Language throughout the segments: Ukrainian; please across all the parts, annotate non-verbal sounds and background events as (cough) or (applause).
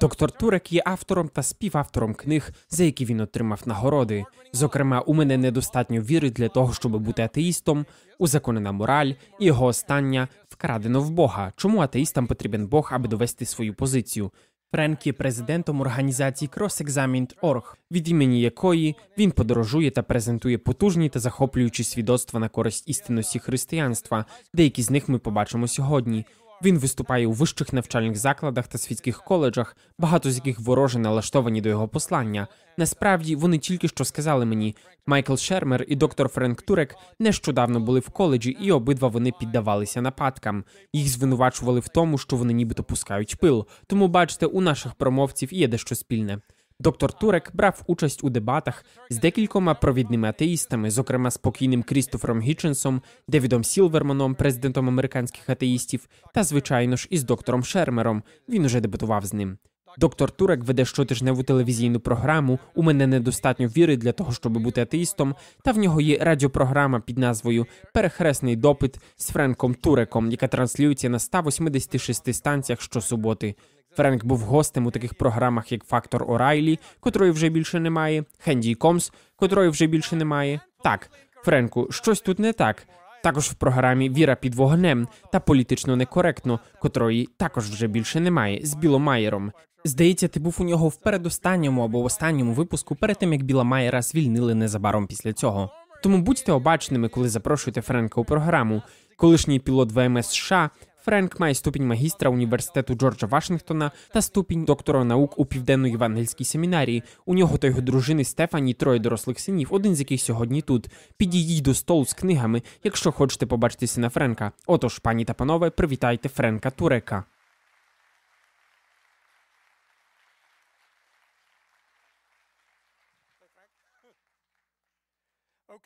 Доктор Турек є автором та співавтором книг, за які він отримав нагороди. Зокрема, у мене недостатньо віри для того, щоб бути атеїстом, узаконена мораль, і його остання вкрадено в Бога. Чому атеїстам потрібен Бог, аби довести свою позицію? Френк є президентом організації CrossExamined.org, від імені якої він подорожує та презентує потужні та захоплюючі свідоцтва на користь істинності християнства. Деякі з них ми побачимо сьогодні. Він виступає у вищих навчальних закладах та світських коледжах, багато з яких вороже налаштовані до його послання. Насправді вони тільки що сказали мені, Майкл Шермер і доктор Френк Турек нещодавно були в коледжі, і обидва вони піддавалися нападкам. Їх звинувачували в тому, що вони нібито пускають пил. Тому бачите, у наших промовців є дещо спільне. Доктор Турек брав участь у дебатах з декількома провідними атеїстами, зокрема з покійним Крістофером Гітченсом, Девідом Сілверманом, президентом американських атеїстів, та звичайно ж із доктором Шермером. Він уже дебатував з ним. Доктор Турек веде щотижневу телевізійну програму. У мене недостатньо віри для того, щоб бути атеїстом. Та в нього є радіопрограма під назвою Перехресний допит з Френком Туреком, яка транслюється на 186 станціях щосуботи. Френк був гостем у таких програмах, як Фактор Орайлі, котрої вже більше немає, Хенді Комс, котрої вже більше немає. Так, Френку, щось тут не так. Також в програмі Віра під вогнем та політично некоректно, котрої також вже більше немає, з Біломаєром. Здається, ти був у нього в передостанньому або в останньому випуску перед тим, як Біла Майера звільнили незабаром після цього. Тому будьте обачними, коли запрошуєте Френка у програму. Колишній пілот ВМС США Френк має ступінь магістра університету Джорджа Вашингтона та ступінь доктора наук у південно-євангельській семінарії. У нього та його дружини Стефані троє дорослих синів, один з яких сьогодні тут. Підійдіть до столу з книгами, якщо хочете побачити сина Френка. Отож, пані та панове, привітайте Френка Турека.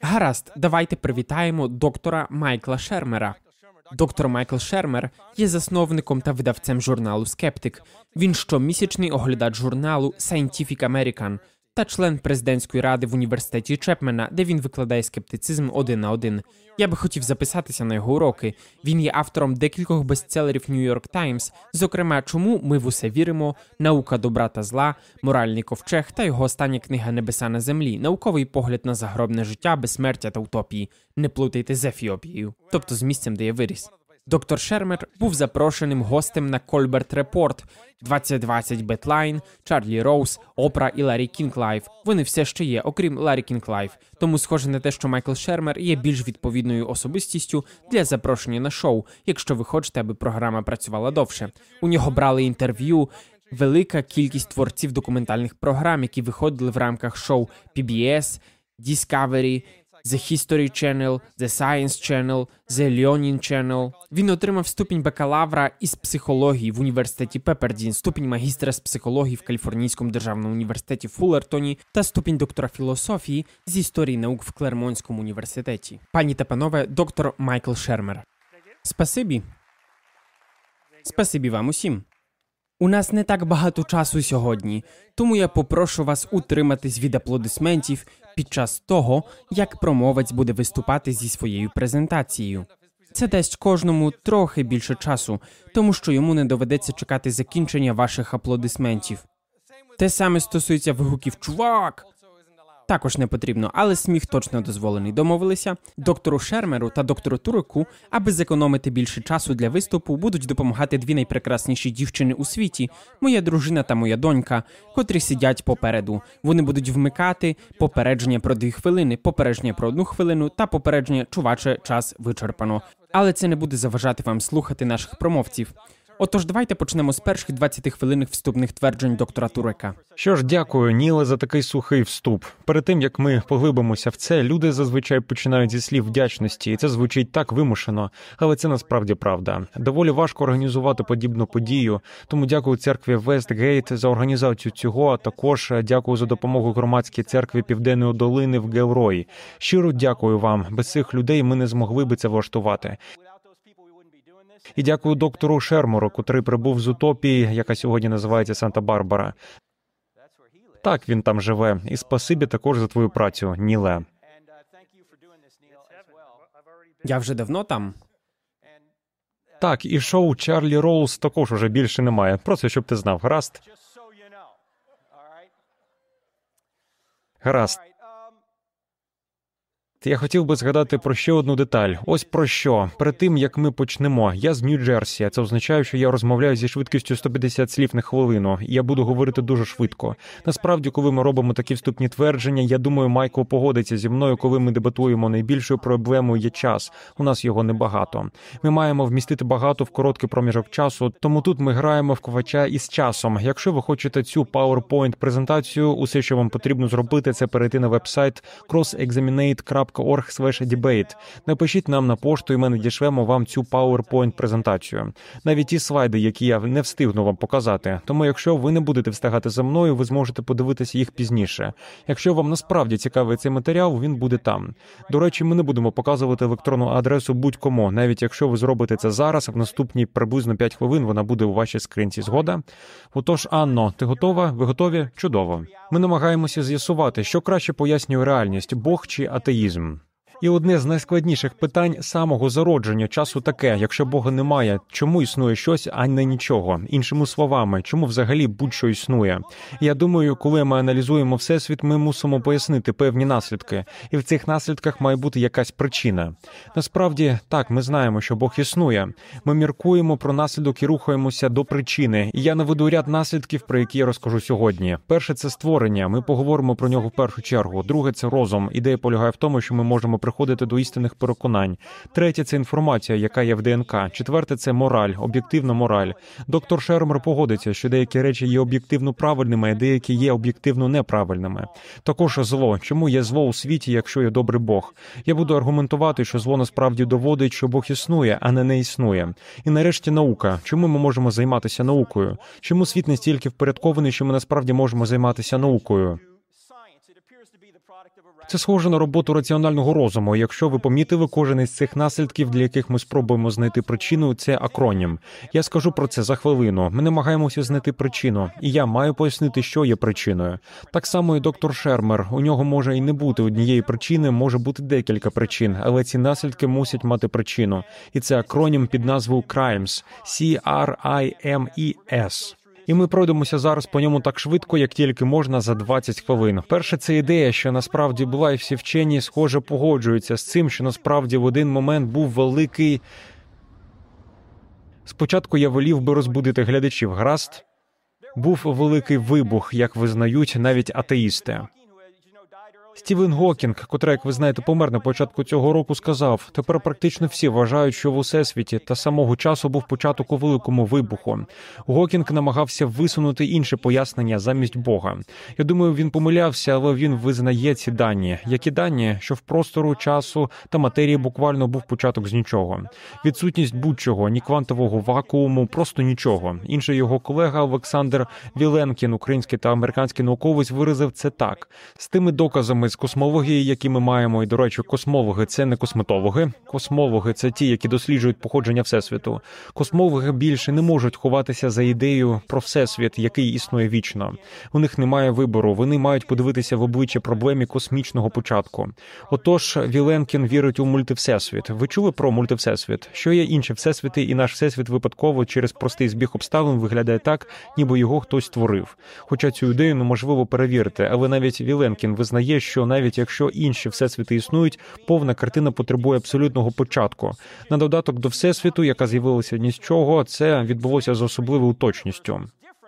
Гаразд, давайте привітаємо доктора Майкла Шермера. Доктор Майкл Шермер є засновником та видавцем журналу Скептик. Він щомісячний оглядач журналу Scientific American та член президентської ради в університеті Чепмена, де він викладає скептицизм один на один. Я би хотів записатися на його уроки. Він є автором декількох бестселерів York Times, зокрема, чому ми в усе віримо, наука добра та зла, моральний ковчег та його остання книга Небеса на землі, науковий погляд на загробне життя, безсмертя та утопії. Не плутайте з Ефіопією, тобто з місцем, де я виріс. Доктор Шермер був запрошеним гостем на Кольберт Репорт 20/20, Dateline, Чарлі Роуз, Опра і Ларі Кінг Live. Вони все ще є, окрім Ларі Кінг Live. Тому схоже на те, що Майкл Шермер є більш відповідною особистістю для запрошення на шоу, якщо ви хочете, аби програма працювала довше. У нього брали інтерв'ю. Велика кількість творців документальних програм, які виходили в рамках шоу PBS, Discovery, The History Channel, The Science Channel, The Learning Channel. Він отримав ступінь бакалавра із психології в університеті Пепердін, ступінь магістра з психології в Каліфорнійському державному університеті Фуллертоні та ступінь доктора філософії з історії наук в Клермонському університеті. Пані та панове, доктор Майкл Шермер. Спасибі. Спасибі вам усім. У нас не так багато часу сьогодні, тому я попрошу вас утриматись від аплодисментів під час того, як промовець буде виступати зі своєю презентацією. Це дасть кожному трохи більше часу, тому що йому не доведеться чекати закінчення ваших аплодисментів. Те саме стосується вигуків чувак. Також не потрібно, але сміх точно дозволений. Домовилися доктору Шермеру та доктору Туреку, аби зекономити більше часу для виступу, будуть допомагати дві найпрекрасніші дівчини у світі моя дружина та моя донька, котрі сидять попереду. Вони будуть вмикати попередження про дві хвилини, попередження про одну хвилину та попередження чуваче, час вичерпано. Але це не буде заважати вам слухати наших промовців. Отож, давайте почнемо з перших 20 хвилинних вступних тверджень доктора Турека. Що ж, дякую, Ніле, за такий сухий вступ. Перед тим як ми поглибимося в це, люди зазвичай починають зі слів вдячності, і це звучить так вимушено, але це насправді правда. Доволі важко організувати подібну подію. Тому дякую церкві Вестгейт за організацію цього. а Також дякую за допомогу громадській церкві Південної долини в Гелрої. Щиро дякую вам. Без цих людей ми не змогли би це влаштувати. І дякую доктору Шермору, котрий прибув з утопії, яка сьогодні називається Санта-Барбара. Так, він там живе, і спасибі також за твою працю, Ніле. Я вже давно там. Так, і шоу Чарлі Роуз також уже більше немає. Просто щоб ти знав, гаразд. Гаразд. Я хотів би згадати про ще одну деталь. Ось про що. Перед тим як ми почнемо. Я з Нью-Джерсі. Це означає, що я розмовляю зі швидкістю 150 слів на хвилину, і я буду говорити дуже швидко. Насправді, коли ми робимо такі вступні твердження, я думаю, Майкл погодиться зі мною, коли ми дебатуємо. Найбільшою проблемою є час. У нас його небагато. Ми маємо вмістити багато в короткий проміжок часу. Тому тут ми граємо в ковача із часом. Якщо ви хочете цю PowerPoint презентацію, усе, що вам потрібно зробити, це перейти на вебсайт crossexaminate.com debate. Напишіть нам на пошту, і ми надішлемо вам цю PowerPoint презентацію. Навіть ті слайди, які я не встигну вам показати. Тому, якщо ви не будете встигати за мною, ви зможете подивитися їх пізніше. Якщо вам насправді цікавий цей матеріал, він буде там. До речі, ми не будемо показувати електронну адресу будь-кому, навіть якщо ви зробите це зараз, в наступні приблизно 5 хвилин вона буде у вашій скринці. Згода. Отож, Анно, ти готова? Ви готові? Чудово. Ми намагаємося з'ясувати, що краще пояснює реальність Бог чи атеїзм. І одне з найскладніших питань самого зародження часу таке: якщо Бога немає, чому існує щось, а не нічого? Іншими словами, чому взагалі будь-що існує? Я думаю, коли ми аналізуємо всесвіт, ми мусимо пояснити певні наслідки, і в цих наслідках має бути якась причина. Насправді, так, ми знаємо, що Бог існує. Ми міркуємо про наслідок і рухаємося до причини. І я наведу ряд наслідків, про які я розкажу сьогодні. Перше це створення. Ми поговоримо про нього в першу чергу. Друге це розум. Ідея полягає в тому, що ми можемо приходити до істинних переконань. Третє це інформація, яка є в ДНК. Четверте це мораль, об'єктивна мораль. Доктор Шермер погодиться, що деякі речі є об'єктивно правильними, а деякі є об'єктивно неправильними. Також зло. Чому є зло у світі, якщо є добрий Бог? Я буду аргументувати, що зло насправді доводить, що Бог існує, а не не існує. І нарешті наука. Чому ми можемо займатися наукою? Чому світ настільки впорядкований, що ми насправді можемо займатися наукою? Це схоже на роботу раціонального розуму. Якщо ви помітили кожен із цих наслідків, для яких ми спробуємо знайти причину, це акронім. Я скажу про це за хвилину. Ми намагаємося знайти причину, і я маю пояснити, що є причиною. Так само і доктор Шермер. У нього може і не бути однієї причини, може бути декілька причин, але ці наслідки мусять мати причину. І це акронім під назвою CRIMES. C-R-I-M-E-S. І ми пройдемося зараз по ньому так швидко, як тільки можна за 20 хвилин. Перше, це ідея, що насправді була, і всі вчені схоже погоджуються з цим, що насправді в один момент був великий. Спочатку я волів би розбудити глядачів. Гаразд був великий вибух, як визнають навіть атеїсти. Стівен Гокінг, котрий, як ви знаєте, помер на початку цього року, сказав: тепер практично всі вважають, що в усесвіті та самого часу був початок у великому вибуху. Гокінг намагався висунути інше пояснення замість Бога. Я думаю, він помилявся, але він визнає ці дані. Які дані, що в простору часу та матерії буквально був початок з нічого. Відсутність будь-чого, ні квантового вакууму, просто нічого. Інший його колега Олександр Віленкін, український та американський науковець, виразив це так з тими доказами з космології, які ми маємо, і до речі, космологи це не косметологи. Космологи це ті, які досліджують походження всесвіту. Космологи більше не можуть ховатися за ідеєю про всесвіт, який існує вічно. У них немає вибору. Вони мають подивитися в обличчя проблемі космічного початку. Отож, Віленкін вірить у мультивсесвіт. Ви чули про мультивсесвіт? Що є інші всесвіти, і наш всесвіт випадково через простий збіг обставин виглядає так, ніби його хтось створив. Хоча цю ідею неможливо перевірити, але навіть Віленкін визнає, що навіть якщо інші всесвіти існують, повна картина потребує абсолютного початку. На додаток до всесвіту, яка з'явилася ні з чого, це відбулося з особливою точністю.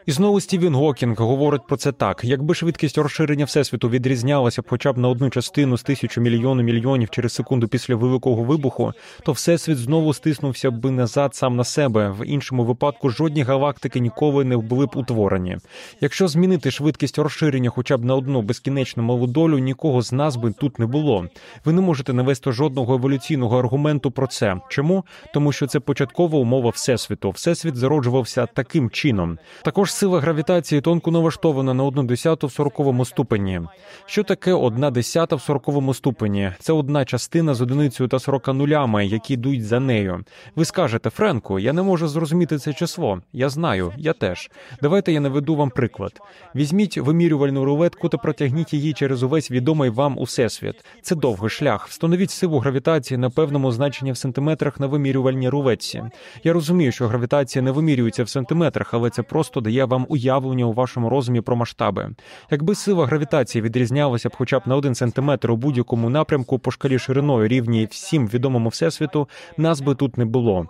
І знову Стівен Гокінг говорить про це так: якби швидкість розширення всесвіту відрізнялася б хоча б на одну частину з тисячу мільйону мільйонів через секунду після великого вибуху, то всесвіт знову стиснувся б назад сам на себе. В іншому випадку жодні галактики ніколи не були б утворені. Якщо змінити швидкість розширення хоча б на одну безкінечну малу долю, нікого з нас би тут не було. Ви не можете навести жодного еволюційного аргументу про це. Чому? Тому що це початкова умова всесвіту. Всесвіт зароджувався таким чином. Також сила гравітації тонко налаштована на одну десяту в сороковому ступені. Що таке одна десята в сороковому ступені? Це одна частина з одиницею та сорока нулями, які йдуть за нею. Ви скажете, Френку, я не можу зрозуміти це число. Я знаю, я теж. Давайте я наведу вам приклад. Візьміть вимірювальну рулетку та протягніть її через увесь відомий вам усесвіт. Це довгий шлях. Встановіть силу гравітації на певному значенні в сантиметрах на вимірювальній рулетці. Я розумію, що гравітація не вимірюється в сантиметрах, але це просто дає я вам уявлення у вашому розумі про масштаби. Якби сила гравітації відрізнялася б хоча б на один сантиметр у будь-якому напрямку по шкалі шириною рівні всім відомому всесвіту, нас би тут не було.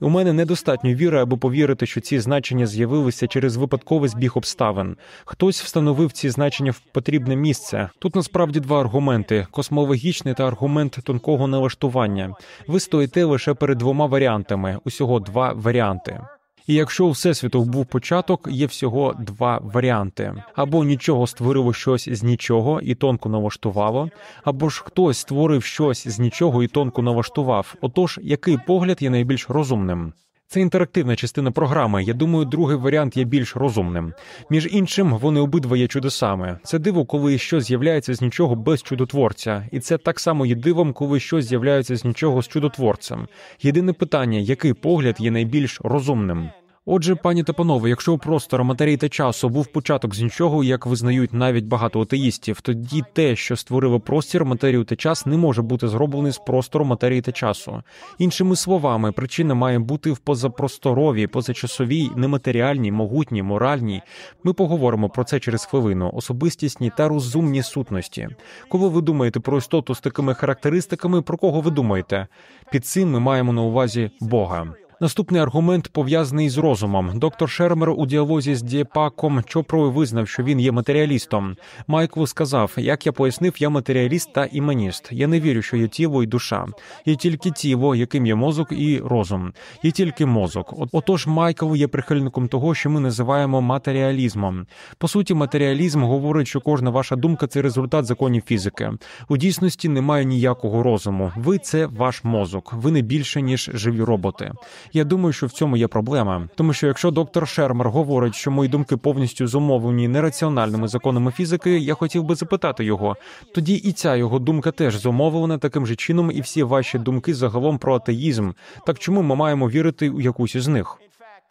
У мене недостатньо віри, аби повірити, що ці значення з'явилися через випадковий збіг обставин. Хтось встановив ці значення в потрібне місце. Тут насправді два аргументи: космологічний та аргумент тонкого налаштування. Ви стоїте лише перед двома варіантами. Усього два варіанти. І якщо у всесвіту був початок, є всього два варіанти: або нічого створило щось з нічого і тонко налаштувало, або ж хтось створив щось з нічого і тонко налаштував. Отож, який погляд є найбільш розумним? Це інтерактивна частина програми. Я думаю, другий варіант є більш розумним. Між іншим, вони обидва є чудесами. Це диво, коли щось з'являється з нічого без чудотворця, і це так само є дивом, коли щось з'являється з нічого з чудотворцем. Єдине питання, який погляд є найбільш розумним. Отже, пані та панове, якщо у простору матерії та часу був початок з нічого, як визнають навіть багато атеїстів, тоді те, що створило простір, матерію та час, не може бути зроблений з простору матерії та часу. Іншими словами, причина має бути в позапросторовій, позачасовій, нематеріальній, могутній, моральній. Ми поговоримо про це через хвилину, особистісні та розумні сутності. Коли ви думаєте про істоту з такими характеристиками, про кого ви думаєте? Під цим ми маємо на увазі Бога. Наступний аргумент пов'язаний з розумом. Доктор Шермер у діалозі з Дієпаком Чопрою визнав, що він є матеріалістом. Майклу сказав: як я пояснив, я матеріаліст та іманіст. Я не вірю, що є тіло і душа. Є тільки тіло, яким є мозок і розум. Є тільки мозок. Отож, Майкл є прихильником того, що ми називаємо матеріалізмом. По суті, матеріалізм говорить, що кожна ваша думка це результат законів фізики. У дійсності немає ніякого розуму. Ви це ваш мозок. Ви не більше ніж живі роботи. Я думаю, що в цьому є проблема, тому що якщо доктор Шермер говорить, що мої думки повністю зумовлені нераціональними законами фізики, я хотів би запитати його. Тоді і ця його думка теж зумовлена таким же чином, і всі ваші думки загалом про атеїзм. Так чому ми маємо вірити у якусь із них?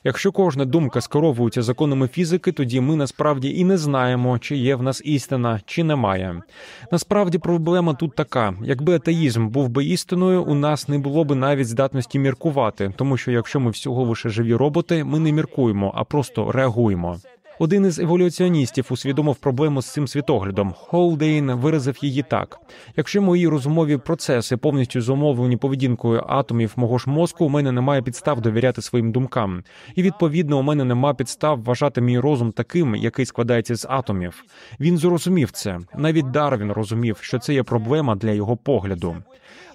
Якщо кожна думка скеровується законами фізики, тоді ми насправді і не знаємо, чи є в нас істина, чи немає. Насправді проблема тут така: якби атеїзм був би істиною, у нас не було би навіть здатності міркувати, тому що якщо ми всього лише живі роботи, ми не міркуємо, а просто реагуємо. Один із еволюціоністів усвідомив проблему з цим світоглядом. Холдейн виразив її так: якщо мої розумові процеси повністю зумовлені поведінкою атомів мого ж мозку, у мене немає підстав довіряти своїм думкам, і відповідно у мене немає підстав вважати мій розум таким, який складається з атомів. Він зрозумів це. Навіть Дарвін розумів, що це є проблема для його погляду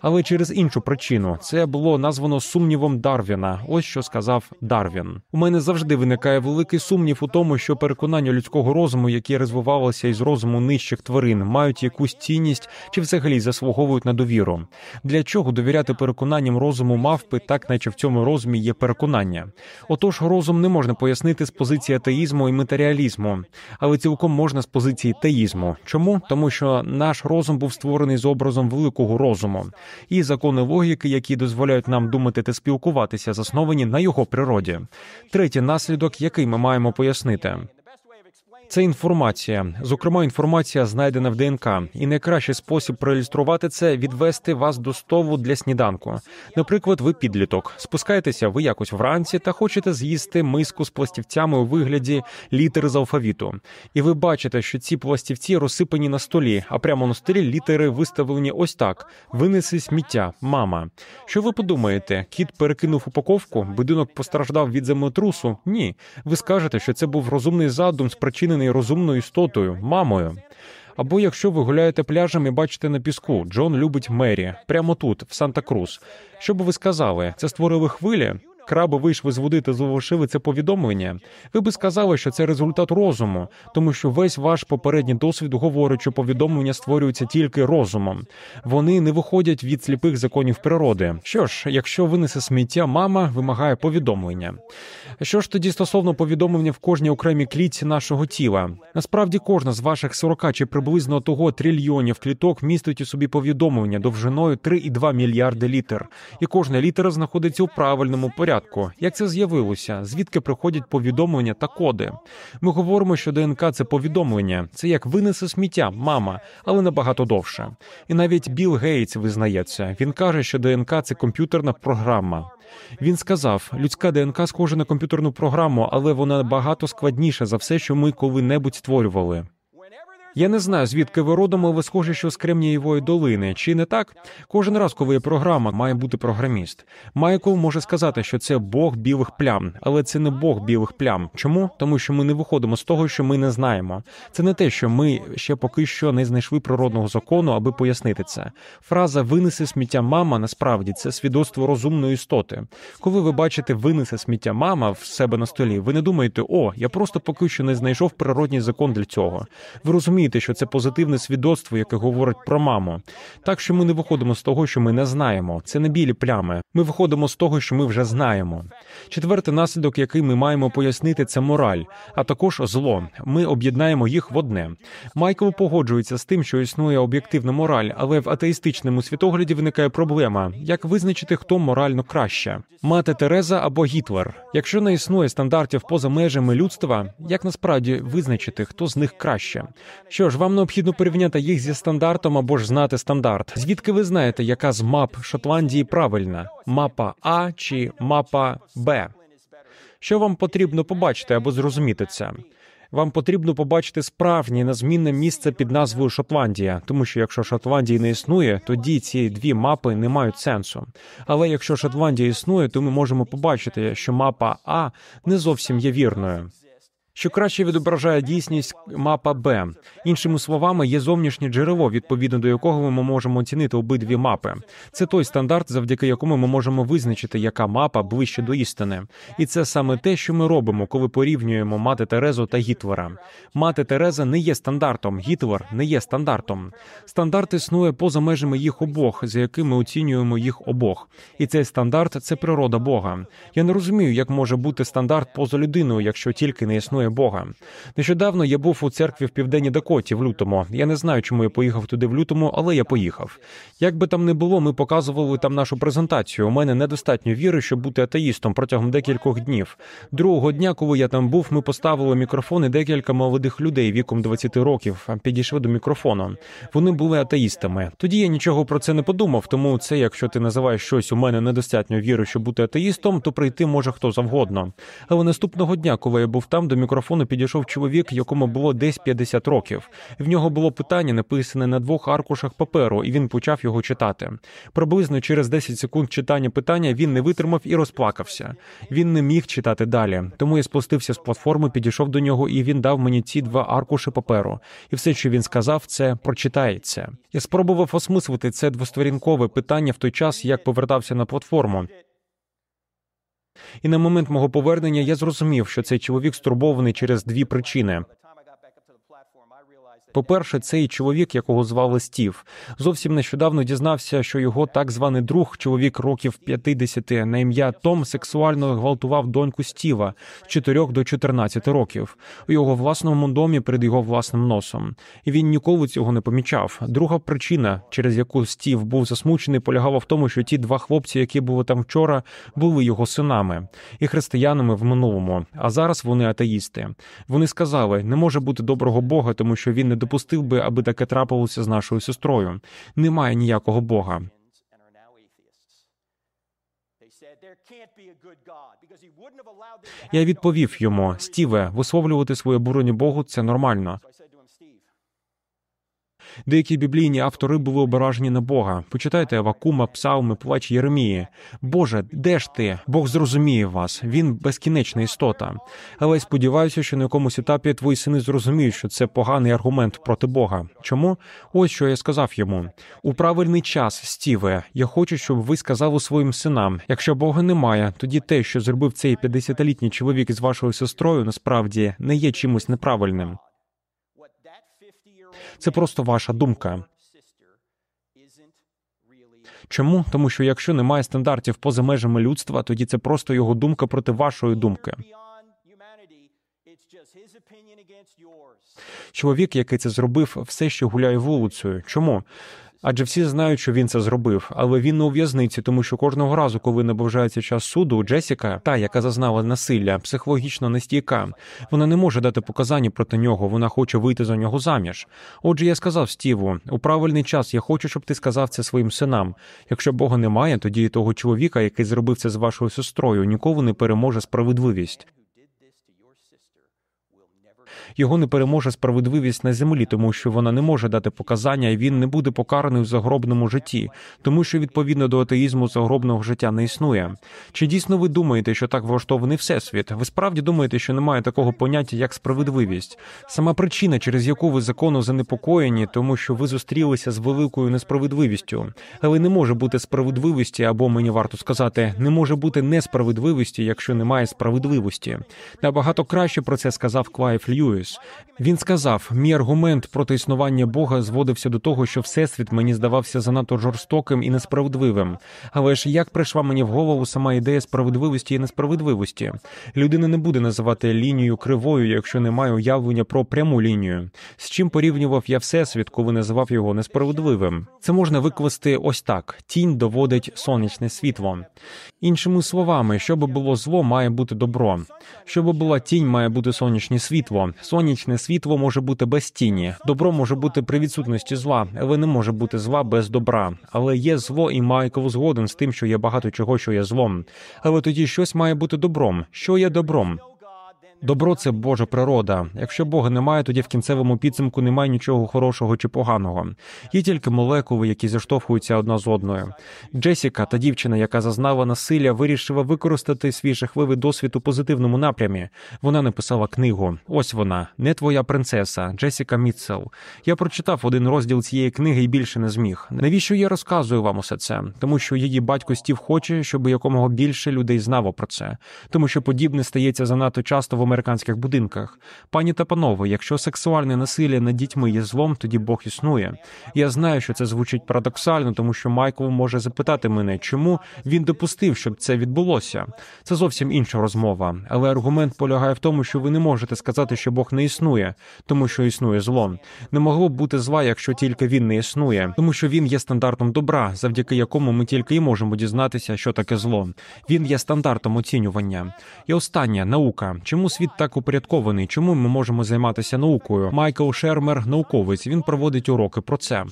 але через іншу причину це було названо сумнівом Дарвіна. Ось що сказав Дарвін. У мене завжди виникає великий сумнів у тому, що переконання людського розуму, які розвивалися із розуму нижчих тварин, мають якусь цінність чи взагалі заслуговують на довіру. Для чого довіряти переконанням розуму мавпи, так наче в цьому розумі є переконання? Отож, розум не можна пояснити з позиції атеїзму і матеріалізму, але цілком можна з позиції теїзму. Чому? Тому що наш розум був створений з образом великого розуму і закони логіки, які дозволяють нам думати та спілкуватися, засновані на його природі. Третій наслідок, який ми маємо пояснити. Це інформація, зокрема, інформація знайдена в ДНК, і найкращий спосіб проілюструвати це відвести вас до стову для сніданку. Наприклад, ви підліток, спускаєтеся ви якось вранці та хочете з'їсти миску з пластівцями у вигляді літери з алфавіту. І ви бачите, що ці пластівці розсипані на столі, а прямо на столі літери виставлені ось так: винеси сміття, мама. Що ви подумаєте? Кіт перекинув упаковку, будинок постраждав від землетрусу? Ні. Ви скажете, що це був розумний задум з причини розумною істотою, мамою. Або якщо ви гуляєте пляжем і бачите на піску, Джон любить Мері прямо тут, в Санта Крус. Що би ви сказали? Це створили хвилі? Краби вийшли з води та залишили це повідомлення, ви би сказали, що це результат розуму, тому що весь ваш попередній досвід говорить, що повідомлення створюються тільки розумом. Вони не виходять від сліпих законів природи. Що ж, якщо винесе сміття, мама вимагає повідомлення. Що ж тоді стосовно повідомлення в кожній окремій клітці нашого тіла? Насправді, кожна з ваших 40 чи приблизно того трильйонів кліток містить у собі повідомлення довжиною 3,2 мільярди літер, і кожна літера знаходиться у правильному порядку порядку. Як це з'явилося? Звідки приходять повідомлення та коди? Ми говоримо, що ДНК це повідомлення, це як винесе сміття, мама, але набагато довше. І навіть Білл Гейтс визнає це. Він каже, що ДНК це комп'ютерна програма. Він сказав: людська ДНК схожа на комп'ютерну програму, але вона багато складніша за все, що ми коли-небудь створювали. Я не знаю, звідки ви родом, але ви схожі, що з Кремнієвої долини. Чи не так? Кожен раз, коли є програма, має бути програміст. Майкл може сказати, що це Бог білих плям, але це не Бог білих плям. Чому? Тому що ми не виходимо з того, що ми не знаємо. Це не те, що ми ще поки що не знайшли природного закону, аби пояснити це. Фраза винеси сміття мама насправді це свідоцтво розумної істоти. Коли ви бачите винесе сміття мама в себе на столі, ви не думаєте, о, я просто поки що не знайшов природній закон для цього. Ви розумієте розуміти, що це позитивне свідоцтво, яке говорить про маму. Так що ми не виходимо з того, що ми не знаємо. Це не білі плями. Ми виходимо з того, що ми вже знаємо. Четвертий наслідок, який ми маємо пояснити, це мораль, а також зло. Ми об'єднаємо їх в одне. Майкл погоджується з тим, що існує об'єктивна мораль, але в атеїстичному світогляді виникає проблема: як визначити, хто морально краще мати Тереза або Гітлер. Якщо не існує стандартів поза межами людства, як насправді визначити, хто з них краще? Що ж, вам необхідно порівняти їх зі стандартом або ж знати стандарт. Звідки ви знаєте, яка з мап Шотландії правильна? Мапа А чи мапа Б? Що вам потрібно побачити або зрозуміти це? Вам потрібно побачити справжнє незмінне місце під назвою Шотландія, тому що якщо Шотландії не існує, тоді ці дві мапи не мають сенсу. Але якщо Шотландія існує, то ми можемо побачити, що мапа А не зовсім є вірною що краще відображає дійсність мапа Б. Іншими словами, є зовнішнє джерело, відповідно до якого ми можемо оцінити обидві мапи. Це той стандарт, завдяки якому ми можемо визначити, яка мапа ближче до істини. І це саме те, що ми робимо, коли порівнюємо мати Терезу та Гітлера. Мати Тереза не є стандартом, Гітлер не є стандартом. Стандарт існує поза межами їх обох, за якими оцінюємо їх обох. І цей стандарт це природа Бога. Я не розумію, як може бути стандарт поза людиною, якщо тільки не існує Бога. Нещодавно я був у церкві в південній Дакоті в лютому. Я не знаю, чому я поїхав туди в лютому, але я поїхав. Як би там не було, ми показували там нашу презентацію. У мене недостатньо віри, щоб бути атеїстом протягом декількох днів. Другого дня, коли я там був, ми поставили мікрофон і декілька молодих людей віком 20 років підійшли до мікрофону. Вони були атеїстами. Тоді я нічого про це не подумав. Тому це, якщо ти називаєш щось у мене недостатньо віри, щоб бути атеїстом, то прийти може хто завгодно. Але наступного дня, коли я був там, до мікрофону мікрофону підійшов чоловік, якому було десь 50 років. В нього було питання, написане на двох аркушах паперу, і він почав його читати. Приблизно через 10 секунд читання питання він не витримав і розплакався. Він не міг читати далі. Тому я спустився з платформи, підійшов до нього, і він дав мені ці два аркуші паперу. І все, що він сказав, це прочитається. Я спробував осмислити це двосторінкове питання в той час, як повертався на платформу. І на момент мого повернення я зрозумів, що цей чоловік стурбований через дві причини. По-перше, цей чоловік, якого звали Стів, зовсім нещодавно дізнався, що його так званий друг, чоловік років 50, на ім'я Том, сексуально гвалтував доньку Стіва з 4 до 14 років у його власному домі перед його власним носом. І він ніколи цього не помічав. Друга причина, через яку Стів був засмучений, полягала в тому, що ті два хлопці, які були там вчора, були його синами і християнами в минулому. А зараз вони атеїсти. Вони сказали: не може бути доброго Бога, тому що він не допустив би, аби таке трапилося з нашою сестрою. Немає ніякого Бога. Я відповів йому Стіве, висловлювати своє бурені Богу це нормально. Деякі біблійні автори були ображені на Бога. Почитайте Авакума, Псалми, плач Єремії. Боже, де ж ти? Бог зрозуміє вас. Він безкінечна істота. Але сподіваюся, що на якомусь етапі твої сини зрозуміють, що це поганий аргумент проти Бога. Чому? Ось що я сказав йому у правильний час, Стіве. Я хочу, щоб ви сказали своїм синам: якщо Бога немає, тоді те, що зробив цей 50-літній чоловік із вашою сестрою, насправді не є чимось неправильним. Це просто ваша думка. Чому? Тому що якщо немає стандартів поза межами людства, тоді це просто його думка проти вашої думки. Чоловік, який це зробив, все ще гуляє вулицею. Чому? Адже всі знають, що він це зробив, але він не у в'язниці, тому що кожного разу, коли наближається час суду, Джесіка, та яка зазнала насилля, психологічно нестійка, вона не може дати показання проти нього. Вона хоче вийти за нього заміж. Отже, я сказав Стіву, у правильний час я хочу, щоб ти сказав це своїм синам. Якщо Бога немає, тоді того чоловіка, який зробив це з вашою сестрою, ніколи не переможе справедливість. Його не переможе справедливість на землі, тому що вона не може дати показання, і він не буде покараний в загробному житті, тому що відповідно до атеїзму загробного життя не існує. Чи дійсно ви думаєте, що так влаштований всесвіт? Ви справді думаєте, що немає такого поняття, як справедливість? Сама причина, через яку ви закону занепокоєні, тому що ви зустрілися з великою несправедливістю, але не може бути справедливості, або мені варто сказати, не може бути несправедливості, якщо немає справедливості. Набагато краще про це сказав Клайв Льюіс. Він сказав: мій аргумент проти існування Бога зводився до того, що всесвіт мені здавався занадто жорстоким і несправедливим. Але ж як прийшла мені в голову сама ідея справедливості і несправедливості? Людина не буде називати лінію кривою, якщо немає уявлення про пряму лінію. З чим порівнював я всесвіт, коли називав його несправедливим? Це можна викласти ось так: тінь доводить сонячне світло. Іншими словами, щоб було зло, має бути добро. Щоб була тінь, має бути сонячне світло. Сонячне світло може бути без тіні. Добро може бути при відсутності зла, але не може бути зла без добра. Але є зло, і Майкл згоден з тим, що є багато чого, що є злом. Але тоді щось має бути добром. Що є добром? Добро це Божа природа. Якщо Бога немає, тоді в кінцевому підсумку немає нічого хорошого чи поганого. Є тільки молекули, які заштовхуються одна з одною. Джесіка, та дівчина, яка зазнала насилля, вирішила використати свій жахливий досвід у позитивному напрямі. Вона написала книгу. Ось вона, не твоя принцеса, Джесіка Мітцел. Я прочитав один розділ цієї книги і більше не зміг. Навіщо я розказую вам усе це? Тому що її батько Стів хоче, щоб якомога більше людей знало про це, тому що подібне стається занадто часто в американських будинках. Пані та панове, якщо сексуальне насилля над дітьми є злом, тоді Бог існує. Я знаю, що це звучить парадоксально, тому що Майкл може запитати мене, чому він допустив, щоб це відбулося. Це зовсім інша розмова. Але аргумент полягає в тому, що ви не можете сказати, що Бог не існує, тому що існує зло. Не могло б бути зла, якщо тільки він не існує, тому що він є стандартом добра, завдяки якому ми тільки і можемо дізнатися, що таке зло. Він є стандартом оцінювання. І остання наука. Чому світ так упорядкований? Чому ми можемо займатися наукою? Майкл Шермер, науковець, він проводить уроки про це.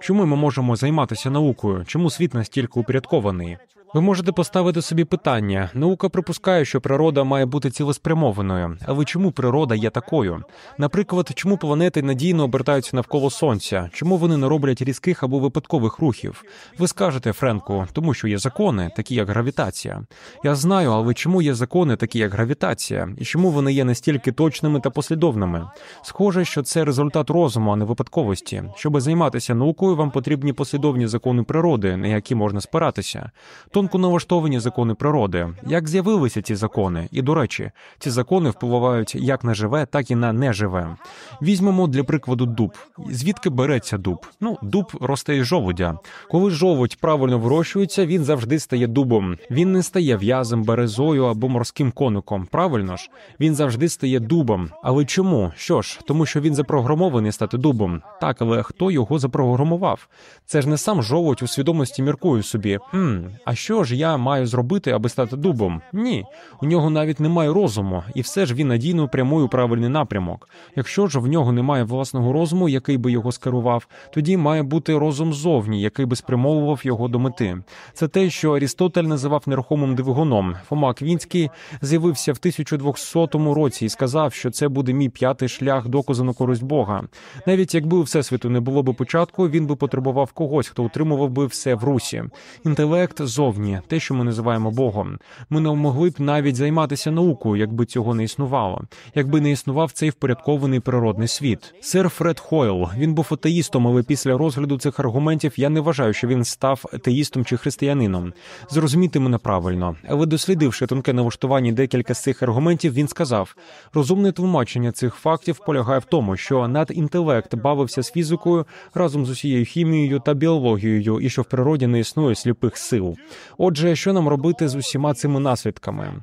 Чому ми можемо займатися наукою? Чому світ настільки упорядкований? Ви можете поставити собі питання. Наука припускає, що природа має бути цілеспрямованою. Але чому природа є такою? Наприклад, чому планети надійно обертаються навколо сонця? Чому вони не роблять різких або випадкових рухів? Ви скажете, Френку, тому що є закони, такі як гравітація. Я знаю, але чому є закони, такі як гравітація, і чому вони є настільки точними та послідовними? Схоже, що це результат розуму, а не випадковості. Щоб займатися наукою, вам потрібні послідовні закони природи, на які можна спиратися тонко налаштовані закони природи. Як з'явилися ці закони? І до речі, ці закони впливають як на живе, так і на неживе. Візьмемо для прикладу дуб. Звідки береться дуб? Ну, дуб росте із жовудя. Коли жовудь правильно вирощується, він завжди стає дубом. Він не стає в'язем, березою або морським коником. Правильно ж, він завжди стає дубом. Але чому? Що ж, тому що він запрограмований стати дубом. Так, але хто його запрограмував? Це ж не сам жовудь у свідомості міркує собі. Хм, а що? Що ж я маю зробити, аби стати дубом? Ні, у нього навіть немає розуму, і все ж він надійно прямує правильний напрямок. Якщо ж в нього немає власного розуму, який би його скерував, тоді має бути розум зовні, який би спрямовував його до мети. Це те, що Арістотель називав нерухомим двигуном. Фома Квінський з'явився в 1200 році і сказав, що це буде мій п'ятий шлях доказу на користь Бога. Навіть якби у всесвіту не було би початку, він би потребував когось, хто утримував би все в русі. Інтелект зовні зовні, те, що ми називаємо Богом. Ми не могли б навіть займатися наукою, якби цього не існувало, якби не існував цей впорядкований природний світ. Сер Фред Хойл він був атеїстом, але після розгляду цих аргументів я не вважаю, що він став атеїстом чи християнином. Зрозуміти мене правильно, але дослідивши тонке налаштування декілька з цих аргументів, він сказав: розумне тлумачення цих фактів полягає в тому, що надінтелект бавився з фізикою разом з усією хімією та біологією, і що в природі не існує сліпих сил. Отже, що нам робити з усіма цими наслідками?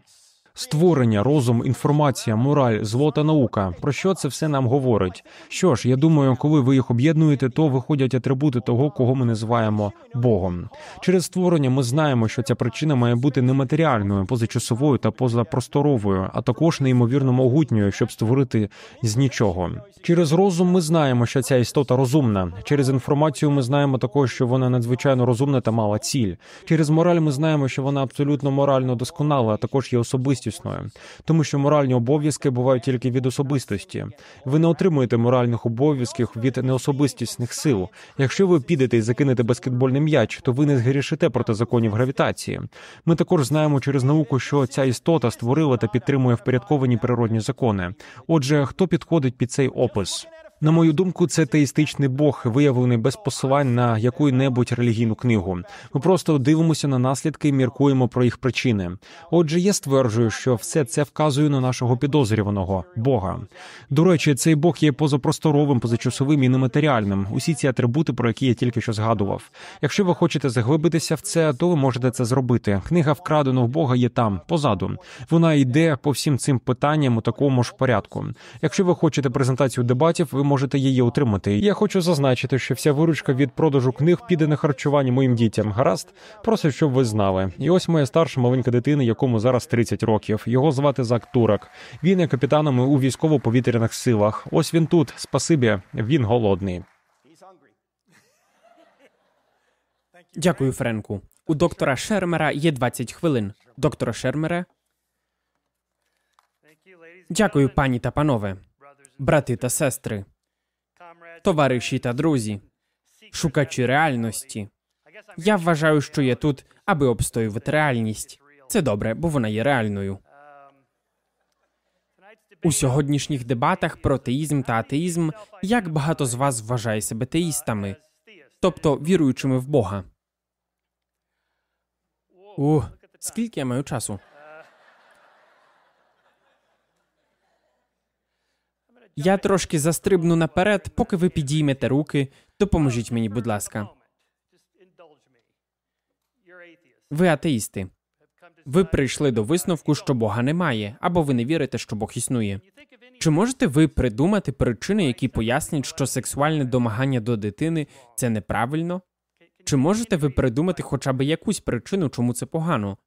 Створення, розум, інформація, мораль, зло та наука. Про що це все нам говорить? Що ж, я думаю, коли ви їх об'єднуєте, то виходять атрибути того, кого ми називаємо Богом. Через створення ми знаємо, що ця причина має бути нематеріальною, позачасовою та позапросторовою, а також неймовірно могутньою, щоб створити з нічого. Через розум ми знаємо, що ця істота розумна. Через інформацію ми знаємо також, що вона надзвичайно розумна та мала ціль. Через мораль ми знаємо, що вона абсолютно морально досконала, а також є особистісною, тому що моральні обов'язки бувають тільки від особистості. Ви не отримуєте моральних обов'язків від неособистісних сил. Якщо ви підете і закинете баскетбольний м'яч, то ви не згрішите проти законів гравітації. Ми також знаємо через науку, що ця істота створила та підтримує впорядковані природні закони. Отже, хто підходить під цей опис? На мою думку, це теїстичний Бог, виявлений без посилань на яку-небудь релігійну книгу. Ми просто дивимося на наслідки і міркуємо про їх причини. Отже, я стверджую, що все це вказує на нашого підозрюваного Бога. До речі, цей Бог є позапросторовим, позачасовим і нематеріальним. Усі ці атрибути, про які я тільки що згадував. Якщо ви хочете заглибитися в це, то ви можете це зробити. Книга вкрадено в Бога є там, позаду. Вона йде по всім цим питанням у такому ж порядку. Якщо ви хочете презентацію дебатів, ви можете її отримати. Я хочу зазначити, що вся виручка від продажу книг піде на харчування моїм дітям. Гаразд, просто щоб ви знали. І ось моя старша маленька дитина, якому зараз 30 років. Його звати Зак Турак. Він є капітаном у військово-повітряних силах. Ось він тут. Спасибі, він голодний. Дякую, Френку. У доктора Шермера є 20 хвилин. Доктора Шермере. Дякую, пані та панове, брати та сестри, товариші та друзі, шукачі реальності. Я вважаю, що я тут, аби обстоювати реальність. Це добре, бо вона є реальною. У сьогоднішніх дебатах про теїзм та атеїзм як багато з вас вважає себе теїстами, тобто віруючими в Бога. Ух, скільки я маю часу? Я трошки застрибну наперед, поки ви підіймете руки. Допоможіть мені, будь ласка. Ви атеїсти. Ви прийшли до висновку, що Бога немає, або ви не вірите, що Бог існує. Чи можете ви придумати причини, які пояснять, що сексуальне домагання до дитини це неправильно? Чи можете ви придумати хоча б якусь причину, чому це погано?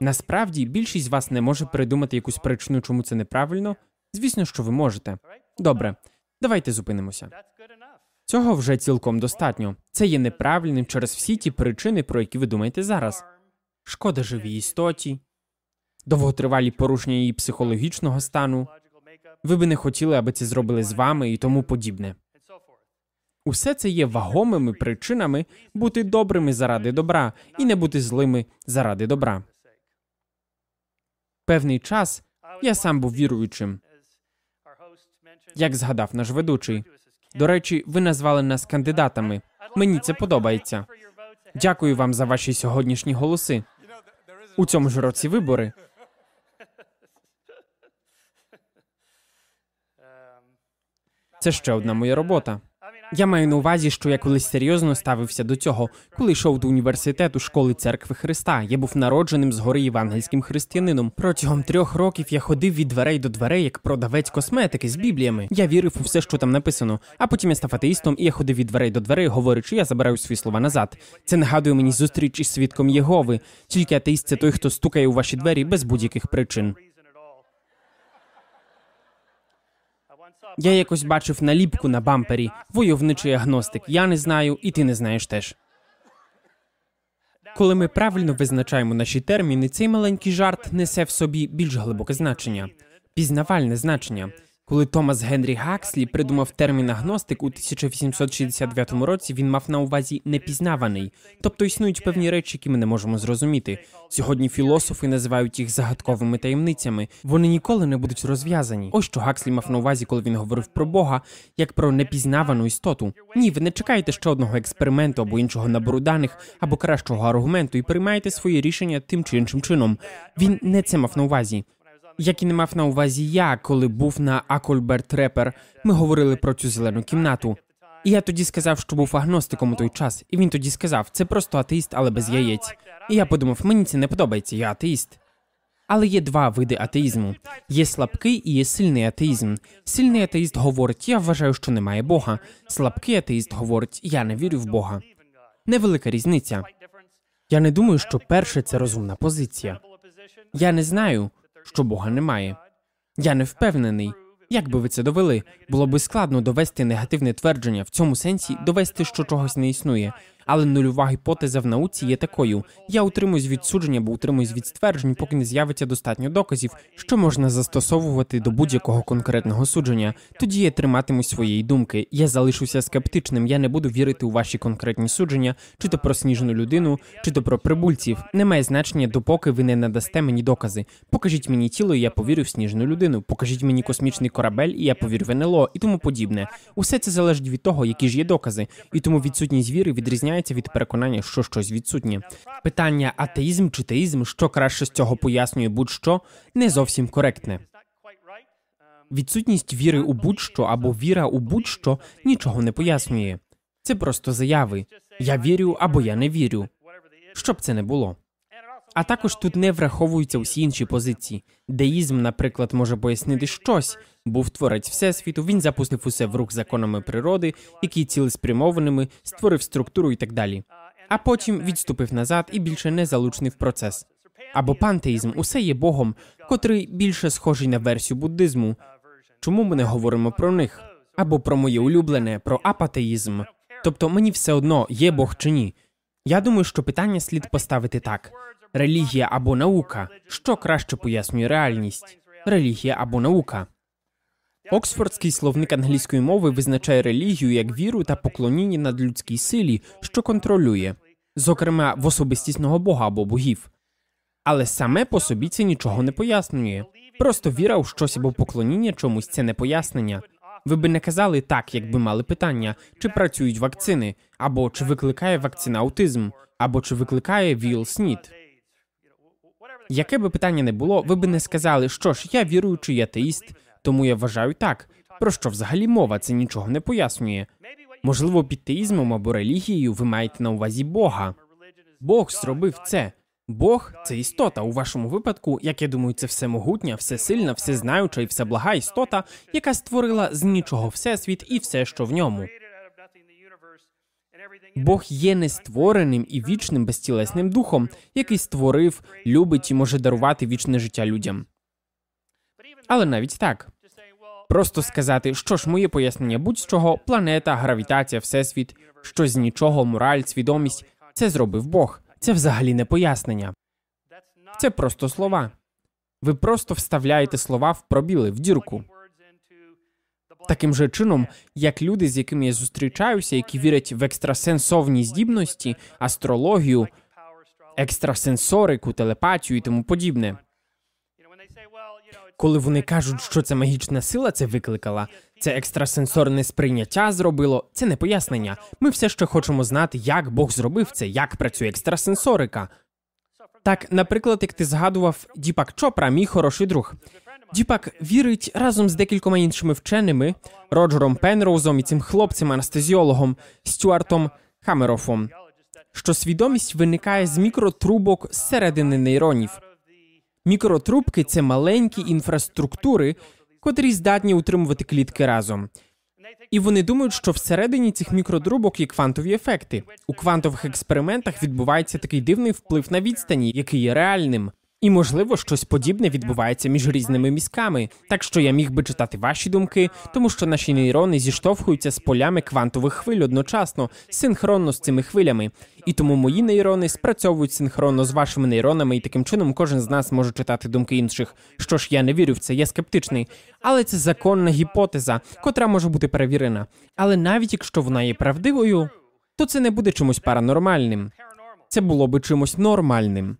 Насправді більшість з вас не може придумати якусь причину, чому це неправильно. Звісно, що ви можете. Добре, давайте зупинимося. Цього вже цілком достатньо. Це є неправильним через всі ті причини, про які ви думаєте зараз. Шкода живій істоті, довготривалі порушення її психологічного стану. Ви би не хотіли, аби це зробили з вами і тому подібне. Усе це є вагомими причинами бути добрими заради добра і не бути злими заради добра. Певний час я сам був віруючим, як згадав наш ведучий. До речі, ви назвали нас кандидатами. Мені це подобається. Дякую вам за ваші сьогоднішні голоси. У цьому ж році вибори. Це ще одна моя робота. Я маю на увазі, що я колись серйозно ставився до цього, коли йшов до університету школи церкви Христа. Я був народженим згори євангельським християнином. Протягом трьох років я ходив від дверей до дверей як продавець косметики з бібліями. Я вірив у все, що там написано. А потім я став атеїстом, і я ходив від дверей до дверей, говорячи, я забираю свої слова назад. Це нагадує мені зустріч із свідком Єгови. Тільки атеїст це той, хто стукає у ваші двері без будь-яких причин. Я якось бачив наліпку на бампері войовничий агностик. Я не знаю, і ти не знаєш теж. Коли ми правильно визначаємо наші терміни, цей маленький жарт несе в собі більш глибоке значення, пізнавальне значення. Коли Томас Генрі Гакслі придумав термін агностик у 1869 році, він мав на увазі непізнаваний, тобто існують певні речі, які ми не можемо зрозуміти. Сьогодні філософи називають їх загадковими таємницями. Вони ніколи не будуть розв'язані. Ось що Гакслі мав на увазі, коли він говорив про Бога, як про непізнавану істоту. Ні, ви не чекаєте ще одного експерименту або іншого набору даних, або кращого аргументу, і приймаєте свої рішення тим чи іншим чином. Він не це мав на увазі як і не мав на увазі я, коли був на Акольберт Репер, ми говорили про цю зелену кімнату. І я тоді сказав, що був агностиком у той час, і він тоді сказав, це просто атеїст, але без яєць. І я подумав, мені це не подобається, я атеїст. Але є два види атеїзму: є слабкий і є сильний атеїзм. Сильний атеїст говорить: я вважаю, що немає Бога. Слабкий атеїст говорить: я не вірю в Бога. Невелика різниця. Я не думаю, що перше це розумна позиція. Я не знаю, що Бога немає. Я не впевнений. Як би ви це довели? Було би складно довести негативне твердження в цьому сенсі довести, що чогось не існує. Але нульова гіпотеза в науці є такою: я утримуюсь від судження, бо утримуюсь від стверджень, поки не з'явиться достатньо доказів, що можна застосовувати до будь-якого конкретного судження. Тоді я триматиму своєї думки. Я залишуся скептичним. Я не буду вірити у ваші конкретні судження, чи то про сніжну людину, чи то про прибульців. Немає значення, допоки ви не надасте мені докази. Покажіть мені тіло, і я повірю в сніжну людину. Покажіть мені космічний корабель, і я повірю в НЛО, і тому подібне. Усе це залежить від того, які ж є докази, і тому відсутність віри відрізняється від переконання, що щось відсутнє. Питання атеїзм чи теїзм, що краще з цього пояснює будь-що, не зовсім коректне. Відсутність віри у будь-що або віра у будь-що нічого не пояснює. Це просто заяви. Я вірю або я не вірю. Щоб це не було. А також тут не враховуються усі інші позиції. Деїзм, наприклад, може пояснити щось. Був творець всесвіту, він запустив усе в рух законами природи, які цілеспрямованими, створив структуру і так далі. А потім відступив назад і більше не залучений в процес. Або пантеїзм усе є Богом, котрий більше схожий на версію буддизму. Чому ми не говоримо про них? Або про моє улюблене, про апатеїзм. Тобто мені все одно є Бог чи ні. Я думаю, що питання слід поставити так: релігія або наука, що краще пояснює реальність, релігія або наука. Оксфордський словник англійської мови визначає релігію як віру та поклоніння над людській силі, що контролює, зокрема в особистісного бога або богів. Але саме по собі це нічого не пояснює. Просто віра у щось або поклоніння чомусь це не пояснення. Ви би не казали так, якби мали питання, чи працюють вакцини, або чи викликає вакцина аутизм, або чи викликає ВІЛ СНІД. Яке би питання не було, ви би не сказали, що ж, я віруючий атеїст, тому я вважаю так. Про що взагалі мова це нічого не пояснює. Можливо, під теїзмом або релігією ви маєте на увазі Бога. Бог зробив це. Бог це істота. У вашому випадку, як я думаю, це всемогутня, всесильна, всезнаюча і всеблага істота, яка створила з нічого всесвіт і все, що в ньому. Бог є нествореним і вічним безтілесним духом, який створив, любить і може дарувати вічне життя людям. Але навіть так. Просто сказати, що ж моє пояснення будь-чого, планета, гравітація, всесвіт, щось з нічого, мораль, свідомість це зробив Бог. Це взагалі не пояснення. Це просто слова. Ви просто вставляєте слова в пробіли, в дірку. Таким же чином, як люди, з якими я зустрічаюся, які вірять в екстрасенсовні здібності, астрологію, екстрасенсорику, телепатію і тому подібне. Коли вони кажуть, що це магічна сила це викликала, це екстрасенсорне сприйняття зробило, це не пояснення. Ми все ще хочемо знати, як Бог зробив це, як працює екстрасенсорика. Так, наприклад, як ти згадував Діпак Чопра, мій хороший друг. Діпак вірить разом з декількома іншими вченими Роджером Пенроузом і цим хлопцем анестезіологом Стюартом Хамерофом, що свідомість виникає з мікротрубок зсередини нейронів. Мікротрубки це маленькі інфраструктури, котрі здатні утримувати клітки разом. І вони думають, що всередині цих мікродрубок є квантові ефекти. У квантових експериментах відбувається такий дивний вплив на відстані, який є реальним. І, можливо, щось подібне відбувається між різними мізками, так що я міг би читати ваші думки, тому що наші нейрони зіштовхуються з полями квантових хвиль одночасно, синхронно з цими хвилями. І тому мої нейрони спрацьовують синхронно з вашими нейронами, і таким чином кожен з нас може читати думки інших. Що ж, я не вірю в це, я скептичний. Але це законна гіпотеза, котра може бути перевірена. Але навіть якщо вона є правдивою, то це не буде чимось паранормальним. Це було би чимось нормальним.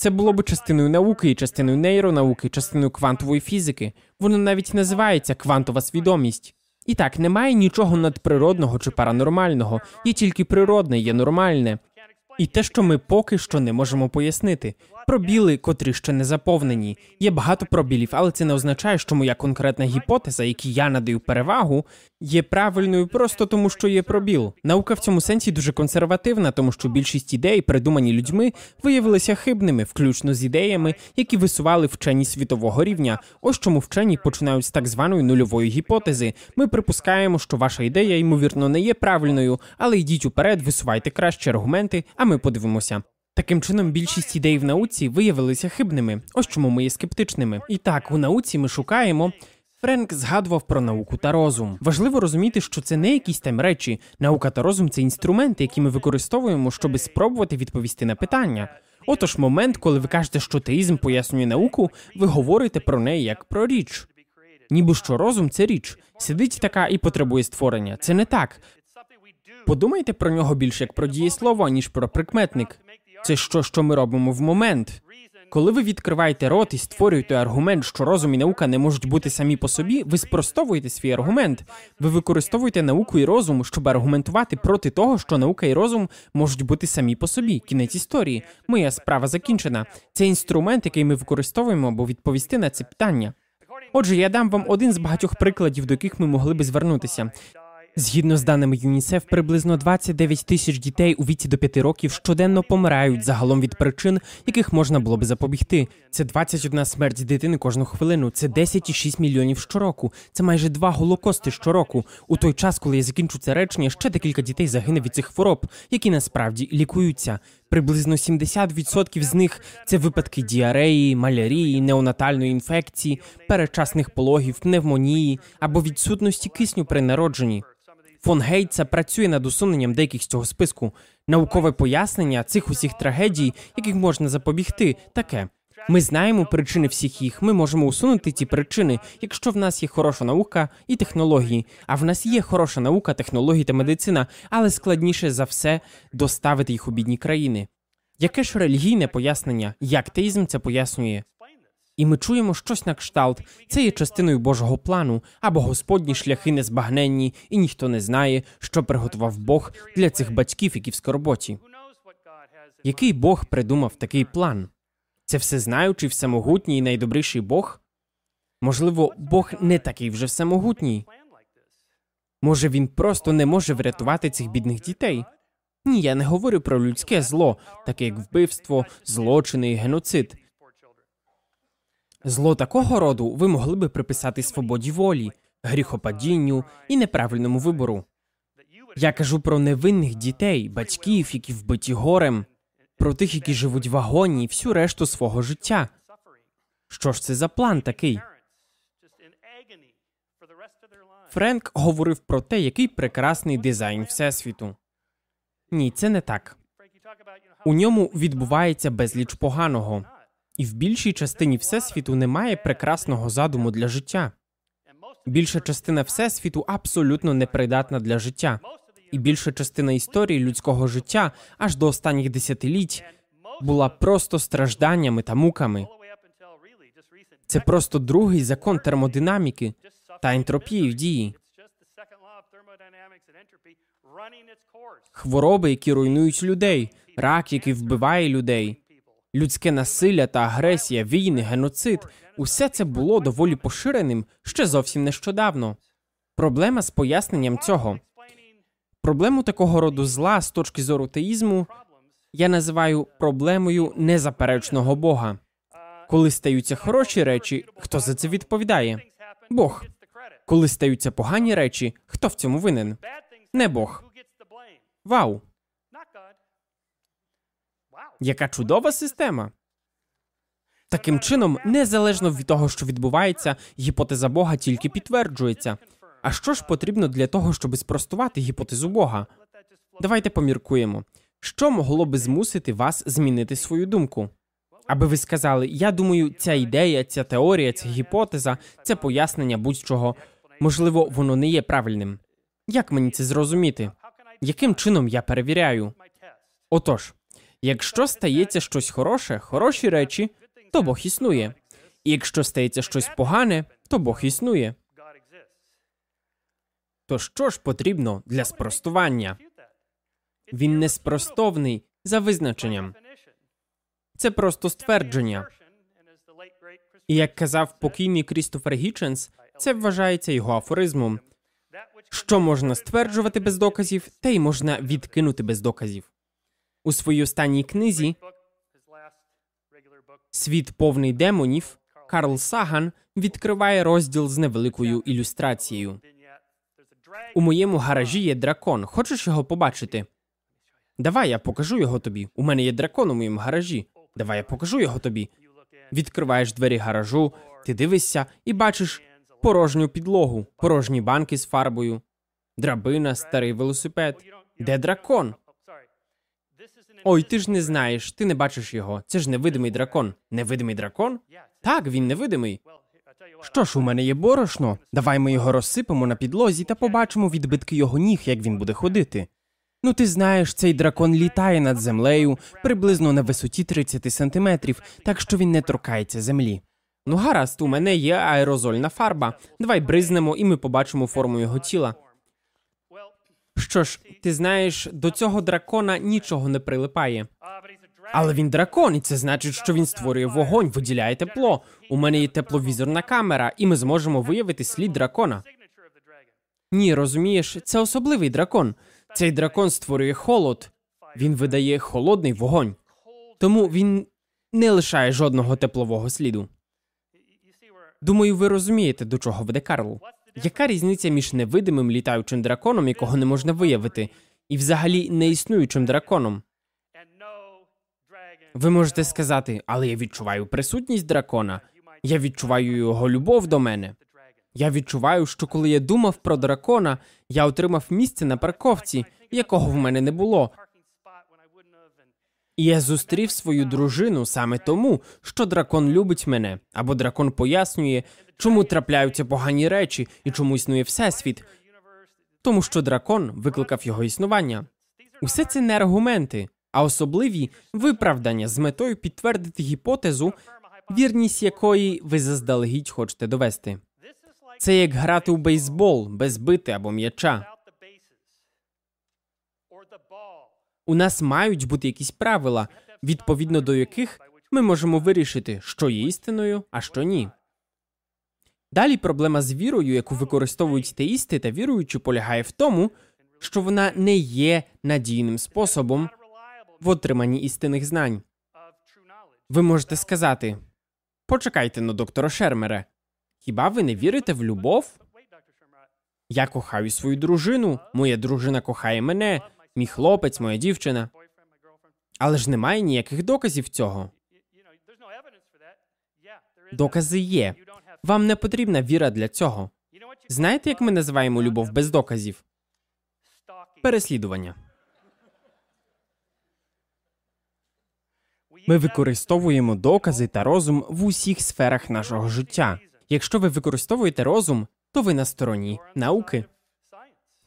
Це було б частиною науки, частиною нейронауки, частиною квантової фізики. Воно навіть називається квантова свідомість. І так, немає нічого надприродного чи паранормального, є тільки природне, є нормальне. І те, що ми поки що не можемо пояснити. Пробіли, котрі ще не заповнені. Є багато пробілів, але це не означає, що моя конкретна гіпотеза, якій я надаю перевагу, є правильною просто тому, що є пробіл. Наука в цьому сенсі дуже консервативна, тому що більшість ідей, придумані людьми, виявилися хибними, включно з ідеями, які висували вчені світового рівня. Ось чому вчені починають з так званої нульової гіпотези. Ми припускаємо, що ваша ідея ймовірно не є правильною, але йдіть уперед, висувайте кращі аргументи, а ми подивимося. Таким чином, більшість ідей в науці виявилися хибними. Ось чому ми є скептичними. І так, у науці ми шукаємо. Френк згадував про науку та розум. Важливо розуміти, що це не якісь там речі. Наука та розум це інструменти, які ми використовуємо, щоб спробувати відповісти на питання. Отож, момент, коли ви кажете, що теїзм пояснює науку, ви говорите про неї як про річ. Ніби що розум це річ. Сидить така і потребує створення. Це не так. Подумайте про нього більше як про дієслово, ніж про прикметник. Це що, що ми робимо в момент. Коли ви відкриваєте рот і створюєте аргумент, що розум і наука не можуть бути самі по собі, ви спростовуєте свій аргумент. Ви використовуєте науку і розум, щоб аргументувати проти того, що наука і розум можуть бути самі по собі. Кінець історії. Моя справа закінчена. Це інструмент, який ми використовуємо, аби відповісти на це питання. Отже, я дам вам один з багатьох прикладів, до яких ми могли би звернутися. Згідно з даними ЮНІСЕФ, приблизно 29 тисяч дітей у віці до 5 років щоденно помирають загалом від причин, яких можна було би запобігти. Це 21 смерть дитини кожну хвилину. Це 10,6 мільйонів щороку. Це майже два голокости щороку. У той час, коли я закінчу це речення, ще декілька дітей загине від цих хвороб, які насправді лікуються. Приблизно 70% з них це випадки діареї, малярії, неонатальної інфекції, перечасних пологів, пневмонії або відсутності кисню при народженні. Фон Гейтса працює над усуненням деяких з цього списку. Наукове пояснення цих усіх трагедій, яких можна запобігти, таке. Ми знаємо причини всіх їх. Ми можемо усунути ці причини, якщо в нас є хороша наука і технології. А в нас є хороша наука, технології та медицина, але складніше за все доставити їх у бідні країни. Яке ж релігійне пояснення, як теїзм це пояснює? І ми чуємо щось на кшталт. Це є частиною Божого плану, або Господні шляхи незбагненні, і ніхто не знає, що приготував Бог для цих батьків, які в скорботі. Який Бог придумав такий план? Це всезнаючий, всемогутній і найдобріший Бог? Можливо, Бог не такий вже всемогутній. Може, він просто не може врятувати цих бідних дітей? Ні, я не говорю про людське зло, таке як вбивство, злочини і геноцид. Зло такого роду ви могли би приписати свободі волі, гріхопадінню і неправильному вибору. Я кажу про невинних дітей, батьків, які вбиті горем, про тих, які живуть в агонії всю решту свого життя. Що ж це за план такий? Френк говорив про те, який прекрасний дизайн всесвіту. Ні, це не так. У ньому відбувається безліч поганого, і в більшій частині всесвіту немає прекрасного задуму для життя. Більша частина всесвіту абсолютно непридатна для життя, і більша частина історії людського життя аж до останніх десятиліть була просто стражданнями та муками. Це просто другий закон термодинаміки та ентропії в дії. Хвороби, які руйнують людей, рак, який вбиває людей, людське насилля та агресія, війни, геноцид усе це було доволі поширеним ще зовсім нещодавно. Проблема з поясненням цього. Проблему такого роду зла з точки зору теїзму я називаю проблемою незаперечного Бога. Коли стаються хороші речі, хто за це відповідає? Бог. Коли стаються погані речі, хто в цьому винен? Не Бог. Вау! Яка чудова система. Таким чином, незалежно від того, що відбувається, гіпотеза Бога тільки підтверджується. А що ж потрібно для того, щоб спростувати гіпотезу Бога? Давайте поміркуємо, що могло би змусити вас змінити свою думку. Аби ви сказали, я думаю, ця ідея, ця теорія, ця гіпотеза, це пояснення будь-чого. Можливо, воно не є правильним. Як мені це зрозуміти? Яким чином я перевіряю? Отож, якщо стається щось хороше, хороші речі, то Бог існує. І якщо стається щось погане, то Бог існує. То що ж потрібно для спростування? Він неспростовний за визначенням. Це просто ствердження. І як казав покійний Крістофер Гіченс, це вважається його афоризмом. Що можна стверджувати без доказів, те й можна відкинути без доказів. У своїй останній книзі Світ повний демонів Карл Саган відкриває розділ з невеликою ілюстрацією. У моєму гаражі є дракон. Хочеш його побачити? Давай я покажу його тобі. У мене є дракон у моєму гаражі. Давай я покажу його тобі. Відкриваєш двері гаражу, ти дивишся і бачиш порожню підлогу, порожні банки з фарбою, драбина, старий велосипед. Де дракон? Ой, ти ж не знаєш, ти не бачиш його. Це ж невидимий дракон. Невидимий дракон? Так, він невидимий. Що ж, у мене є борошно. Давай ми його розсипемо на підлозі та побачимо відбитки його ніг, як він буде ходити. Ну, ти знаєш, цей дракон літає над землею приблизно на висоті 30 сантиметрів, так що він не торкається землі. Ну, гаразд, у мене є аерозольна фарба. Давай бризнемо, і ми побачимо форму його тіла. Що ж, ти знаєш, до цього дракона нічого не прилипає. Але він дракон, і це значить, що він створює вогонь, виділяє тепло. У мене є тепловізорна камера, і ми зможемо виявити слід дракона. Ні, розумієш, це особливий дракон. Цей дракон створює холод. Він видає холодний вогонь. Тому він не лишає жодного теплового сліду. Думаю, ви розумієте, до чого веде Карл. Яка різниця між невидимим літаючим драконом, якого не можна виявити, і взагалі неіснуючим драконом? Ви можете сказати, але я відчуваю присутність дракона. Я відчуваю його любов до мене. Я відчуваю, що коли я думав про дракона, я отримав місце на парковці, якого в мене не було. І я зустрів свою дружину саме тому, що дракон любить мене, або дракон пояснює, чому трапляються погані речі і чому існує всесвіт, тому що дракон викликав його існування. Усе це не аргументи, а особливі виправдання з метою підтвердити гіпотезу, вірність якої ви заздалегідь хочете довести. Це як грати у бейсбол без бити або м'яча. У нас мають бути якісь правила, відповідно до яких ми можемо вирішити, що є істиною, а що ні. Далі проблема з вірою, яку використовують теїсти та віруючі, полягає в тому, що вона не є надійним способом в отриманні істинних знань. Ви можете сказати почекайте на доктора Шермера. Хіба ви не вірите в любов? Я кохаю свою дружину, моя дружина кохає мене, мій хлопець, моя дівчина. Але ж немає ніяких доказів цього. Докази є. Вам не потрібна віра для цього. Знаєте, як ми називаємо любов без доказів? Переслідування. Ми використовуємо докази та розум в усіх сферах нашого життя. Якщо ви використовуєте розум, то ви на стороні науки.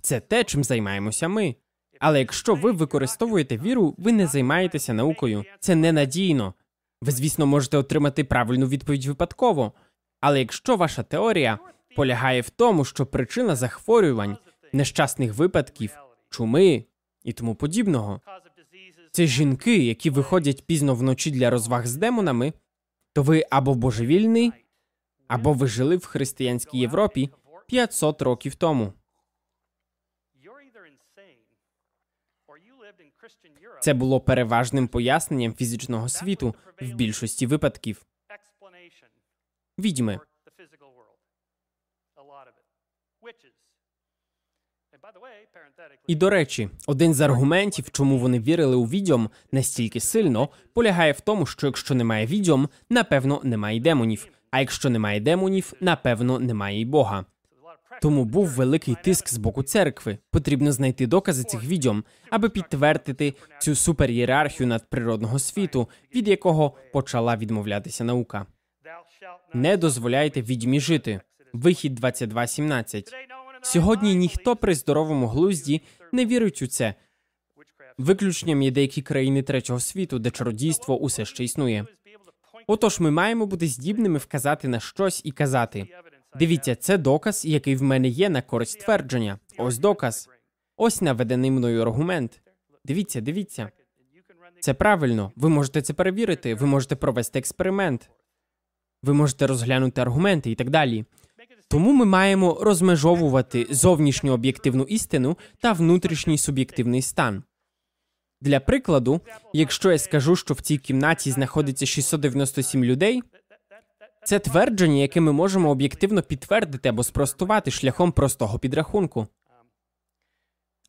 Це те, чим займаємося ми. Але якщо ви використовуєте віру, ви не займаєтеся наукою. Це ненадійно. Ви, звісно, можете отримати правильну відповідь випадково. Але якщо ваша теорія полягає в тому, що причина захворювань, нещасних випадків, чуми і тому подібного, це жінки, які виходять пізно вночі для розваг з демонами, то ви або божевільний, або ви жили в християнській Європі 500 років тому. Це було переважним поясненням фізичного світу в більшості випадків. Відьми. І до речі, один з аргументів, чому вони вірили у відьом настільки сильно, полягає в тому, що якщо немає відьом, напевно, немає демонів. А якщо немає демонів, напевно, немає й Бога. Тому був великий тиск з боку церкви. Потрібно знайти докази цих відьом, аби підтвердити цю суперієрархію надприродного світу, від якого почала відмовлятися наука. Не дозволяйте відьмі жити. Вихід 22.17. Сьогодні ніхто при здоровому глузді не вірить у це. Виключенням є деякі країни третього світу, де чародійство усе ще існує. Отож, ми маємо бути здібними вказати на щось і казати: дивіться, це доказ, який в мене є на користь твердження. Ось доказ. Ось наведений мною аргумент. Дивіться, дивіться. Це правильно. Ви можете це перевірити. Ви можете провести експеримент. Ви можете розглянути аргументи і так далі. Тому ми маємо розмежовувати зовнішню об'єктивну істину та внутрішній суб'єктивний стан. Для прикладу, якщо я скажу, що в цій кімнаті знаходиться 697 людей, це твердження, яке ми можемо об'єктивно підтвердити або спростувати шляхом простого підрахунку.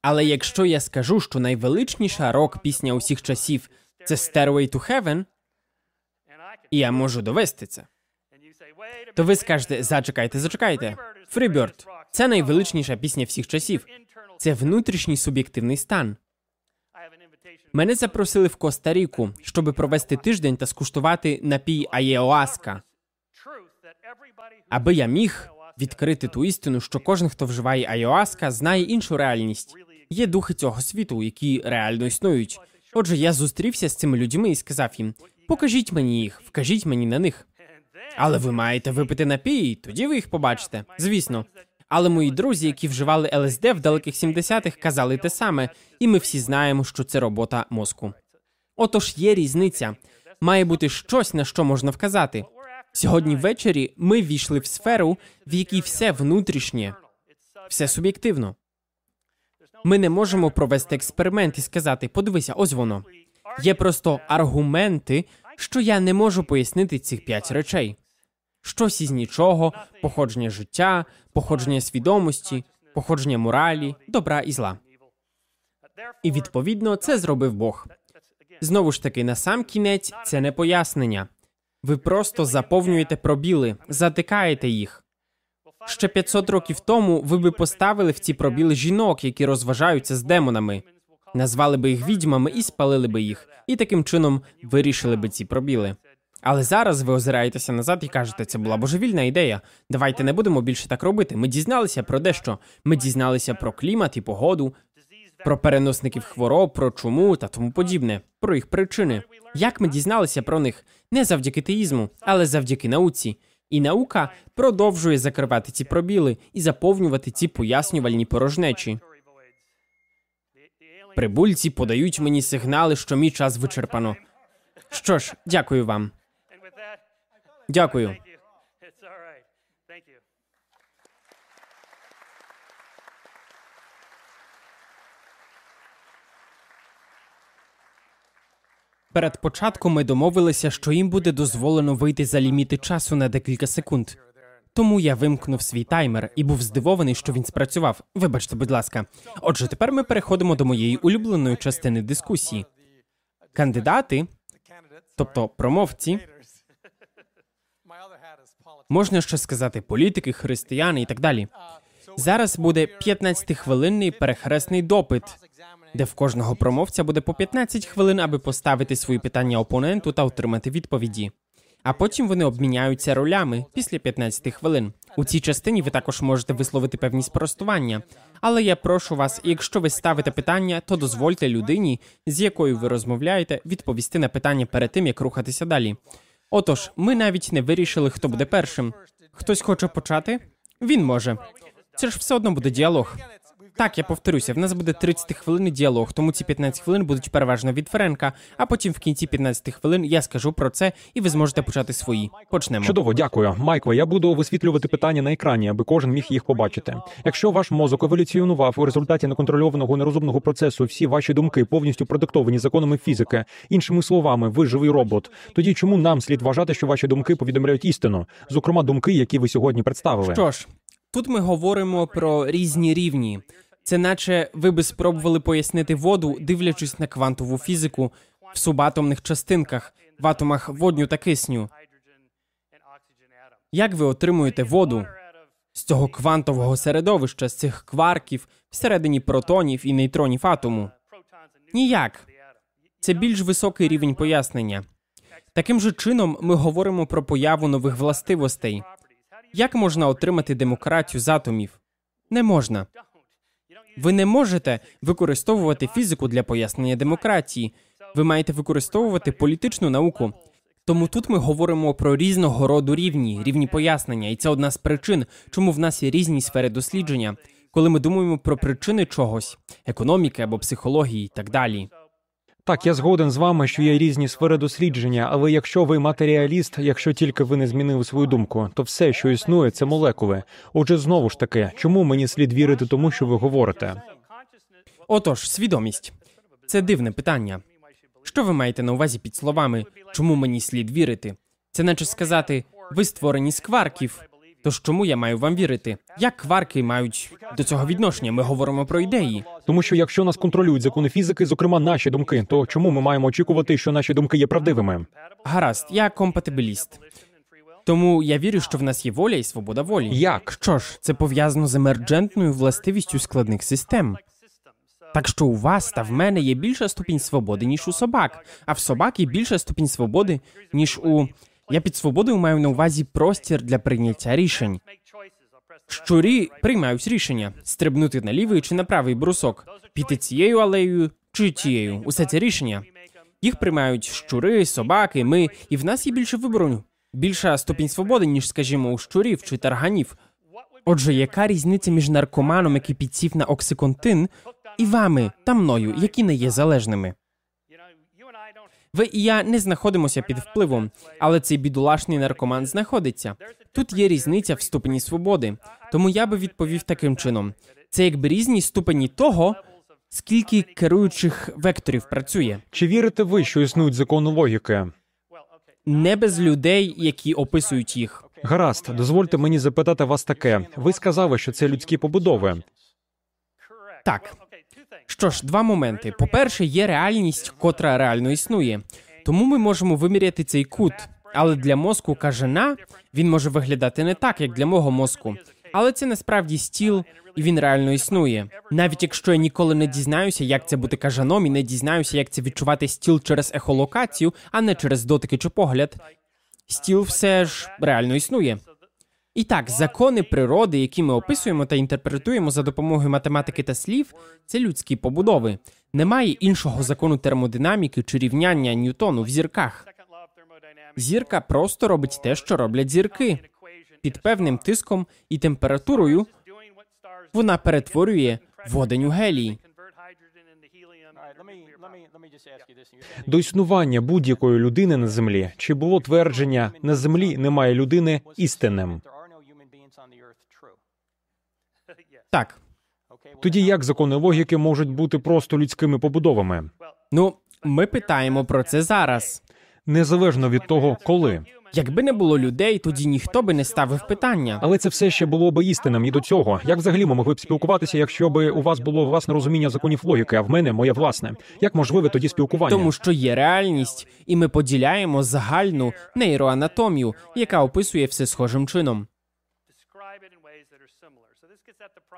Але якщо я скажу, що найвеличніша рок пісня усіх часів це Stairway to Heaven, і я можу довести це, то ви скажете: зачекайте, зачекайте. Freebird – це найвеличніша пісня всіх часів. Це внутрішній суб'єктивний стан. Мене запросили в Коста-Ріку, щоб провести тиждень та скуштувати напій Аєоаска, аби я міг відкрити ту істину, що кожен, хто вживає Айоаска, знає іншу реальність. Є духи цього світу, які реально існують. Отже, я зустрівся з цими людьми і сказав їм: покажіть мені їх, вкажіть мені на них. Але ви маєте випити напій, тоді ви їх побачите. Звісно. Але мої друзі, які вживали ЛСД в далеких 70-х, казали те саме, і ми всі знаємо, що це робота мозку. Отож, є різниця. Має бути щось, на що можна вказати. Сьогодні ввечері ми війшли в сферу, в якій все внутрішнє, все суб'єктивно. Ми не можемо провести експеримент і сказати: подивися, ось воно. Є просто аргументи, що я не можу пояснити цих п'ять речей: щось із нічого, походження життя, походження свідомості, походження моралі, добра і зла. І відповідно це зробив Бог. Знову ж таки, на сам кінець це не пояснення. Ви просто заповнюєте пробіли, затикаєте їх. Ще 500 років тому ви би поставили в ці пробіли жінок, які розважаються з демонами, назвали би їх відьмами і спалили би їх, і таким чином вирішили би ці пробіли. Але зараз ви озираєтеся назад і кажете, це була божевільна ідея. Давайте не будемо більше так робити. Ми дізналися про дещо. Ми дізналися про клімат і погоду, про переносників хвороб, про чуму та тому подібне, про їх причини. Як ми дізналися про них не завдяки теїзму, але завдяки науці. І наука продовжує закривати ці пробіли і заповнювати ці пояснювальні порожнечі. Прибульці подають мені сигнали, що мій час вичерпано. Що ж, дякую вам. Дякую. Перед початком ми домовилися, що їм буде дозволено вийти за ліміти часу на декілька секунд. Тому я вимкнув свій таймер і був здивований, що він спрацював. Вибачте, будь ласка. Отже, тепер ми переходимо до моєї улюбленої частини дискусії. Кандидати, тобто промовці, можна ще сказати політики, християни і так далі. Зараз буде 15-хвилинний перехресний допит, де в кожного промовця буде по 15 хвилин, аби поставити свої питання опоненту та отримати відповіді. А потім вони обміняються ролями після 15 хвилин. У цій частині ви також можете висловити певні спростування. Але я прошу вас, якщо ви ставите питання, то дозвольте людині, з якою ви розмовляєте, відповісти на питання перед тим, як рухатися далі. Отож, ми навіть не вирішили, хто буде першим. Хтось хоче почати? Він може. Це ж все одно буде діалог. Так, я повторюся, в нас буде 30 хвилин діалог, тому ці 15 хвилин будуть переважно від Френка, а потім в кінці 15 хвилин я скажу про це, і ви зможете почати свої. Почнемо. Чудово, дякую, Майкле. Я буду висвітлювати питання на екрані, аби кожен міг їх побачити. Якщо ваш мозок еволюціонував у результаті неконтрольованого нерозумного процесу, всі ваші думки повністю продиктовані законами фізики, іншими словами, ви живий робот. Тоді чому нам слід вважати, що ваші думки повідомляють істину, зокрема думки, які ви сьогодні представили? Що ж, тут ми говоримо про різні рівні. Це наче ви би спробували пояснити воду, дивлячись на квантову фізику в субатомних частинках, в атомах водню та кисню. Як ви отримуєте воду з цього квантового середовища, з цих кварків всередині протонів і нейтронів атому? Ніяк. Це більш високий рівень пояснення. Таким же чином ми говоримо про появу нових властивостей. Як можна отримати демократію з атомів? Не можна. Ви не можете використовувати фізику для пояснення демократії. Ви маєте використовувати політичну науку. Тому тут ми говоримо про різного роду рівні, рівні пояснення, і це одна з причин, чому в нас є різні сфери дослідження, коли ми думаємо про причини чогось, економіки або психології і так далі. Так, я згоден з вами, що є різні сфери дослідження, але якщо ви матеріаліст, якщо тільки ви не змінили свою думку, то все, що існує, це молекули. Отже, знову ж таки, чому мені слід вірити тому, що ви говорите? Отож, свідомість це дивне питання. Що ви маєте на увазі під словами чому мені слід вірити? Це наче сказати, ви створені з кварків. Тож чому я маю вам вірити? Як кварки мають до цього відношення? Ми говоримо про ідеї. Тому що якщо нас контролюють закони фізики, зокрема наші думки, то чому ми маємо очікувати, що наші думки є правдивими? Гаразд, я компатибіліст. Тому я вірю, що в нас є воля і свобода волі. Як? Що ж, це пов'язано з емерджентною властивістю складних систем. Так що у вас та в мене є більша ступінь свободи, ніж у собак, а в собак є більша ступінь свободи, ніж у. Я під свободою маю на увазі простір для прийняття рішень. Щурі приймають рішення стрибнути на лівий чи на правий брусок, піти цією алеєю чи тією. Усе це рішення. Їх приймають щури, собаки, ми, і в нас є більше вибору. Більша ступінь свободи, ніж, скажімо, у щурів чи тарганів. Отже, яка різниця між наркоманом, який підсів на оксиконтин, і вами та мною, які не є залежними? Ви і я не знаходимося під впливом, але цей бідолашний наркоман знаходиться. Тут є різниця в ступені свободи. Тому я би відповів таким чином: це якби різні ступені того, скільки керуючих векторів працює, Чи вірите ви, що існують закони логіки? не без людей, які описують їх. Гаразд, дозвольте мені запитати вас таке. Ви сказали, що це людські побудови. Так. Що ж, два моменти. По-перше, є реальність, котра реально існує. Тому ми можемо виміряти цей кут. Але для мозку кажана він може виглядати не так, як для мого мозку. Але це насправді стіл, і він реально існує. Навіть якщо я ніколи не дізнаюся, як це бути кажаном, і не дізнаюся, як це відчувати стіл через ехолокацію, а не через дотики чи погляд. Стіл все ж реально існує. І так, закони природи, які ми описуємо та інтерпретуємо за допомогою математики та слів, це людські побудови. Немає іншого закону термодинаміки чи рівняння Ньютону в зірках. Зірка просто робить те, що роблять зірки. Під певним тиском і температурою вона перетворює водень у гелій. До існування будь-якої людини на землі чи було твердження на землі немає людини істинним? Так, Тоді як закони логіки можуть бути просто людськими побудовами, ну ми питаємо про це зараз. незалежно від того, коли. Якби не було людей, тоді ніхто би не ставив питання. Але це все ще було би істинним і до цього. Як взагалі ми могли б спілкуватися, якщо би у вас було власне розуміння законів логіки, а в мене моє власне? Як можливе тоді спілкування? Тому що є реальність, і ми поділяємо загальну нейроанатомію, яка описує все схожим чином.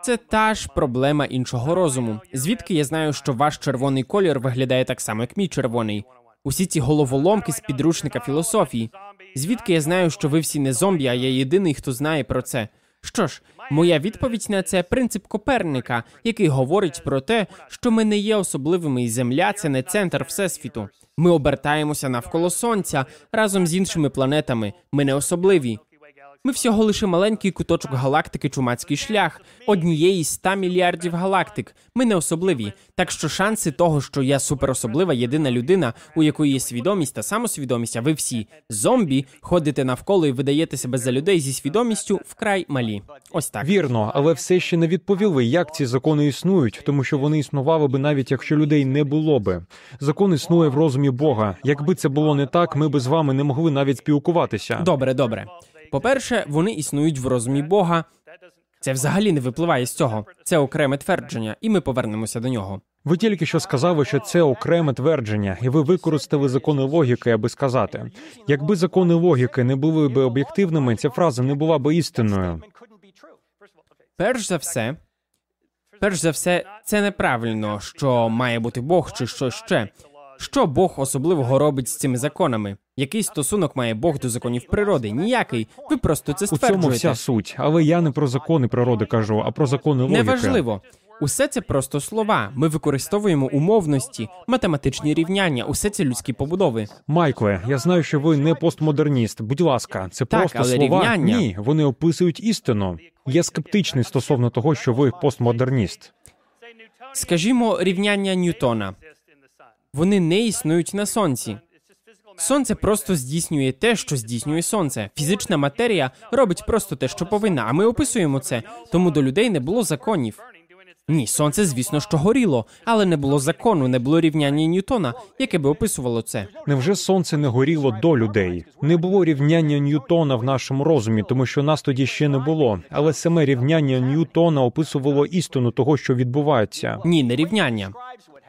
Це та ж проблема іншого розуму. Звідки я знаю, що ваш червоний колір виглядає так само, як мій червоний? Усі ці головоломки з підручника філософії. Звідки я знаю, що ви всі не зомбі, а я єдиний, хто знає про це? Що ж, моя відповідь на це принцип Коперника, який говорить про те, що ми не є особливими, і Земля це не центр всесвіту. Ми обертаємося навколо сонця разом з іншими планетами. Ми не особливі. Ми всього лише маленький куточок галактики Чумацький шлях, однієї з 100 мільярдів галактик. Ми не особливі. Так що шанси того, що я суперособлива єдина людина, у якої є свідомість та самосвідомість, а ви всі зомбі, ходите навколо і видаєте себе за людей зі свідомістю вкрай малі. Ось так. Вірно, але все ще не відповіли, як ці закони існують, тому що вони існували би навіть якщо людей не було би. Закон існує в розумі Бога. Якби це було не так, ми би з вами не могли навіть спілкуватися. Добре, добре. По-перше, вони існують в розумі Бога. Це взагалі не випливає з цього. Це окреме твердження, і ми повернемося до нього. Ви тільки що сказали, що це окреме твердження, і ви використали закони логіки, аби сказати, якби закони логіки не були би об'єктивними, ця фраза не була би істинною. Перш за все, перш за все, це неправильно, що має бути Бог чи що ще. Що Бог особливого робить з цими законами? Який стосунок має Бог до законів природи? Ніякий. Ви просто це У цьому стверджуєте. вся суть. Але я не про закони природи кажу, а про закони логіки. Неважливо. Усе це просто слова. Ми використовуємо умовності, математичні рівняння. Усе це людські побудови. Майкле, я знаю, що ви не постмодерніст. Будь ласка, це Так, просто але слова. рівняння- Ні, вони описують істину. Я скептичний стосовно того, що ви постмодерніст. Скажімо, рівняння Ньютона. Вони не існують на сонці. Сонце просто здійснює те, що здійснює сонце. Фізична матерія робить просто те, що повинна. А ми описуємо це. Тому до людей не було законів. Ні, сонце, звісно, що горіло, але не було закону, не було рівняння Ньютона, яке би описувало це. Невже сонце не горіло до людей? Не було рівняння Ньютона в нашому розумі, тому що нас тоді ще не було. Але саме рівняння Ньютона описувало істину того, що відбувається. Ні, не рівняння.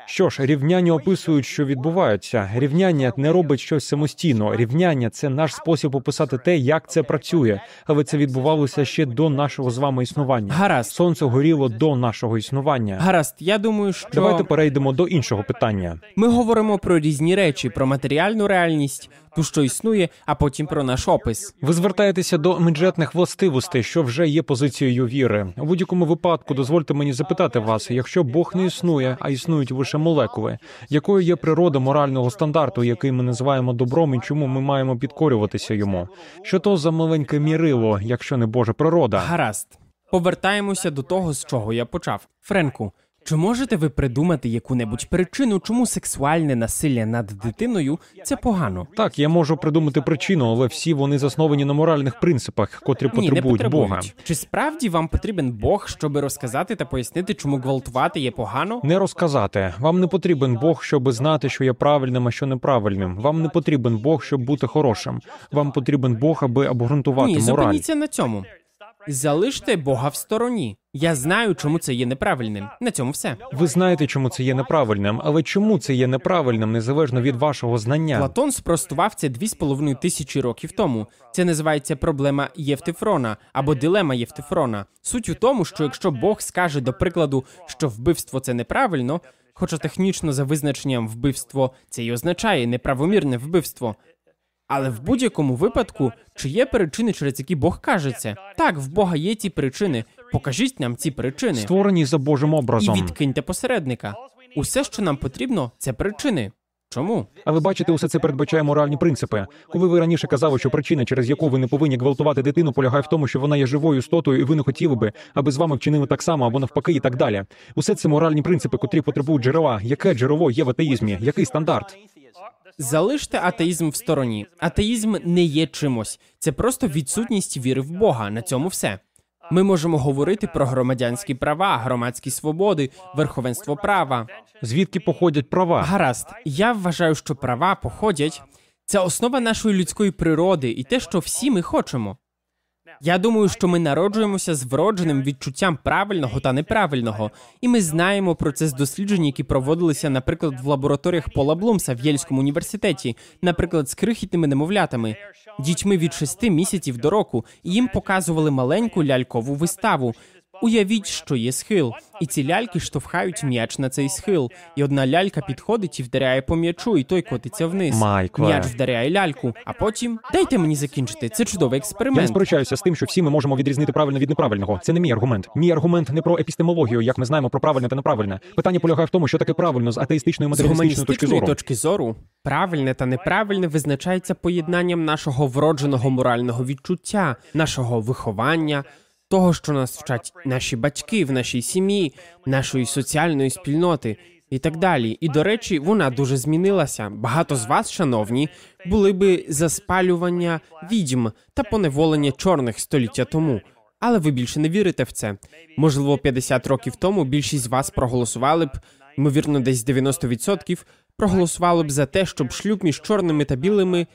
Що ж, рівняння описують, що відбувається. Рівняння не робить щось самостійно. Рівняння це наш спосіб описати те, як це працює. Але це відбувалося ще до нашого з вами існування. Гаразд. Сонце горіло до нашого існування. Гаразд, я думаю, що Давайте перейдемо до іншого питання. ми говоримо про різні речі: про матеріальну реальність, ту, що існує, а потім про наш опис. Ви звертаєтеся до меджетних властивостей, що вже є позицією віри. У будь-якому випадку дозвольте мені запитати вас, якщо Бог не існує, а існують лише молекули, якою є природа морального стандарту, який ми називаємо добром, і чому ми маємо підкорюватися йому? Що то за маленьке мірило, якщо не Божа природа? Гаразд. Повертаємося до того, з чого я почав. Френку, чи можете ви придумати яку-небудь причину, чому сексуальне насилля над дитиною це погано? Так, я можу придумати причину, але всі вони засновані на моральних принципах, котрі Ні, не потребують. Бога. Чи справді вам потрібен Бог, щоб розказати та пояснити, чому гвалтувати є погано? Не розказати. Вам не потрібен Бог, щоб знати, що є правильним, а що неправильним. Вам не потрібен Бог, щоб бути хорошим. Вам потрібен Бог, аби обґрунтувати Ні, мораль. зупиніться на цьому. Залиште Бога в стороні. Я знаю, чому це є неправильним. На цьому все. Ви знаєте, чому це є неправильним, але чому це є неправильним, незалежно від вашого знання? Платон спростував це дві з половиною тисячі років тому. Це називається проблема Євтифрона або дилема Євтифрона. Суть у тому, що якщо Бог скаже, до прикладу, що вбивство це неправильно, хоча технічно за визначенням вбивство це і означає неправомірне вбивство. Але в будь-якому випадку, чи є причини, через які Бог каже це? Так, в Бога є ті причини. Покажіть нам ці причини Створені за Божим і образом. відкиньте посередника. Усе, що нам потрібно, це причини. Чому? А ви бачите, усе це передбачає моральні принципи. Коли ви раніше казали, що причина, через яку ви не повинні гвалтувати дитину, полягає в тому, що вона є живою істотою, і ви не хотіли би, аби з вами вчинили так само або навпаки, і так далі. Усе це моральні принципи, котрі потребують джерела. Яке джерело є в атеїзмі? Який стандарт? Залиште атеїзм в стороні. Атеїзм не є чимось, це просто відсутність віри в Бога. На цьому все. Ми можемо говорити про громадянські права, громадські свободи, верховенство права. Звідки походять права? Гаразд, я вважаю, що права походять. Це основа нашої людської природи і те, що всі ми хочемо. Я думаю, що ми народжуємося з вродженим відчуттям правильного та неправильного, і ми знаємо про це з досліджень, які проводилися, наприклад, в лабораторіях Пола Блумса в Єльському університеті, наприклад, з крихітними немовлятами, дітьми від шести місяців до року, і їм показували маленьку лялькову виставу. Уявіть, що є схил, і ці ляльки штовхають м'яч на цей схил, і одна лялька підходить і вдаряє по м'ячу, і той котиться вниз. Майкле. М'яч вдаряє ляльку, а потім дайте мені закінчити. Це чудовий Я не сперечаюся з тим, що всі ми можемо відрізнити правильне від неправильного. Це не мій аргумент. Мій аргумент не про епістемологію, як ми знаємо про правильне та неправильне. Питання полягає в тому, що таке правильно з атеїстичної матеріалістичної точки зору. точки зору правильне та неправильне визначається поєднанням нашого вродженого морального відчуття, нашого виховання, того, що нас вчать наші батьки в нашій сім'ї, нашої соціальної спільноти. І так далі. І до речі, вона дуже змінилася. Багато з вас, шановні, були би за спалювання відьм та поневолення чорних століття тому. Але ви більше не вірите в це. Можливо, 50 років тому більшість з вас проголосували б, ймовірно, десь 90% проголосували б за те, щоб шлюб між чорними та білими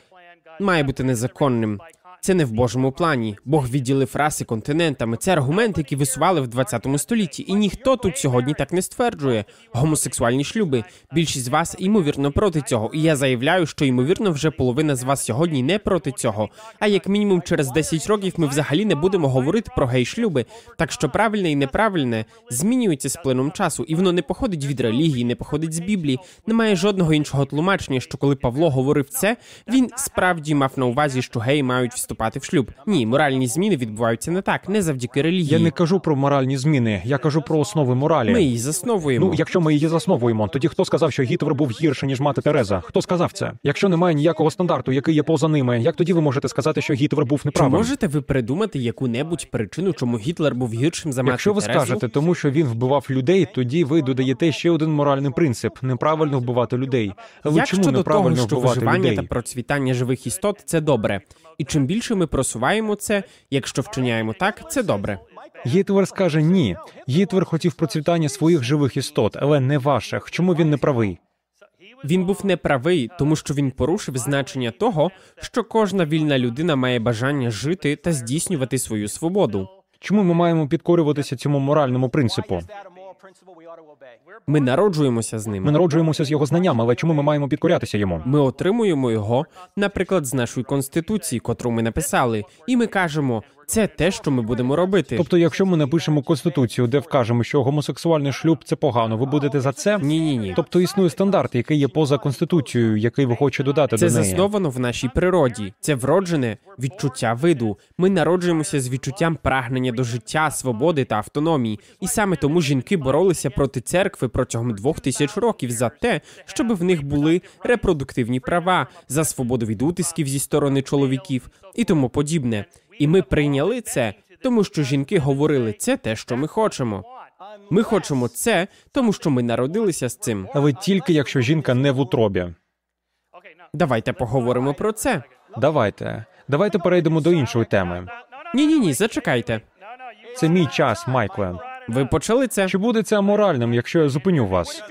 має бути незаконним. Це не в Божому плані. Бог відділив раси континентами. Це аргумент, який висували в 20 столітті, і ніхто тут сьогодні так не стверджує. Гомосексуальні шлюби. Більшість з вас ймовірно проти цього. І я заявляю, що ймовірно вже половина з вас сьогодні не проти цього. А як мінімум через 10 років ми взагалі не будемо говорити про гей-шлюби. Так що правильне і неправильне змінюється з плином часу, і воно не походить від релігії, не походить з Біблії. Немає жодного іншого тлумачення, що коли Павло говорив це, він справді мав на увазі, що геї мають вступити вступати в шлюб. Ні, моральні зміни відбуваються не так, не завдяки релігії. Я не кажу про моральні зміни, я кажу про основи моралі. Ми її засновуємо. Ну, якщо ми її засновуємо, тоді хто сказав, що Гітлер був гірше ніж мати Тереза? Хто сказав це? Якщо немає ніякого стандарту, який є поза ними, як тоді ви можете сказати, що Гітлер був Чи неправим? можете ви придумати яку-небудь причину, чому Гітлер був гіршим за мати Якщо ви Терезу? скажете, тому що він вбивав людей, тоді ви додаєте ще один моральний принцип: неправильно вбивати людей. Але Як чому щодо неправильно того, що вбивати виживання людей? та процвітання живих істот це добре. І чим більше ми просуваємо це, якщо вчиняємо так, це добре. Гітлер скаже ні. Гітлер хотів процвітання своїх живих істот, але не ваших. Чому він не правий? Він був неправий, тому що він порушив значення того, що кожна вільна людина має бажання жити та здійснювати свою свободу. Чому ми маємо підкорюватися цьому моральному принципу? Ми народжуємося з Ми ним. народжуємося з його знанням, але чому ми маємо підкорятися йому? Ми отримуємо його, наприклад, з нашої конституції, котру ми написали, і ми кажемо, це те, що ми будемо робити. Тобто, якщо ми напишемо конституцію, де вкажемо, що гомосексуальний шлюб це погано, ви будете за це? Ні, ні, ні. Тобто існує стандарт, який є поза конституцією, який ви хочете додати Це до неї. засновано в нашій природі. Це вроджене відчуття виду. Ми народжуємося з відчуттям прагнення до життя, свободи та автономії. І саме тому жінки боролися проти церкви протягом двох тисяч років за те, щоб в них були репродуктивні права, за свободу від утисків зі сторони чоловіків і тому подібне. І ми прийняли це, тому що жінки говорили, це те, що ми хочемо. Ми хочемо це, тому що ми народилися з цим. Але тільки якщо жінка не в утробі. Давайте поговоримо про це. Давайте. Давайте перейдемо до іншої теми. Ні, ні, ні, зачекайте. Це мій час, Майкле. Ви почали це? Чи буде це аморальним, якщо я зупиню вас?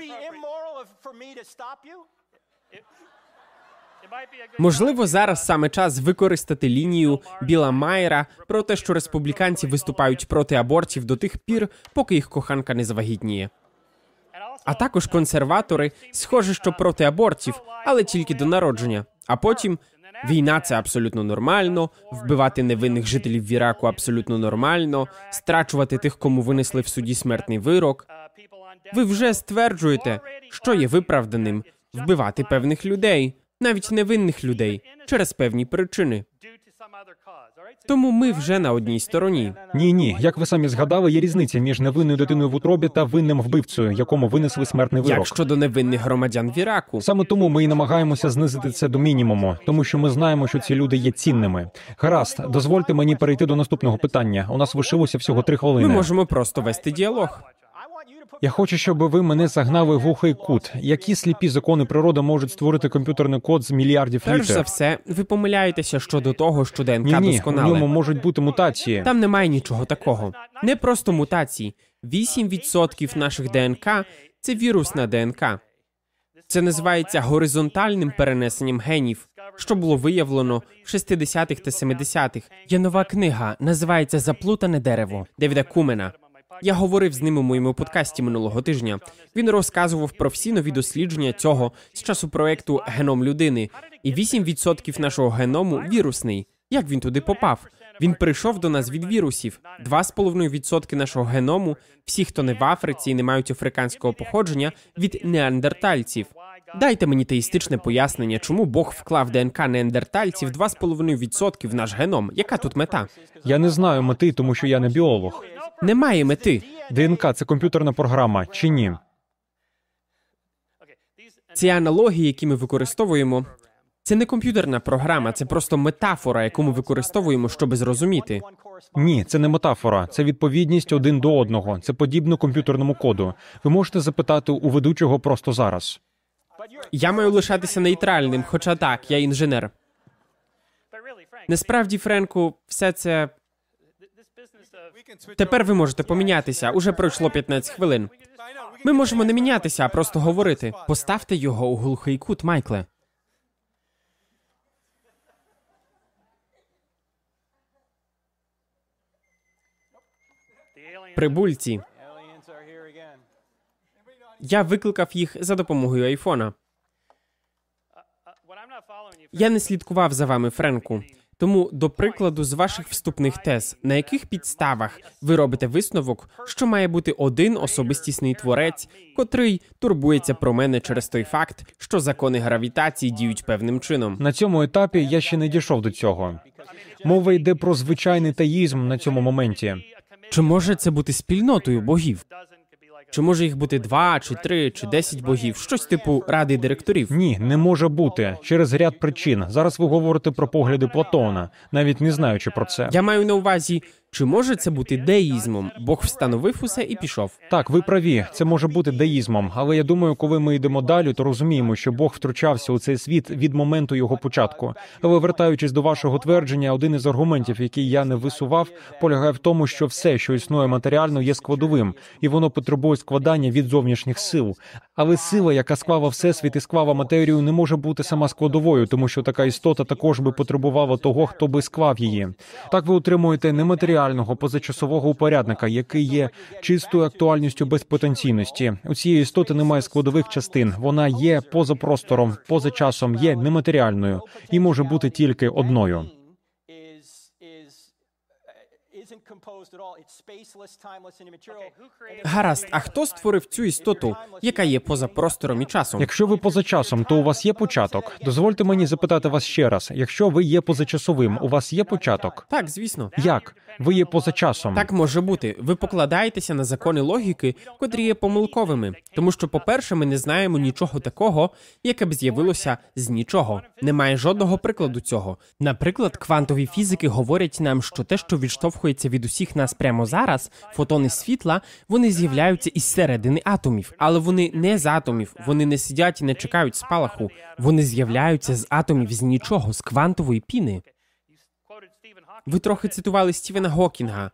Можливо, зараз саме час використати лінію Біла Майера про те, що республіканці виступають проти абортів до тих пір, поки їх коханка не завагітніє. А також консерватори, схоже, що проти абортів, але тільки до народження. А потім війна це абсолютно нормально, вбивати невинних жителів в Іраку абсолютно нормально, страчувати тих, кому винесли в суді смертний вирок. Ви вже стверджуєте, що є виправданим вбивати певних людей, навіть невинних людей, через певні причини. Тому ми вже на одній стороні. Ні, ні. Як ви самі згадали, є різниця між невинною дитиною в утробі та винним вбивцею, якому винесли смертний вирок. Як щодо невинних громадян в Іраку, Саме тому ми і намагаємося знизити це до мінімуму, тому що ми знаємо, що ці люди є цінними. Гаразд, дозвольте мені перейти до наступного питання. У нас лишилося всього три хвилини. ми можемо просто вести діалог. Я хочу, щоб ви мене загнали в глухий кут. Які сліпі закони природи можуть створити комп'ютерний код з мільярдів Перш за все, ви помиляєтеся щодо того, що ДНК Ні, ні, у досконале. ньому можуть бути мутації. Там немає нічого такого. Не просто мутації. 8% наших ДНК це вірусна ДНК. Це називається горизонтальним перенесенням генів, що було виявлено в 60-х та 70-х. Є нова книга, називається Заплутане дерево Девіда Кумена. Я говорив з ним у моєму подкасті минулого тижня. Він розказував про всі нові дослідження цього з часу проекту Геном людини. І 8% нашого геному вірусний. Як він туди попав? Він прийшов до нас від вірусів. 2,5% нашого геному, всі, хто не в Африці і не мають африканського походження, від неандертальців. Дайте мені теїстичне пояснення, чому Бог вклав ДНК неандертальців 2,5% в наш геном. Яка тут мета? Я не знаю мети, тому що я не біолог. Немає мети. ДНК це комп'ютерна програма чи ні? Ці аналогії, які ми використовуємо, це не комп'ютерна програма, це просто метафора, яку ми використовуємо, щоб зрозуміти. Ні, це не метафора, це відповідність один до одного. Це подібно комп'ютерному коду. Ви можете запитати у ведучого просто зараз. Я маю лишатися нейтральним, хоча так, я інженер. Насправді, Френку, все це тепер ви можете помінятися. Уже пройшло 15 хвилин. Ми можемо не мінятися, а просто говорити. Поставте його у глухий кут, Майкле. Прибульці. Я викликав їх за допомогою айфона. Я не слідкував за вами, Френку. Тому, до прикладу, з ваших вступних тез, на яких підставах ви робите висновок, що має бути один особистісний творець, котрий турбується про мене через той факт, що закони гравітації діють певним чином. На цьому етапі я ще не дійшов до цього. Мова йде про звичайний таїзм на цьому моменті. Чи може це бути спільнотою богів? Чи може їх бути два, чи три, чи десять богів? Щось типу ради директорів? Ні, не може бути через ряд причин. Зараз ви говорите про погляди Платона, навіть не знаючи про це. Я маю на увазі, чи може це бути деїзмом? Бог встановив усе і пішов. Так, ви праві, це може бути деїзмом, але я думаю, коли ми йдемо далі, то розуміємо, що Бог втручався у цей світ від моменту його початку. Але вертаючись до вашого твердження, один із аргументів, який я не висував, полягає в тому, що все, що існує матеріально, є складовим, і воно потребує складання від зовнішніх сил. Але сила, яка склала всесвіт і склала матерію, не може бути сама складовою, тому що така істота також би потребувала того, хто би склав її. Так ви отримуєте нематеріального позачасового упорядника, який є чистою актуальністю без потенційності. У цієї істоти немає складових частин. Вона є поза простором, поза часом, є нематеріальною і може бути тільки одною. Гаразд, а хто створив цю істоту, яка є поза простором і часом? Якщо ви поза часом, то у вас є початок. Дозвольте мені запитати вас ще раз: якщо ви є позачасовим, у вас є початок? Так, звісно. Як ви є поза часом? Так може бути. Ви покладаєтеся на закони логіки, котрі є помилковими. Тому що, по-перше, ми не знаємо нічого такого, яке б з'явилося з нічого. Немає жодного прикладу цього. Наприклад, квантові фізики говорять нам, що те, що відштовхується від усіх нас прямо зараз, фотони світла, вони з'являються із середини атомів, але вони не з атомів, вони не сидять і не чекають спалаху. Вони з'являються з атомів з нічого, з квантової піни. Ви трохи цитували Стівена Гокінга,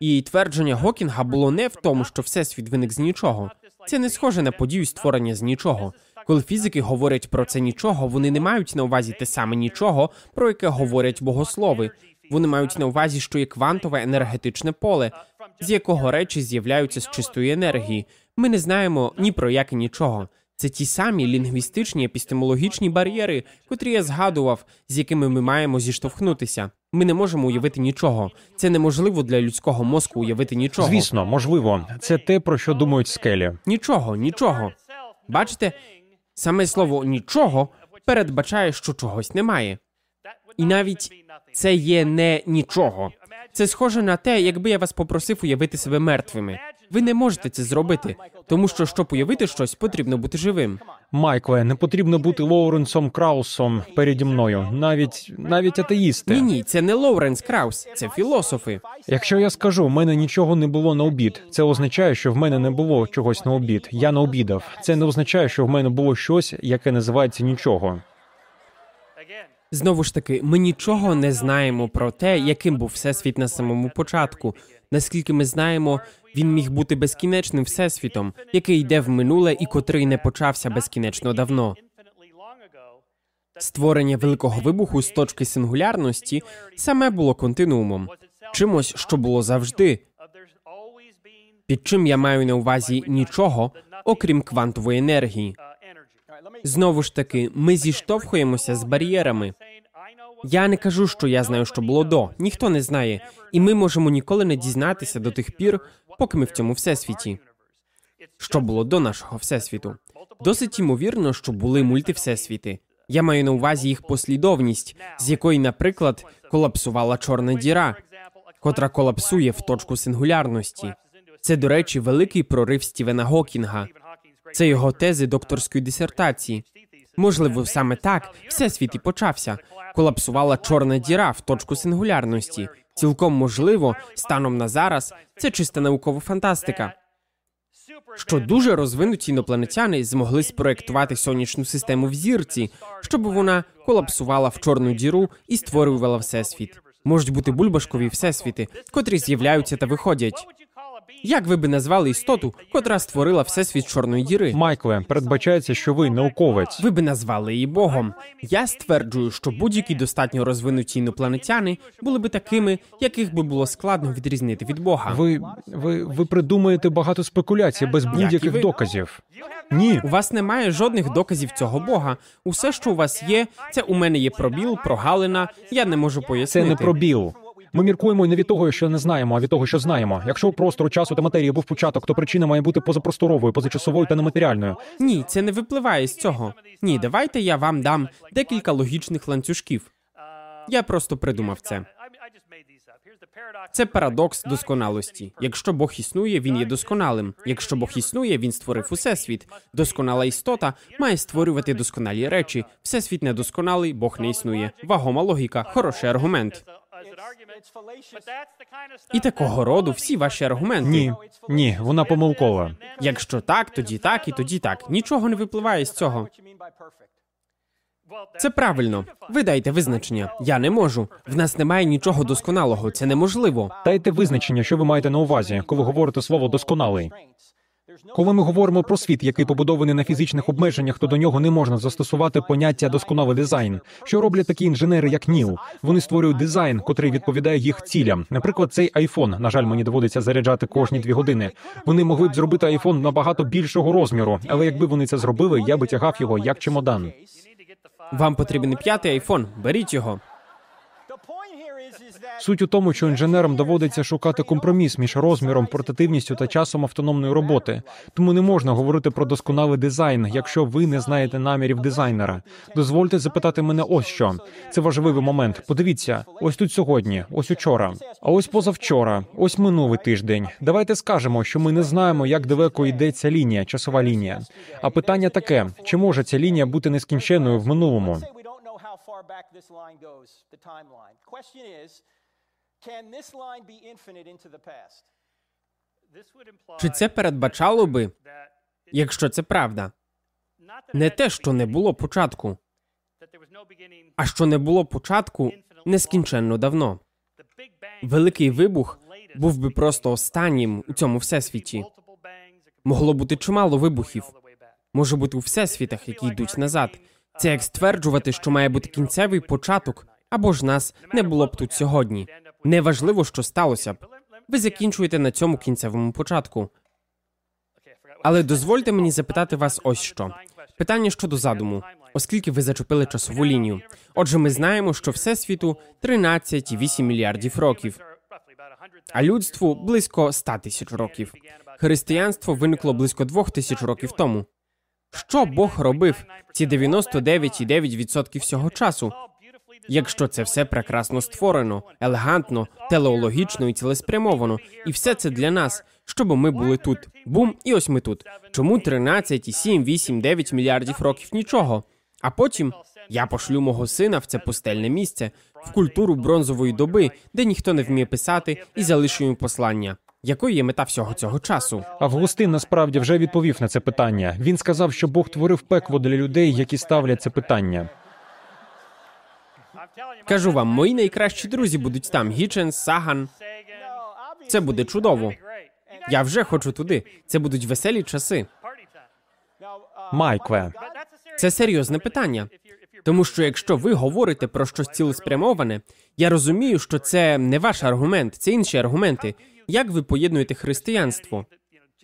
і твердження Гокінга було не в тому, що всесвіт виник з нічого. Це не схоже на подію створення з нічого. Коли фізики говорять про це нічого, вони не мають на увазі те саме нічого, про яке говорять богослови. Вони мають на увазі, що є квантове енергетичне поле, з якого речі з'являються з чистої енергії. Ми не знаємо ні про яке нічого. Це ті самі лінгвістичні епістемологічні бар'єри, котрі я згадував, з якими ми маємо зіштовхнутися. Ми не можемо уявити нічого. Це неможливо для людського мозку уявити нічого. Звісно, можливо, це те, про що думають скелі. Нічого, нічого. Бачите, саме слово нічого передбачає, що чогось немає. І навіть це є не нічого. Це схоже на те, якби я вас попросив уявити себе мертвими. Ви не можете це зробити, тому що щоб уявити щось, потрібно бути живим. Майкле, не потрібно бути Лоуренсом Краусом переді мною, навіть навіть атеїсти. Ні, ні, це не Лоуренс Краус, це філософи. Якщо я скажу, в мене нічого не було на обід, це означає, що в мене не було чогось на обід. Я не обідав. Це не означає, що в мене було щось, яке називається нічого. Знову ж таки, ми нічого не знаємо про те, яким був всесвіт на самому початку. Наскільки ми знаємо, він міг бути безкінечним всесвітом, який йде в минуле і котрий не почався безкінечно давно. Створення великого вибуху з точки сингулярності саме було континуумом, чимось, що було завжди. Під чим я маю на увазі нічого, окрім квантової енергії. Знову ж таки, ми зіштовхуємося з бар'єрами. Я не кажу, що я знаю, що було до. Ніхто не знає, і ми можемо ніколи не дізнатися до тих пір, поки ми в цьому всесвіті. Що було до нашого всесвіту? Досить ймовірно, що були мультивсесвіти. Я маю на увазі їх послідовність, з якої, наприклад, колапсувала чорна діра, котра колапсує в точку сингулярності. Це, до речі, великий прорив Стівена Гокінга. Це його тези докторської дисертації. Можливо, саме так всесвіт і почався. Колапсувала чорна діра в точку сингулярності. Цілком можливо, станом на зараз це чиста наукова фантастика. Що дуже розвинуті інопланетяни змогли спроектувати сонячну систему в зірці, щоб вона колапсувала в чорну діру і створювала всесвіт. Можуть бути бульбашкові всесвіти, котрі з'являються та виходять. Як ви би назвали істоту, котра створила всесвіт чорної діри? Майкле, передбачається, що ви науковець. Ви би назвали її Богом. Я стверджую, що будь-які достатньо розвинуті інопланетяни були би такими, яких би було складно відрізнити від Бога. Ви ви ви придумуєте багато спекуляцій без будь-яких ви. доказів. Ні, У вас немає жодних доказів цього Бога. Усе, що у вас є, це у мене є пробіл, прогалина. Я не можу це пояснити. не пробіл. Ми міркуємо не від того, що не знаємо, а від того, що знаємо. Якщо у простору часу та матерії був початок, то причина має бути позапросторовою, позачасовою та нематеріальною. Ні, це не випливає з цього. Ні, давайте я вам дам декілька логічних ланцюжків. Я просто придумав це. Це парадокс досконалості. Якщо Бог існує, він є досконалим. Якщо Бог існує, він створив усесвіт. Досконала істота має створювати досконалі речі. Всесвіт недосконалий, Бог не існує. Вагома логіка, хороший аргумент. І такого роду всі ваші аргументи. Ні, ні, вона помилкова. Якщо так, тоді так і тоді так. Нічого не випливає з цього. Це правильно. Ви дайте визначення. Я не можу. В нас немає нічого досконалого. Це неможливо. Дайте визначення, що ви маєте на увазі, коли говорите слово досконалий. Коли ми говоримо про світ, який побудований на фізичних обмеженнях, то до нього не можна застосувати поняття досконалий дизайн. Що роблять такі інженери, як Ніл? Вони створюють дизайн, котрий відповідає їх цілям. Наприклад, цей айфон. На жаль, мені доводиться заряджати кожні дві години. Вони могли б зробити айфон набагато більшого розміру, але якби вони це зробили, я би тягав його як чемодан. Вам потрібен п'ятий айфон. Беріть його. Суть у тому, що інженерам доводиться шукати компроміс між розміром, портативністю та часом автономної роботи. Тому не можна говорити про досконалий дизайн, якщо ви не знаєте намірів дизайнера. Дозвольте запитати мене ось що. Це важливий момент. Подивіться, ось тут сьогодні, ось учора, а ось позавчора, ось минулий тиждень. Давайте скажемо, що ми не знаємо, як далеко йде ця лінія, часова лінія. А питання таке: чи може ця лінія бути нескінченною в минулому? Can this line be infinite into the past? Чи це передбачало би, якщо це правда? Не те, що не було початку, а що не було початку нескінченно давно. Великий вибух був би просто останнім у цьому всесвіті. Могло бути чимало вибухів. Може бути у всесвітах, які йдуть назад. Це як стверджувати, що має бути кінцевий початок, або ж нас не було б тут сьогодні. Неважливо, що сталося б. Ви закінчуєте на цьому кінцевому початку. Але дозвольте мені запитати вас ось що. Питання щодо задуму, оскільки ви зачепили часову лінію. Отже, ми знаємо, що всесвіту 13,8 мільярдів років, а людству близько 100 тисяч років. Християнство виникло близько двох тисяч років тому. Що Бог робив ці 99,9% всього часу? Якщо це все прекрасно створено, елегантно, телеологічно і цілеспрямовано, і все це для нас, щоб ми були тут. Бум, і ось ми тут. Чому 13,7, 8, 9 мільярдів років нічого? А потім я пошлю мого сина в це пустельне місце, в культуру бронзової доби, де ніхто не вміє писати, і залишу йому послання. Якою є мета всього цього часу? Августин насправді вже відповів на це питання. Він сказав, що Бог творив пекло для людей, які ставлять це питання. Кажу вам, мої найкращі друзі будуть там: Гічен, Саган. Це буде чудово. Я вже хочу туди. Це будуть веселі часи. Майкле, Це серйозне питання. Тому що якщо ви говорите про щось цілеспрямоване, я розумію, що це не ваш аргумент, це інші аргументи. Як ви поєднуєте християнство?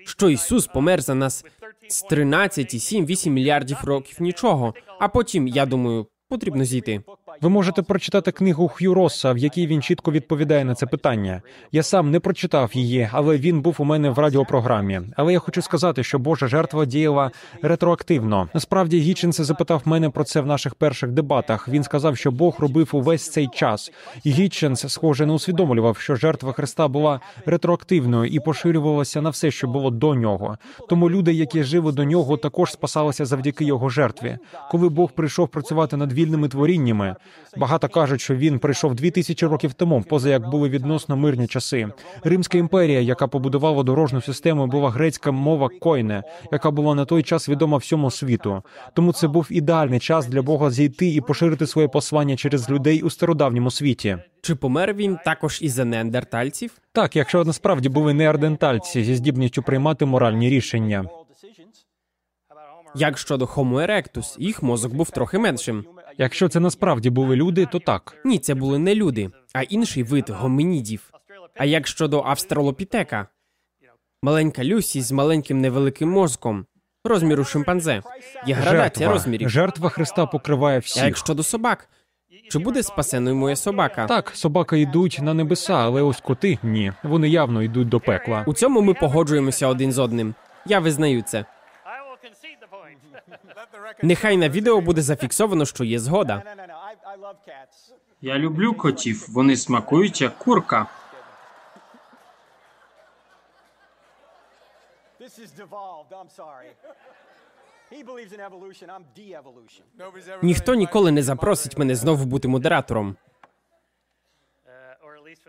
Що Ісус помер за нас з 13,7-8 мільярдів років нічого, а потім, я думаю, потрібно зійти. Ви можете прочитати книгу Х'ю Росса, в якій він чітко відповідає на це питання. Я сам не прочитав її, але він був у мене в радіопрограмі. Але я хочу сказати, що Божа жертва діяла ретроактивно. Насправді Гіченс запитав мене про це в наших перших дебатах. Він сказав, що Бог робив увесь цей час. І Гіченс, схоже, не усвідомлював, що жертва Христа була ретроактивною і поширювалася на все, що було до нього. Тому люди, які жили до нього, також спасалися завдяки його жертві. Коли Бог прийшов працювати над вільними творіннями, багато кажуть, що він прийшов дві тисячі років тому, поза як були відносно мирні часи. Римська імперія, яка побудувала дорожню систему, була грецька мова койне, яка була на той час відома всьому світу. Тому це був ідеальний час для Бога зійти і поширити своє послання через людей у стародавньому світі. Чи помер він також із за неандертальців? Так, якщо насправді були неардентальці зі здібністю приймати моральні рішення. Як щодо Homo erectus, їх мозок був трохи меншим. Якщо це насправді були люди, то так. Ні, це були не люди, а інший вид гомінідів. А як щодо австралопітека? Маленька Люсі з маленьким невеликим мозком, розміру шимпанзе. Є градація Жертва. розмірів. Жертва Христа покриває А всіх. як щодо собак? Чи буде спасеною моя собака? Так, собаки йдуть на небеса, але ось коти ні. Вони явно йдуть до пекла. У цьому ми погоджуємося один з одним. Я визнаю це. Нехай на відео буде зафіксовано, що є згода. Я люблю котів. Вони смакують як курка. Ніхто ніколи не запросить мене знову бути модератором.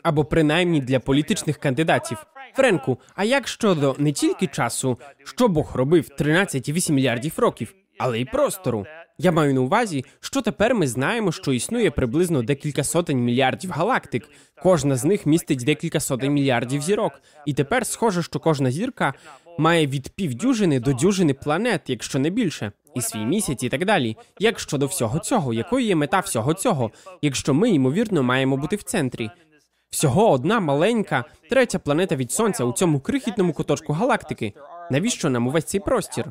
Або принаймні для політичних кандидатів. Френку, а як щодо не тільки часу, що Бог робив 13,8 мільярдів років? Але й простору? Я маю на увазі, що тепер ми знаємо, що існує приблизно декілька сотень мільярдів галактик. Кожна з них містить декілька сотень мільярдів зірок. І тепер схоже, що кожна зірка має від півдюжини до дюжини планет, якщо не більше, і свій місяць, і так далі. Як щодо всього цього, якою є мета всього цього, якщо ми ймовірно маємо бути в центрі? Всього одна маленька третя планета від сонця у цьому крихітному куточку галактики. Навіщо нам увесь цей простір?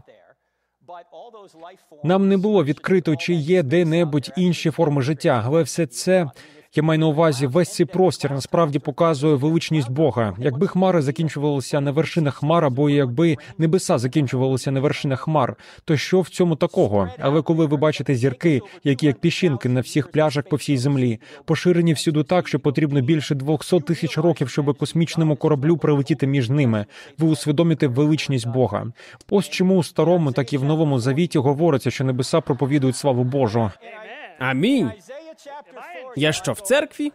Нам не було відкрито, чи є де-небудь інші форми життя, але все це. Я маю на увазі, весь цей простір насправді показує величність Бога. Якби хмари закінчувалися на вершинах хмар, або якби небеса закінчувалися на вершинах хмар, то що в цьому такого? Але коли ви бачите зірки, які як піщинки на всіх пляжах по всій землі, поширені всюди так, що потрібно більше 200 тисяч років, щоб космічному кораблю прилетіти між ними, ви усвідомите величність Бога. Ось чому у старому, так і в новому завіті говориться, що небеса проповідують славу Божу. Амінь. Isaiah chapter 4. Я що в церкві?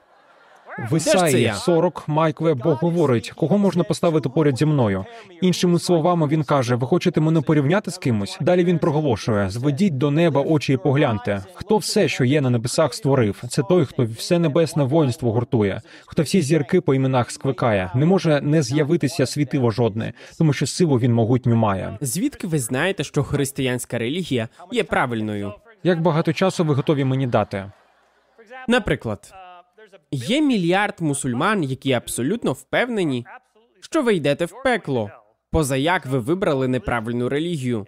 В Де ж це Ісаї 40 Майкле Бог говорить, кого можна поставити поряд зі мною. Іншими словами, він каже: Ви хочете мене порівняти з кимось? Далі він проголошує: зведіть до неба очі і погляньте. Хто все, що є на небесах, створив? Це той, хто все небесне воїнство гуртує, хто всі зірки по іменах скликає. Не може не з'явитися світило жодне, тому що силу він могутню має. Звідки ви знаєте, що християнська релігія є правильною? Як багато часу ви готові мені дати? Наприклад, є мільярд мусульман, які абсолютно впевнені, що ви йдете в пекло, поза як ви вибрали неправильну релігію.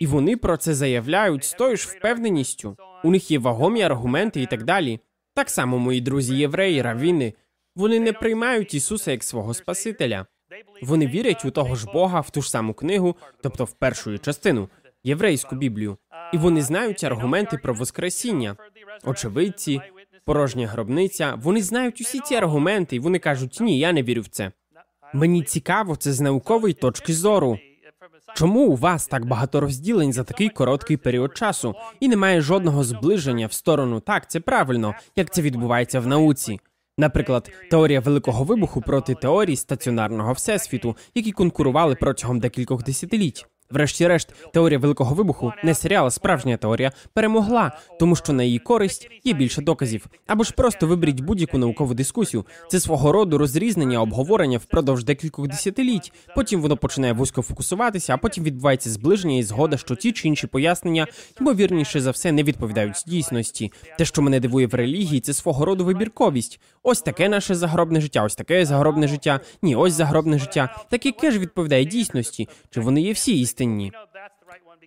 І вони про це заявляють з тою ж впевненістю. У них є вагомі аргументи і так далі. Так само мої друзі євреї, равіни. Вони не приймають Ісуса як свого Спасителя. Вони вірять у того ж Бога в ту ж саму книгу, тобто в першу частину, єврейську Біблію. І вони знають аргументи про Воскресіння, очевидці, порожня гробниця. Вони знають усі ці аргументи, і вони кажуть: ні, я не вірю в це. Мені цікаво це з наукової точки зору. Чому у вас так багато розділень за такий короткий період часу і немає жодного зближення в сторону так, це правильно, як це відбувається в науці? Наприклад, теорія великого вибуху проти теорій стаціонарного всесвіту, які конкурували протягом декількох десятиліть. Врешті-решт, теорія великого вибуху, не серіал, а справжня теорія, перемогла, тому що на її користь є більше доказів. Або ж просто виберіть будь-яку наукову дискусію. Це свого роду розрізнення, обговорення впродовж декількох десятиліть. Потім воно починає вузько фокусуватися, а потім відбувається зближення і згода, що ті чи інші пояснення, ймовірніше за все, не відповідають дійсності. Те, що мене дивує в релігії, це свого роду вибірковість. Ось таке наше загробне життя, ось таке загробне життя. Ні, ось загробне життя. Так яке ж відповідає дійсності? Чи вони є всі істинні? істинні.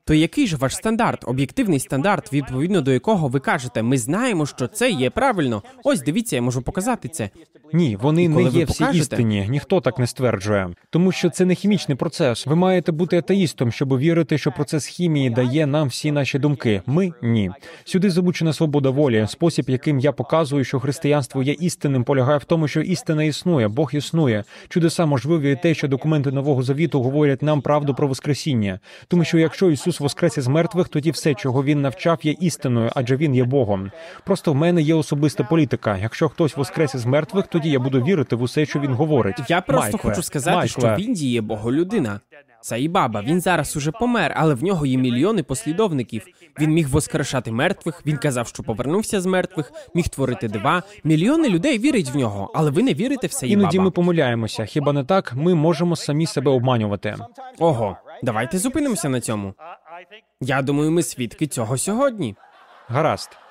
То який ж ваш стандарт, об'єктивний стандарт, відповідно до якого ви кажете, ми знаємо, що це є правильно. Ось дивіться, я можу показати це. Ні, вони не є всі покажете- істинні. Ніхто так не стверджує, тому що це не хімічний процес. Ви маєте бути атеїстом, щоб вірити, що процес хімії дає нам всі наші думки. Ми ні. Сюди залучена свобода волі. Спосіб, яким я показую, що християнство є істинним, полягає в тому, що істина існує, Бог існує. Чудеса можливі і те, що документи нового завіту говорять нам правду про воскресіння. Тому що якщо Ісус воскрес із мертвих, тоді все, чого він навчав, є істиною, адже він є Богом. Просто в мене є особиста політика. Якщо хтось воскрес із мертвих, тоді я буду вірити в усе, що він говорить. Я просто Майкле, хочу сказати, Майкле. що він діє є боголюдина. Саїбаба, він зараз уже помер, але в нього є мільйони послідовників. Він міг воскрешати мертвих. Він казав, що повернувся з мертвих, міг творити дива. Мільйони людей вірять в нього, але ви не вірите в Іноді ми помиляємося. Хіба не так? Ми можемо самі себе обманювати. Ого, давайте зупинимося на цьому. Я думаю, ми свідки цього сьогодні. Гаразд.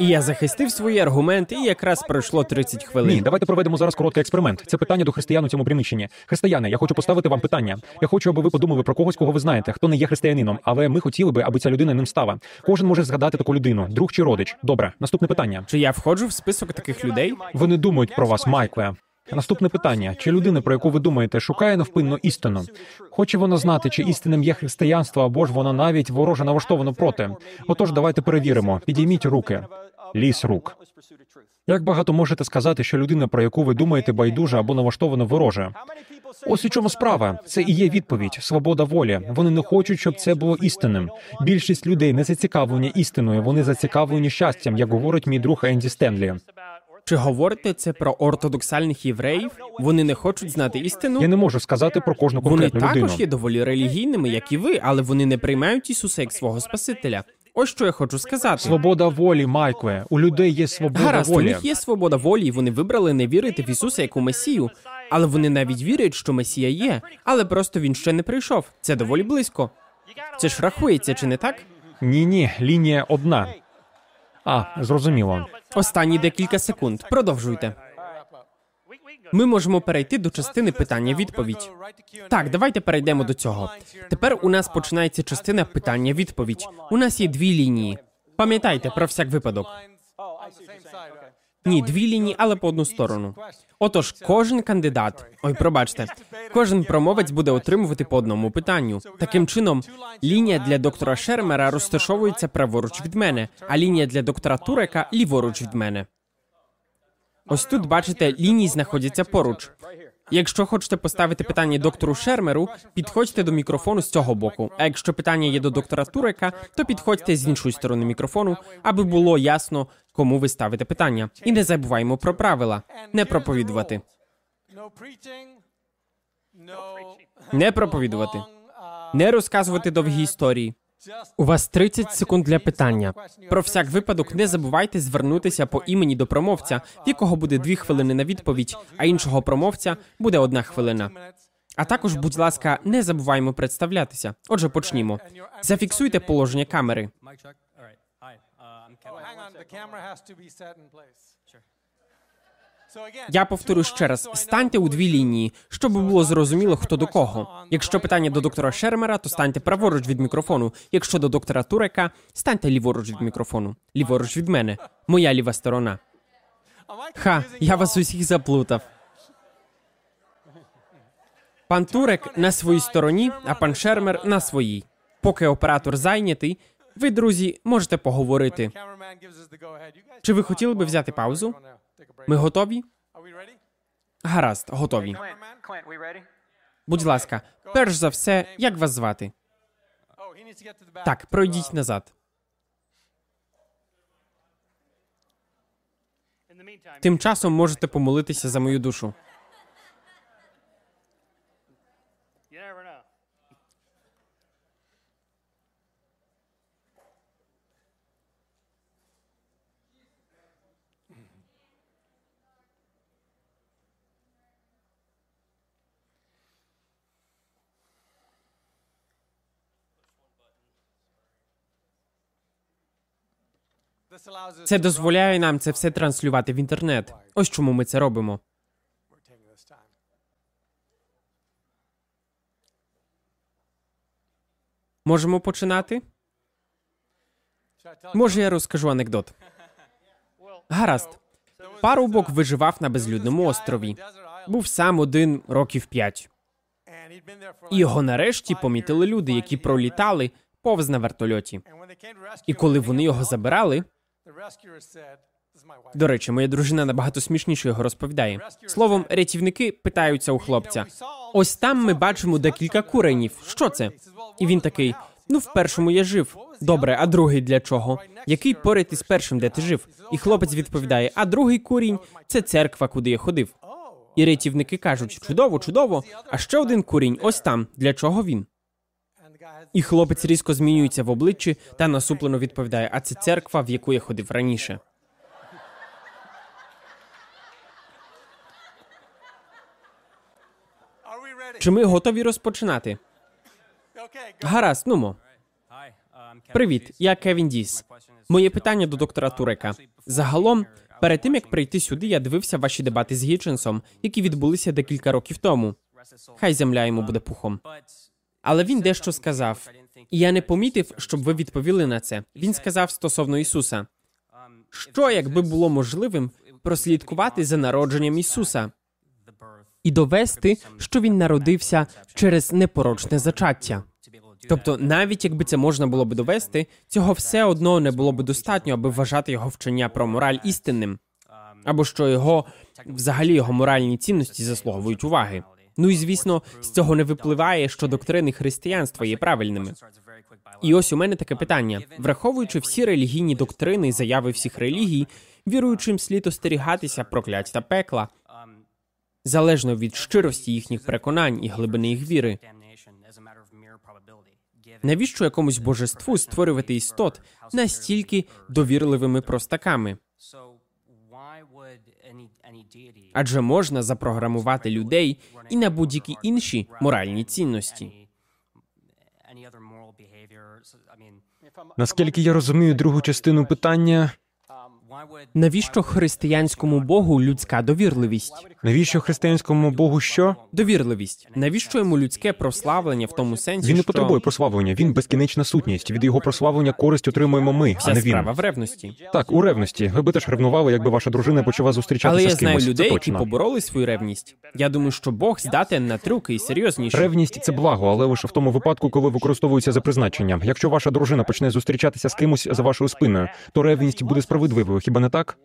І я захистив свої аргументи, і якраз пройшло 30 хвилин. Ні, давайте проведемо зараз короткий експеримент. Це питання до християн у цьому приміщенні. Християни, я хочу поставити вам питання. Я хочу, аби ви подумали про когось, кого ви знаєте, хто не є християнином, але ми хотіли би, аби ця людина ним стала. Кожен може згадати таку людину, друг чи родич. Добре, наступне питання. Чи я входжу в список таких людей? Вони думають про вас, Майкле. Наступне питання: чи людина, про яку ви думаєте, шукає навпинно істину? Хоче вона знати, чи істинним є християнство, або ж вона навіть вороже налаштовано проти? Отож, давайте перевіримо. Підійміть руки. Ліс рук. Як багато можете сказати, що людина, про яку ви думаєте, байдужа або налаштована вороже? Ось у чому справа. Це і є відповідь, свобода волі. Вони не хочуть, щоб це було істинним. Більшість людей не зацікавлені істиною. Вони зацікавлені щастям, як говорить мій друг Енді Стенлі. Чи говорите це про ортодоксальних євреїв? Вони не хочуть знати істину. Я не можу сказати про кожну Вони конкретну також є доволі релігійними, як і ви, але вони не приймають Ісуса як свого Спасителя. Ось що я хочу сказати. Свобода волі, Майкле. У людей є свобода Гаразд, у них є свобода волі, і вони вибрали не вірити в Ісуса як у Месію. Але вони навіть вірять, що Месія є, але просто він ще не прийшов. Це доволі близько. Це ж рахується, чи не так? Ні, ні, лінія одна. А, зрозуміло. Останні декілька секунд. Продовжуйте. Ми можемо перейти до частини питання-відповідь. Так, давайте перейдемо до цього. Тепер у нас починається частина питання-відповідь. У нас є дві лінії. Пам'ятайте про всяк випадок. Ні, дві лінії, але по одну сторону. Отож, кожен кандидат, ой, пробачте, кожен промовець буде отримувати по одному питанню. Таким чином, лінія для доктора Шермера розташовується праворуч від мене, а лінія для доктора Турека ліворуч від мене. Ось тут бачите, лінії знаходяться поруч. Якщо хочете поставити питання доктору Шермеру, підходьте до мікрофону з цього боку. А якщо питання є до доктора Турека, то підходьте з іншої сторони мікрофону, аби було ясно, кому ви ставите питання. І не забуваємо про правила не проповідувати. Не проповідувати, не розказувати довгі історії. У вас 30 секунд для питання. Про всяк випадок не забувайте звернутися по імені до промовця, в якого буде дві хвилини на відповідь, а іншого промовця буде одна хвилина. А також, будь ласка, не забуваємо представлятися. Отже, почнімо. Зафіксуйте положення камери. Я повторю ще раз: станьте у дві лінії, щоб було зрозуміло, хто до кого. Якщо питання до доктора Шермера, то станьте праворуч від мікрофону. Якщо до доктора Турека, станьте ліворуч від мікрофону. Ліворуч від мене. Моя ліва сторона. Ха, я вас усіх заплутав. Пан Турек на своїй стороні, а пан Шермер на своїй. Поки оператор зайнятий, ви, друзі, можете поговорити. Чи ви хотіли би взяти паузу? Ми готові? Гаразд, готові. Будь ласка, перш за все, як вас звати? Oh. Так, пройдіть назад. The meantime, Тим часом можете помолитися за мою душу. Це дозволяє нам це все транслювати в інтернет. Ось чому ми це робимо. Можемо починати? Може, я розкажу анекдот. Гаразд. Парубок виживав на безлюдному острові. Був сам один років п'ять. І його нарешті помітили люди, які пролітали повз на вертольоті. І коли вони його забирали, До речі, моя дружина набагато смішніше його розповідає. Словом, рятівники питаються у хлопця: ось там ми бачимо декілька куренів. Що це? І він такий: ну, в першому я жив. Добре, а другий для чого? Який поряд із першим, де ти жив? І хлопець відповідає: а другий курінь це церква, куди я ходив. І рятівники кажуть: чудово, чудово. А ще один курінь, ось там. Для чого він? And the guy has- І хлопець різко змінюється в обличчі та насуплено відповідає: А це церква, в яку я ходив раніше. Чи ми готові розпочинати? Гаразд, нумо. Привіт, я Кевін Діс. Моє питання до доктора Турека. Загалом, перед тим як прийти сюди, я дивився ваші дебати з Гітченсом, які відбулися декілька років тому. Хай земля йому буде пухом. Але він дещо сказав, і я не помітив, щоб ви відповіли на це. Він сказав стосовно Ісуса. Що, якби було можливим прослідкувати за народженням Ісуса і довести, що він народився через непорочне зачаття? Тобто, навіть якби це можна було би довести, цього все одно не було би достатньо, аби вважати його вчення про мораль істинним, або що його взагалі його моральні цінності заслуговують уваги. Ну і звісно, з цього не випливає, що доктрини християнства є правильними. І ось у мене таке питання: враховуючи всі релігійні доктрини і заяви всіх релігій, віруючим слід остерігатися проклять та пекла, залежно від щирості їхніх переконань і глибини їх віри. Навіщо якомусь божеству створювати істот настільки довірливими простаками? Адже можна запрограмувати людей і на будь-які інші моральні цінності. Наскільки я розумію другу частину питання, Навіщо християнському богу людська довірливість? навіщо християнському Богу що? Довірливість. Навіщо йому людське прославлення в тому сенсі? Він не що потребує прославлення, він безкінечна сутність. Від його прославлення користь отримуємо ми, а не він. справа в ревності. Так, у ревності. Ви би теж ревнували, якби ваша дружина почала зустрічатися Але я з знаю кимось. людей, які побороли свою ревність. Я думаю, що Бог здатен на трюки і серйозніші. Ревність це благо, але лише в тому випадку, коли використовується за призначенням. Якщо ваша дружина почне зустрічатися з кимось за вашою спиною, то ревність буде справедливою, хіба не так?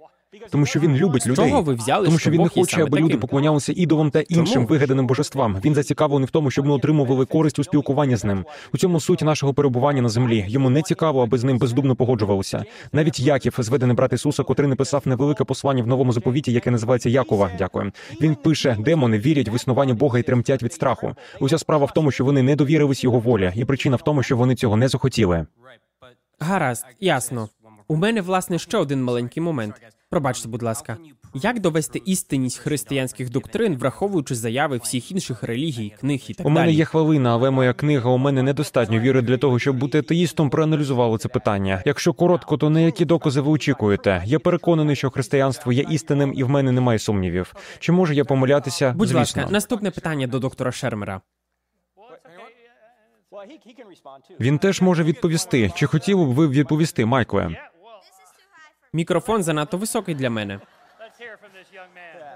Тому що він любить З людей. чого ви взяли, Тому що що він не Бог є хоче, аби люди поклонялися ідолам та іншим Чому? вигаданим божествам. Він зацікавлений в тому, щоб ми отримували користь у спілкуванні з ним. У цьому суть нашого перебування на землі. Йому не цікаво, аби з ним бездумно погоджувалися. Навіть Яків, зведений брат Ісуса, котрий написав невелике послання в новому заповіті, яке називається Якова. Дякую. Він пише: демони вірять в існування Бога і тремтять від страху. Уся справа в тому, що вони не довірились його волі, і причина в тому, що вони цього не захотіли. Гаразд, ясно. У мене власне ще один маленький момент. Пробачте, будь ласка, як довести істинність християнських доктрин, враховуючи заяви всіх інших релігій, книг і так У мене є хвилина, але моя книга у мене недостатньо віри для того, щоб бути атеїстом. Проаналізували це питання. Якщо коротко, то на які докази ви очікуєте? Я переконаний, що християнство є істинним, і в мене немає сумнівів. Чи можу я помилятися? Будь Звісно. ласка, наступне питання до доктора Шермера. Він теж може відповісти. Чи хотіли б ви відповісти, Майкле? Мікрофон занадто високий для мене.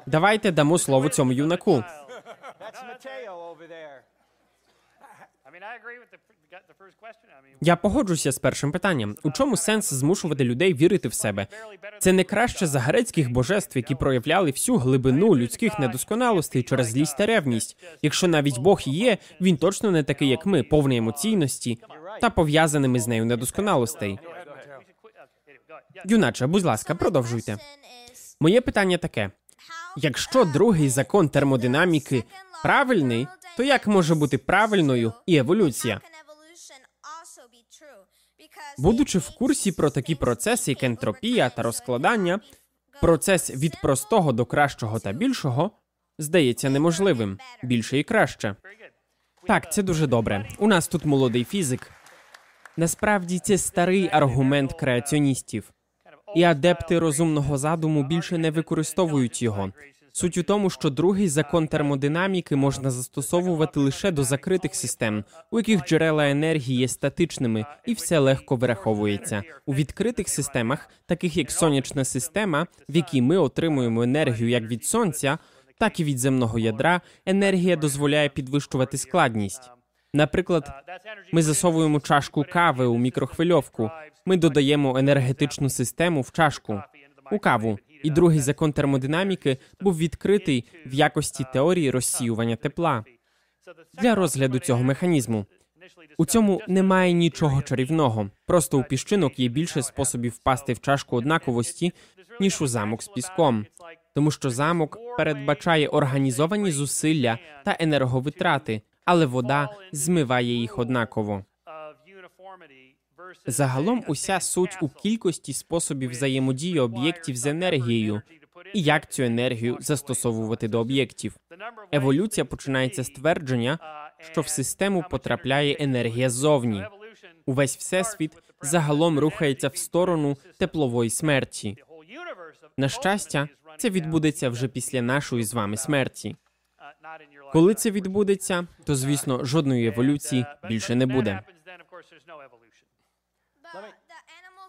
Давайте дамо слово цьому юнаку. Я погоджуся з першим питанням. У чому сенс змушувати людей вірити в себе? Це не краще за грецьких божеств, які проявляли всю глибину людських недосконалостей через злість та ревність. Якщо навіть Бог є, він точно не такий, як ми, повний емоційності та пов'язаними з нею недосконалостей. Юначе, будь ласка, продовжуйте. Моє питання таке: якщо другий закон термодинаміки правильний, то як може бути правильною і еволюція? Будучи в курсі про такі процеси, як ентропія та розкладання, процес від простого до кращого та більшого здається неможливим більше і краще. Так, це дуже добре. У нас тут молодий фізик. Насправді це старий аргумент креаціоністів, і адепти розумного задуму більше не використовують його. Суть у тому, що другий закон термодинаміки можна застосовувати лише до закритих систем, у яких джерела енергії є статичними, і все легко вираховується. У відкритих системах, таких як сонячна система, в якій ми отримуємо енергію як від сонця, так і від земного ядра, енергія дозволяє підвищувати складність. Наприклад, ми засовуємо чашку кави у мікрохвильовку. Ми додаємо енергетичну систему в чашку у каву. І другий закон термодинаміки був відкритий в якості теорії розсіювання тепла для розгляду цього механізму. У цьому немає нічого чарівного. Просто у піщинок є більше способів впасти в чашку однаковості, ніж у замок з піском, тому що замок передбачає організовані зусилля та енерговитрати, але вода змиває їх однаково. Загалом уся суть у кількості способів взаємодії об'єктів з енергією і як цю енергію застосовувати до об'єктів. Еволюція починається з твердження, що в систему потрапляє енергія ззовні. Увесь всесвіт загалом рухається в сторону теплової смерті. На щастя, це відбудеться вже після нашої з вами смерті. Коли це відбудеться, то звісно жодної еволюції більше не буде.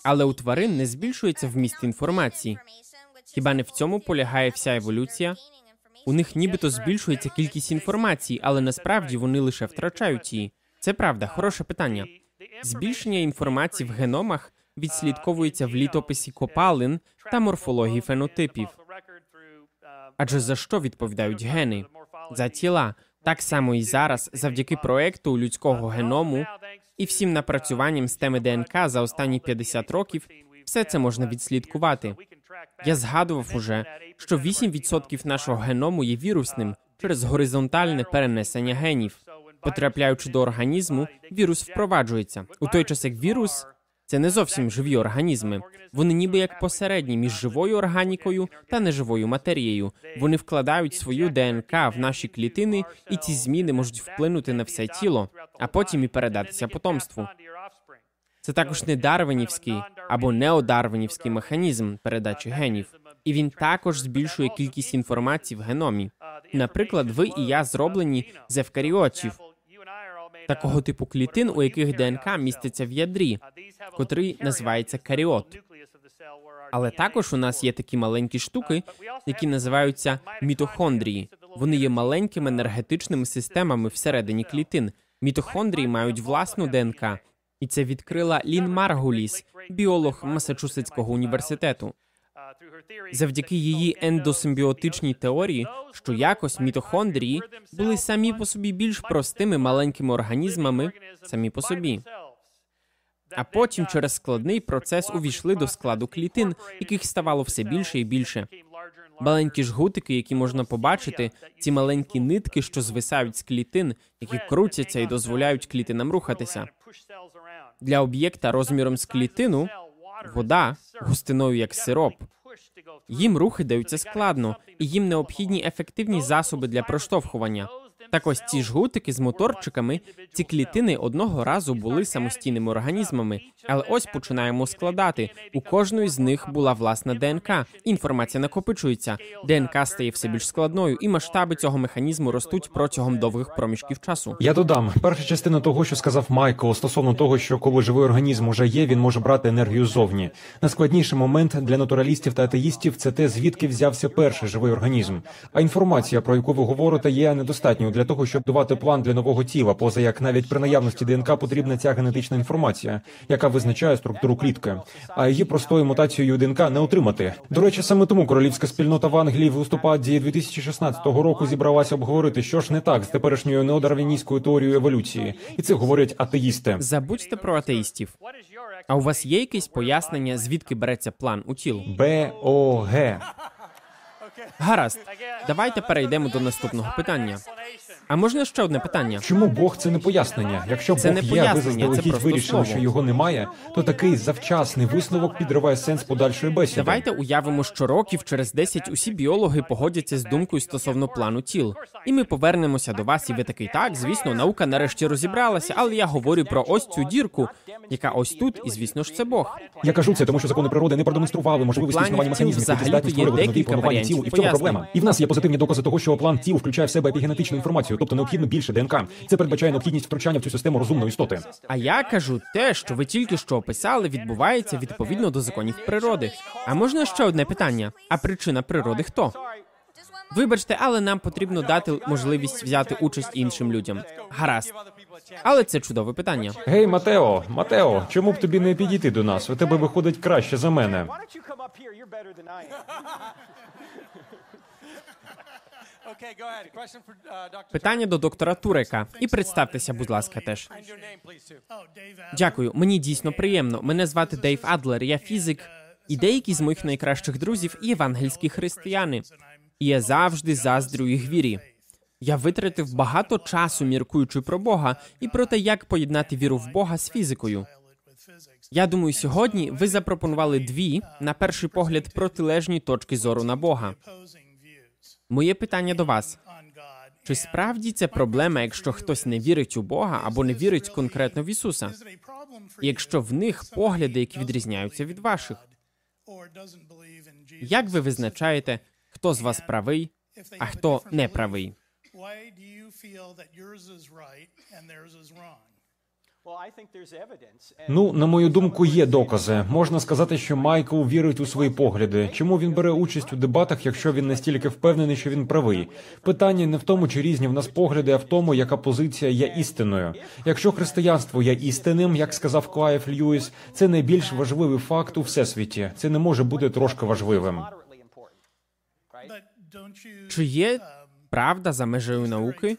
Але у тварин не збільшується вміст інформації. Хіба не в цьому полягає вся еволюція? У них нібито збільшується кількість інформації, але насправді вони лише втрачають її. Це правда, хороше питання. Збільшення інформації в геномах відслідковується в літописі копалин та морфології фенотипів. Адже за що відповідають гени? За тіла. Так само і зараз, завдяки проекту людського геному і всім напрацюванням з теми ДНК за останні 50 років, все це можна відслідкувати. Я згадував уже, що 8% нашого геному є вірусним через горизонтальне перенесення генів. Потрапляючи до організму, вірус впроваджується. У той час як вірус це не зовсім живі організми. Вони ніби як посередні між живою органікою та неживою матерією. Вони вкладають свою ДНК в наші клітини, і ці зміни можуть вплинути на все тіло, а потім і передатися потомству. Це також не дарвинівський або неодарвинівський механізм передачі генів, і він також збільшує кількість інформації в геномі. Наприклад, ви і я зроблені з евкаріотів, такого типу клітин, у яких ДНК міститься в ядрі, котрий називається каріот. Але також у нас є такі маленькі штуки, які називаються мітохондрії. Вони є маленькими енергетичними системами всередині клітин. Мітохондрії мають власну ДНК, і це відкрила Лін Маргуліс, біолог Масачусетського університету. Завдяки її ендосимбіотичній теорії, що якось мітохондрії були самі по собі більш простими маленькими організмами самі по собі. А потім через складний процес увійшли до складу клітин, яких ставало все більше і більше. Маленькі жгутики, які можна побачити, ці маленькі нитки, що звисають з клітин, які крутяться і дозволяють клітинам рухатися. Для об'єкта розміром з клітину вода густиною як сироп. Їм рухи даються складно, і їм необхідні ефективні засоби для проштовхування. Так ось ці жгутики з моторчиками, ці клітини одного разу були самостійними організмами, але ось починаємо складати. У кожної з них була власна ДНК. Інформація накопичується, ДНК стає все більш складною, і масштаби цього механізму ростуть протягом довгих проміжків часу. Я додам перша частина того, що сказав Майкл, стосовно того, що коли живий організм уже є, він може брати енергію зовні. Найскладніший момент для натуралістів та атеїстів це те, звідки взявся перший живий організм. А інформація, про яку ви говорите, є недостатньою для того, щоб давати план для нового тіла, поза як навіть при наявності ДНК потрібна ця генетична інформація, яка визначає структуру клітки, а її простою мутацією ДНК не отримати. До речі, саме тому королівська спільнота в Англії в листопаді 2016 року зібралася обговорити, що ж не так з теперішньою неодарвінійською теорією еволюції, і це говорять атеїсти. Забудьте про атеїстів. А у вас є якесь пояснення, звідки береться план у тіл? Б О Г. Гаразд, давайте перейдемо до наступного питання. А можна ще одне питання? Чому Бог це не пояснення? Якщо Це Бог не є, ви заздалегідь вирішили, слово. що його немає, то такий завчасний висновок підриває сенс подальшої бесіди. Давайте уявимо, що років через 10 усі біологи погодяться з думкою стосовно плану тіл. І ми повернемося до вас, і ви такий так, звісно, наука нарешті розібралася, але я говорю про ось цю дірку, яка ось тут, і звісно ж це Бог. Я кажу це, тому що закони природи не продемонстрували можливості У існування механізмів, які здатні створювати нові планування тіл, і в цьому проблема. І в нас є позитивні докази того, що план тіл включає в себе епігенетичну інформацію, тобто необхідно більше ДНК. Це передбачає необхідність втручання в цю систему розумної істоти. А я кажу, те, що ви тільки що описали, відбувається відповідно до законів природи. А можна ще одне питання? А причина природи хто? Вибачте, але нам потрібно дати можливість взяти участь іншим людям. Гаразд. Але це чудове питання. Гей, Матео, Матео, чому б тобі не підійти до нас? У тебе виходить краще за мене. (laughs) Питання до доктора Турека. І представтеся, будь ласка, теж. And your name, please, too. Дякую, мені дійсно приємно. Мене звати Дейв Адлер, я фізик, і деякі з моїх найкращих друзів євангельські християни. І я завжди заздрю їх вірі. Я витратив багато часу, міркуючи про Бога і про те, як поєднати віру в Бога з фізикою. Я думаю, сьогодні ви запропонували дві, на перший погляд, протилежні точки зору на Бога. Моє питання до вас: чи справді це проблема, якщо хтось не вірить у Бога або не вірить конкретно в Ісуса? Якщо в них погляди, які відрізняються від ваших? Як ви визначаєте, хто з вас правий, а хто не правий? Ну, на мою думку, є докази. Можна сказати, що Майкл вірить у свої погляди. Чому він бере участь у дебатах, якщо він настільки впевнений, що він правий? Питання не в тому, чи різні в нас погляди, а в тому, яка позиція є істиною. Якщо християнство є істинним, як сказав Клайв Льюіс, це найбільш важливий факт у всесвіті. Це не може бути трошки важливим. Чи є правда за межею науки?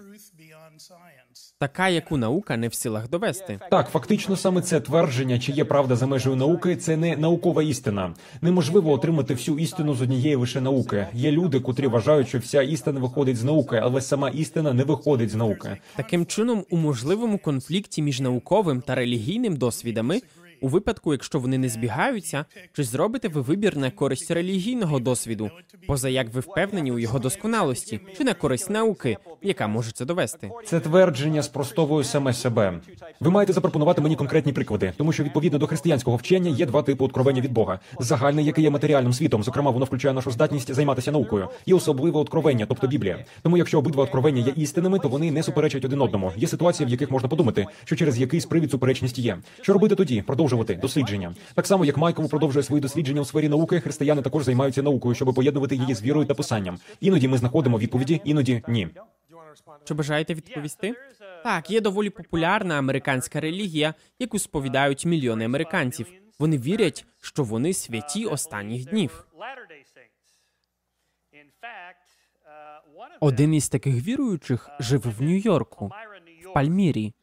Така, яку наука не в силах довести. Так, фактично саме це твердження, чи є правда за межею науки, це не наукова істина. Неможливо отримати всю істину з однієї лише науки. Є люди, котрі вважають, що вся істина виходить з науки, але сама істина не виходить з науки. Таким чином, у можливому конфлікті між науковим та релігійним досвідами, у випадку, якщо вони не збігаються, чи зробите ви вибір на користь релігійного досвіду, поза як ви впевнені у його досконалості, чи на користь науки, яка може це довести? Це твердження спростовує саме себе. Ви маєте запропонувати мені конкретні приклади, тому що відповідно до християнського вчення є два типи откровення від Бога: загальне, яке є матеріальним світом, зокрема, воно включає нашу здатність займатися наукою, і особливе откровення, тобто Біблія. Тому, якщо обидва откровення є істинними, то вони не суперечать один одному. Є ситуації, в яких можна подумати, що через якийсь привід суперечність є. Що робити тоді? Продовжувати дослідження. Так само, як Майкл продовжує свої дослідження у сфері науки, християни також займаються наукою, щоб поєднувати її з вірою та писанням. Іноді ми знаходимо відповіді, іноді ні. Чи бажаєте відповісти? Так, є доволі популярна американська релігія, яку сповідають мільйони американців. Вони вірять, що вони святі останніх днів. Один із таких віруючих жив в Нью-Йорку, в Пальмірі.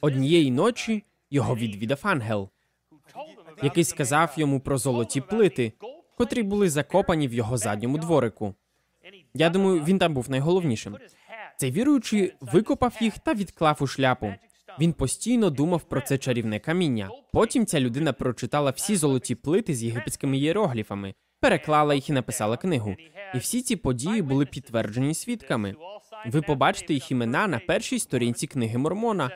Однієї ночі його відвідав ангел, який сказав йому про золоті плити, котрі були закопані в його задньому дворику. Я думаю, він там був найголовнішим. Цей віруючий викопав їх та відклав у шляпу. Він постійно думав про це чарівне каміння. Потім ця людина прочитала всі золоті плити з єгипетськими іерогліфами, переклала їх і написала книгу. І всі ці події були підтверджені свідками. Ви побачите їх імена на першій сторінці книги Мормона.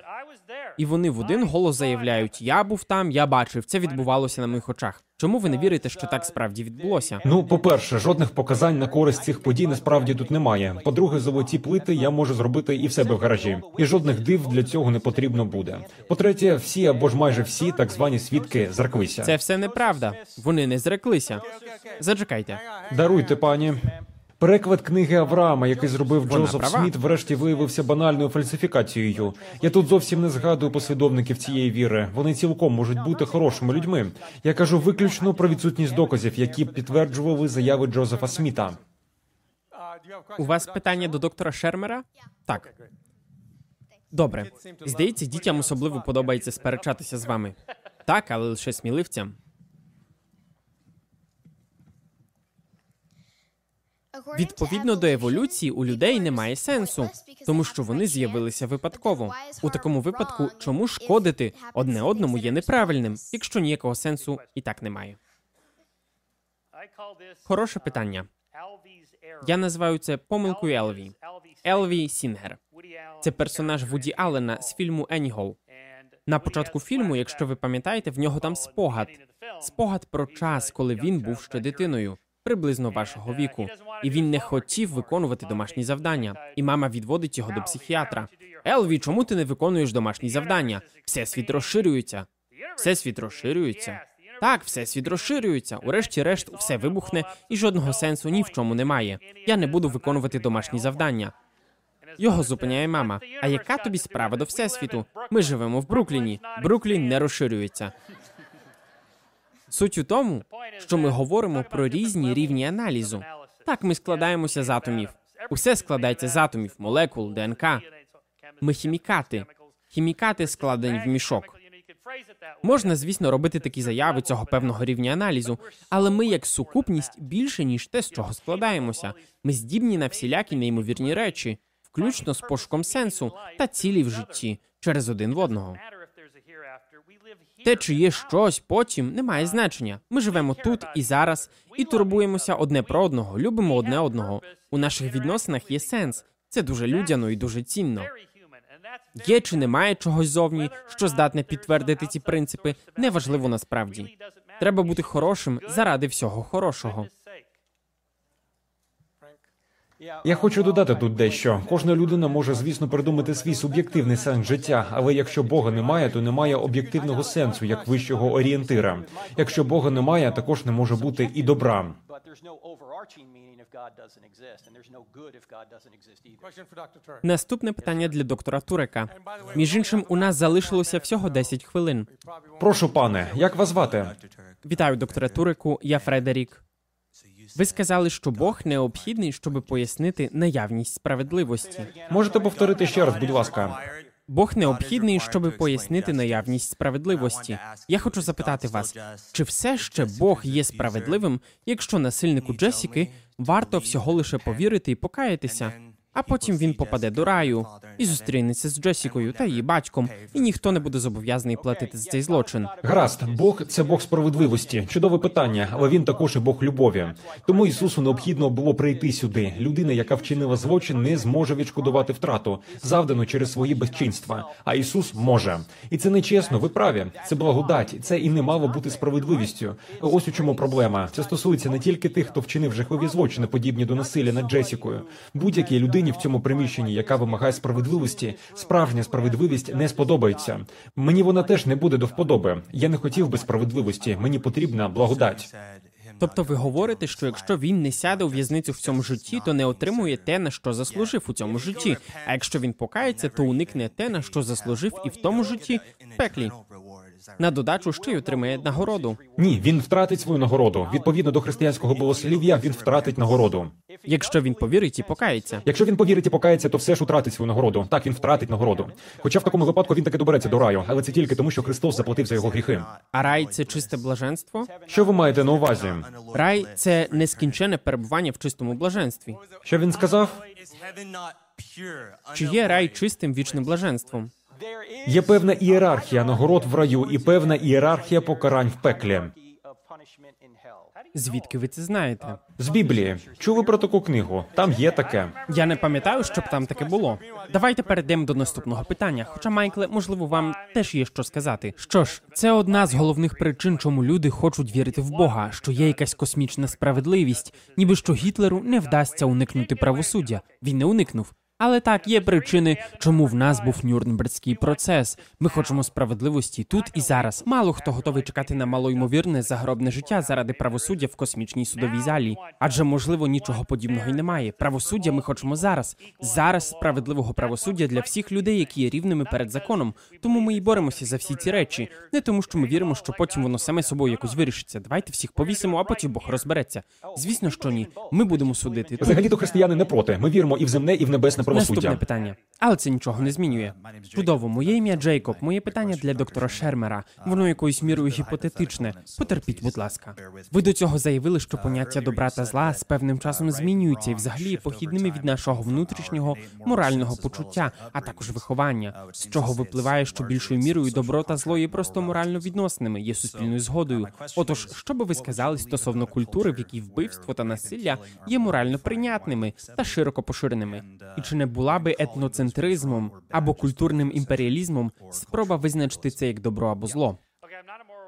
І вони в один голос заявляють: Я був там, я бачив, це відбувалося на моїх очах. Чому ви не вірите, що так справді відбулося? Ну, по-перше, жодних показань на користь цих подій насправді тут немає. По-друге, золоті плити я можу зробити і в себе в гаражі, і жодних див для цього не потрібно буде. По-третє, всі або ж майже всі так звані свідки зреклися. Це все неправда. Вони не зреклися. Зачекайте. Даруйте, пані. Переклад книги Авраама, який зробив Джозеф. Сміт, врешті виявився банальною фальсифікацією. Я тут зовсім не згадую послідовників цієї віри. Вони цілком можуть бути хорошими людьми. Я кажу виключно про відсутність доказів, які підтверджували заяви Джозефа Сміта. У вас питання до доктора Шермера? Так. Добре. Здається, дітям особливо подобається сперечатися з вами. Так, але лише сміливцям. Відповідно до еволюції, у людей немає сенсу, тому що вони з'явилися випадково. У такому випадку, чому шкодити одне одному є неправильним, якщо ніякого сенсу і так немає. Хороше питання. Я називаю це помилкою Елві. Елві Сінгер. Це персонаж Вуді Аллена з фільму Енні Голл. На початку фільму, якщо ви пам'ятаєте, в нього там спогад. Спогад про час, коли він був ще дитиною, приблизно вашого віку, і він не хотів виконувати домашні завдання. І мама відводить його до психіатра. Елві, чому ти не виконуєш домашні завдання? Всесвіт розширюється. Всесвіт розширюється. Так, всесвіт розширюється. Урешті-решт, все вибухне, і жодного сенсу ні в чому немає. Я не буду виконувати домашні завдання. Його зупиняє мама. А яка тобі справа до всесвіту? Ми живемо в Брукліні. Бруклін не розширюється. Суть у тому, що ми говоримо про різні рівні аналізу. Так, ми складаємося з атомів. Усе складається з атомів, молекул, ДНК. Ми хімікати. Хімікати складені в мішок. Можна, звісно, робити такі заяви цього певного рівня аналізу, але ми, як сукупність, більше ніж те, з чого складаємося. Ми здібні на всілякі неймовірні речі, включно з пошуком сенсу та цілі в житті через один в одного. Те, чи є щось потім, не має значення. Ми живемо тут і зараз, і турбуємося одне про одного, любимо одне одного. У наших відносинах є сенс. Це дуже людяно і дуже цінно. Є чи немає чогось зовні, що здатне підтвердити ці принципи, неважливо насправді. Треба бути хорошим заради всього хорошого. Я хочу додати тут дещо. Кожна людина може, звісно, придумати свій суб'єктивний сенс життя, але якщо Бога немає, то немає об'єктивного сенсу як вищого орієнтира. Якщо Бога немає, також не може бути і добра. Наступне питання для доктора Турека. Між іншим, у нас залишилося всього 10 хвилин. Прошу, пане, як вас звати? Вітаю, докторе Туреку. Я Фредерік. Ви сказали, що Бог необхідний, щоб пояснити наявність справедливості. Можете повторити ще раз, будь ласка. Бог необхідний, щоб пояснити наявність справедливості. Я хочу запитати вас, чи все ще Бог є справедливим, якщо насильнику Джесіки варто всього лише повірити і покаятися, а потім він попаде до раю і зустрінеться з Джесікою та її батьком, і ніхто не буде зобов'язаний платити за цей злочин. Гаразд, Бог це Бог справедливості. Чудове питання, але він також і Бог любові. Тому Ісусу необхідно було прийти сюди. Людина, яка вчинила злочин, не зможе відшкодувати втрату, завдану через свої безчинства. А Ісус може, і це не чесно. Ви праві. Це благодать. Це і не мало бути справедливістю. Ось у чому проблема. Це стосується не тільки тих, хто вчинив жахливі злочини, подібні до насилля над Джесікою. Будь-якій людині в цьому приміщенні, яка вимагає справедливості, справжня справедливість не сподобається. Мені вона теж не буде до вподоби. Я не хотів би справедливості. Мені потрібна благодать. Тобто ви говорите, що якщо він не сяде у в'язницю в цьому житті, то не отримує те, на що заслужив у цьому житті. А якщо він покається, то уникне те, на що заслужив, і в тому житті в пеклі. На додачу ще й отримає нагороду. Ні, він втратить свою нагороду. Відповідно до християнського богослів'я, він втратить нагороду. Якщо він повірить і покається. Якщо він повірить і покається, то все ж втратить свою нагороду. Так, він втратить нагороду. Хоча в такому випадку він таки добереться до раю, але це тільки тому, що Христос заплатив за його гріхи. А рай це чисте блаженство. Що ви маєте на увазі? Рай це нескінчене перебування в чистому блаженстві. Що він сказав? Чи є рай чистим вічним блаженством? Є певна ієрархія нагород в раю і певна ієрархія покарань в пеклі. Звідки ви це знаєте? З Біблії чули про таку книгу? Там є таке. Я не пам'ятаю, щоб там таке було. Давайте перейдемо до наступного питання. Хоча, Майкле, можливо, вам теж є що сказати. Що ж, це одна з головних причин, чому люди хочуть вірити в Бога, що є якась космічна справедливість, ніби що Гітлеру не вдасться уникнути правосуддя. Він не уникнув. Але так є причини, чому в нас був Нюрнбергський процес. Ми хочемо справедливості тут і зараз. Мало хто готовий чекати на малоймовірне загробне життя заради правосуддя в космічній судовій залі. Адже можливо нічого подібного й немає. Правосуддя ми хочемо зараз. Зараз справедливого правосуддя для всіх людей, які є рівними перед законом. Тому ми і боремося за всі ці речі. Не тому, що ми віримо, що потім воно саме собою якось вирішиться. Давайте всіх повісимо, а потім Бог розбереться. Звісно, що ні. Ми будемо судити. Взагалі то християни не проти. Ми віримо і в земне, і в небесне Наступне правосуддя. Але це нічого не змінює. Чудово, моє ім'я Джейкоб. Моє питання для доктора Шермера. Воно якоюсь мірою гіпотетичне. Потерпіть, будь ласка. Ви до цього заявили, що поняття добра та зла з певним часом змінюються і взагалі похідними від нашого внутрішнього морального почуття, а також виховання, з чого випливає, що більшою мірою добро та зло є просто морально відносними, є суспільною згодою. Отож, що би ви сказали стосовно культури, в якій вбивство та насилля є морально прийнятними та широко поширеними? І чи не була би етноцентризмом або культурним імперіалізмом спроба визначити це як добро або зло?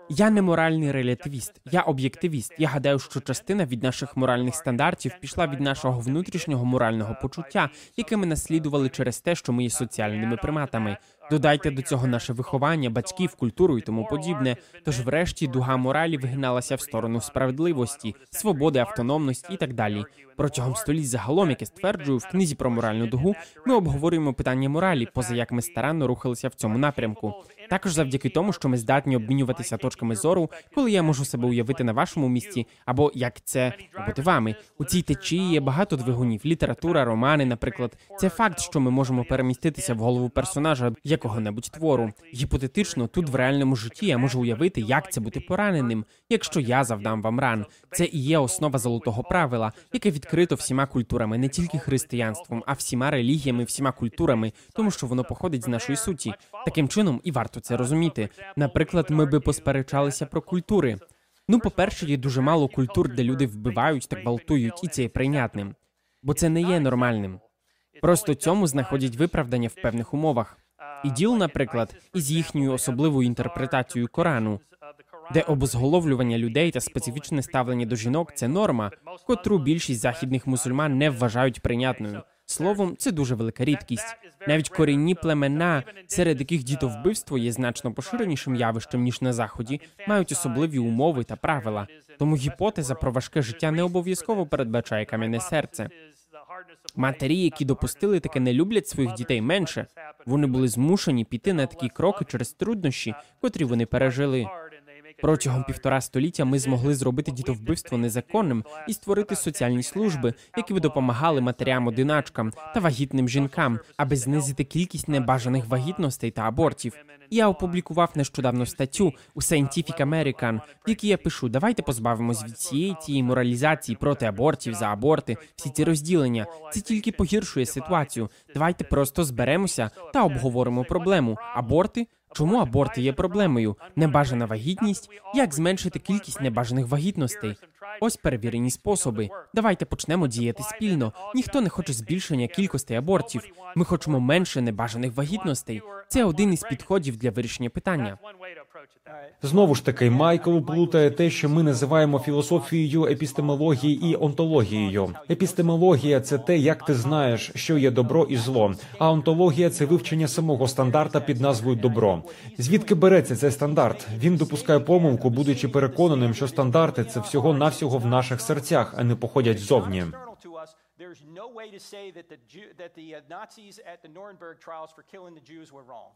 Я не моральний релятивіст, я об'єктивіст. Я гадаю, що частина від наших моральних стандартів пішла від нашого внутрішнього морального почуття, яке ми наслідували через те, що ми є соціальними приматами. Додайте до цього наше виховання, батьків, культуру і тому подібне. Тож, врешті, дуга моралі вигиналася в сторону справедливості, свободи, автономності і так далі. Протягом століть загалом, яке стверджую в книзі про моральну дугу, ми обговорюємо питання моралі, поза як ми старанно рухалися в цьому напрямку. Також завдяки тому, що ми здатні обмінюватися точками зору, коли я можу себе уявити на вашому місці, або як це бути вами. У цій течії є багато двигунів, література, романи, наприклад. Це факт, що ми можемо переміститися в голову персонажа якого-небудь твору. Гіпотетично, тут в реальному житті я можу уявити, як це бути пораненим, якщо я завдам вам ран. Це і є основа золотого правила, яке відкрито всіма культурами, не тільки християнством, а всіма релігіями, всіма культурами, тому що воно походить з нашої суті. Таким чином, і варто це розуміти. Наприклад, ми би посперечалися про культури. Ну, по-перше, є дуже мало культур, де люди вбивають та гвалтують, і це є прийнятним, бо це не є нормальним. Просто цьому знаходять виправдання в певних умовах. Іділ, наприклад, із їхньою особливою інтерпретацією Корану, де обезголовлювання людей та специфічне ставлення до жінок це норма, котру більшість західних мусульман не вважають прийнятною. Словом, це дуже велика рідкість. Навіть корінні племена, серед яких дітовбивство є значно поширенішим явищем ніж на заході, мають особливі умови та правила. Тому гіпотеза про важке життя не обов'язково передбачає кам'яне серце. Матері, які допустили таке, не люблять своїх дітей менше. Вони були змушені піти на такі кроки через труднощі, котрі вони пережили. Протягом півтора століття ми змогли зробити дітовбивство незаконним і створити соціальні служби, які би допомагали матерям-одиначкам та вагітним жінкам, аби знизити кількість небажаних вагітностей та абортів. Я опублікував нещодавно статтю у Scientific American, в якій я пишу: давайте позбавимось від цієї тієї моралізації проти абортів за аборти, всі ці розділення. Це тільки погіршує ситуацію. Давайте просто зберемося та обговоримо проблему. Аборти. Чому аборти є проблемою? Небажана вагітність. Як зменшити кількість небажаних вагітностей? Ось перевірені способи. Давайте почнемо діяти спільно. Ніхто не хоче збільшення кількості абортів. Ми хочемо менше небажаних вагітностей. Це один із підходів для вирішення питання. Знову ж таки, Майкл плутає те, що ми називаємо філософією епістемології і онтологією. Епістемологія це те, як ти знаєш, що є добро і зло. А онтологія це вивчення самого стандарта під назвою добро. Звідки береться цей стандарт? Він допускає помилку, будучи переконаним, що стандарти це всього навсього в наших серцях, а не походять ззовні. Way to say that the Jew, that the uh, Nazis at the Nuremberg trials for killing the Jews were wrong.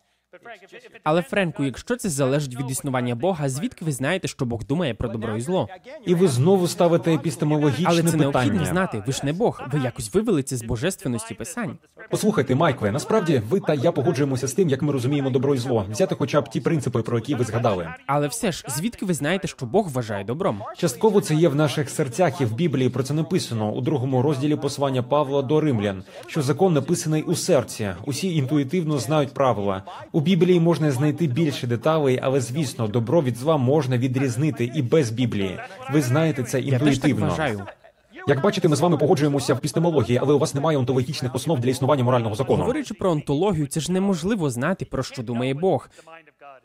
Але Френку, якщо це залежить від існування Бога, звідки ви знаєте, що Бог думає про добро і зло? І ви знову ставите епістемологічне Але це необхідно знати. Ви ж не Бог. Ви якось вивели це з божественності писань. Послухайте, Майкле, насправді ви та я погоджуємося з тим, як ми розуміємо добро і зло. Взяти хоча б ті принципи, про які ви згадали. Але все ж, звідки ви знаєте, що Бог вважає добром? Частково це є в наших серцях, і в Біблії про це написано у другому розділі послання Павла до римлян, що закон написаний у серці. Усі інтуїтивно знають правила. У Біблії можна знайти більше деталей, але звісно, добро від зла можна відрізнити і без Біблії. Ви знаєте це Я теж так інтуїтивно. вважаю. Як бачите, ми з вами погоджуємося в пістемології, але у вас немає онтологічних основ для існування морального закону. Говорячи про онтологію, це ж неможливо знати, про що думає Бог.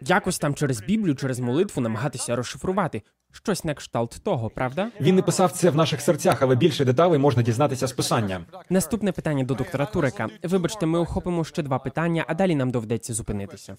Якось там через Біблію, через молитву намагатися розшифрувати щось на кшталт того, правда? Він не писав це в наших серцях, але більше деталей можна дізнатися з писання. Наступне питання до доктора Турека. Вибачте, ми охопимо ще два питання, а далі нам доведеться зупинитися.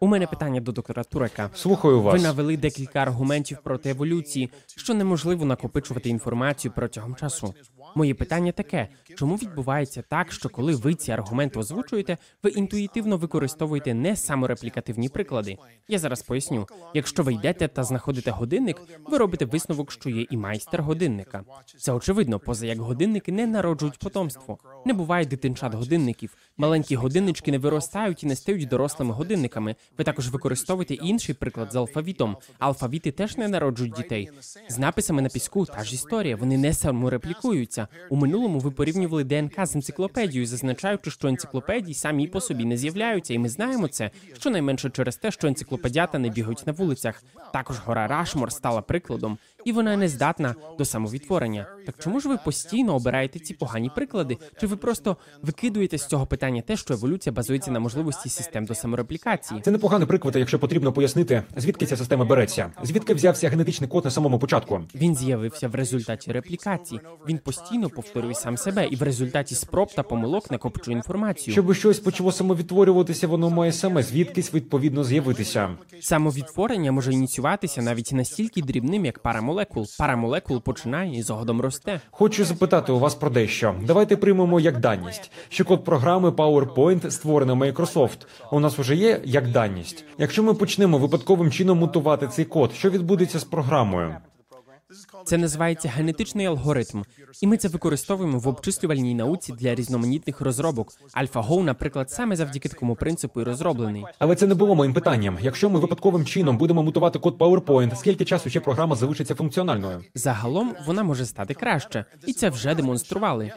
У мене питання до доктора Турека. Слухаю Ви вас. навели декілька аргументів проти еволюції, що неможливо накопичувати інформацію протягом часу. Моє питання таке: чому відбувається так, що коли ви ці аргументи озвучуєте, ви інтуїтивно використовуєте не самореплікативні приклади? Я зараз поясню. Якщо ви йдете та знаходите годинник, ви робите висновок, що є і майстер годинника. Це очевидно, поза як годинники не народжують потомство. Не буває дитинчат годинників. Маленькі годиннички не виростають і не стають дорослими годинниками. Ви також використовуєте інший приклад з алфавітом. Алфавіти теж не народжують дітей. З написами на піску та ж історія. Вони не самореплікуються. У минулому ви порівнювали ДНК з енциклопедією, зазначаючи, що енциклопедії самі по собі не з'являються, і ми знаємо це щонайменше через те, що енциклопедята не бігають на вулицях. Також гора Рашмор стала прикладом, і вона не здатна до самовідтворення. Так чому ж ви постійно обираєте ці погані приклади? Чи ви просто викидуєте з цього питання те, що еволюція базується на можливості систем до самореплікації? Це непоганий приклад, якщо потрібно пояснити, звідки ця система береться, звідки взявся генетичний код на самому початку. Він з'явився в результаті реплікації. Він постійно повторює сам себе і в результаті спроб та помилок накопичує інформацію. Щоб щось почало самовідтворюватися, воно має саме звідкись відповідно з'явитися. Самовідтворення може ініціюватися навіть настільки дрібним, як пара молекул. Пара молекул починає і згодом росте. Хочу запитати у вас про дещо. Давайте приймемо як даність, що код програми PowerPoint створена Microsoft. У нас вже є як даність. Якщо ми почнемо випадковим чином мутувати цей код, що відбудеться з програмою? Це називається генетичний алгоритм, і ми це використовуємо в обчислювальній науці для різноманітних розробок. AlphaGo, наприклад, саме завдяки такому принципу і розроблений. Але це не було моїм питанням. Якщо ми випадковим чином будемо мутувати код PowerPoint, скільки часу ще програма залишиться функціональною? Загалом вона може стати краще, і це вже демонстрували.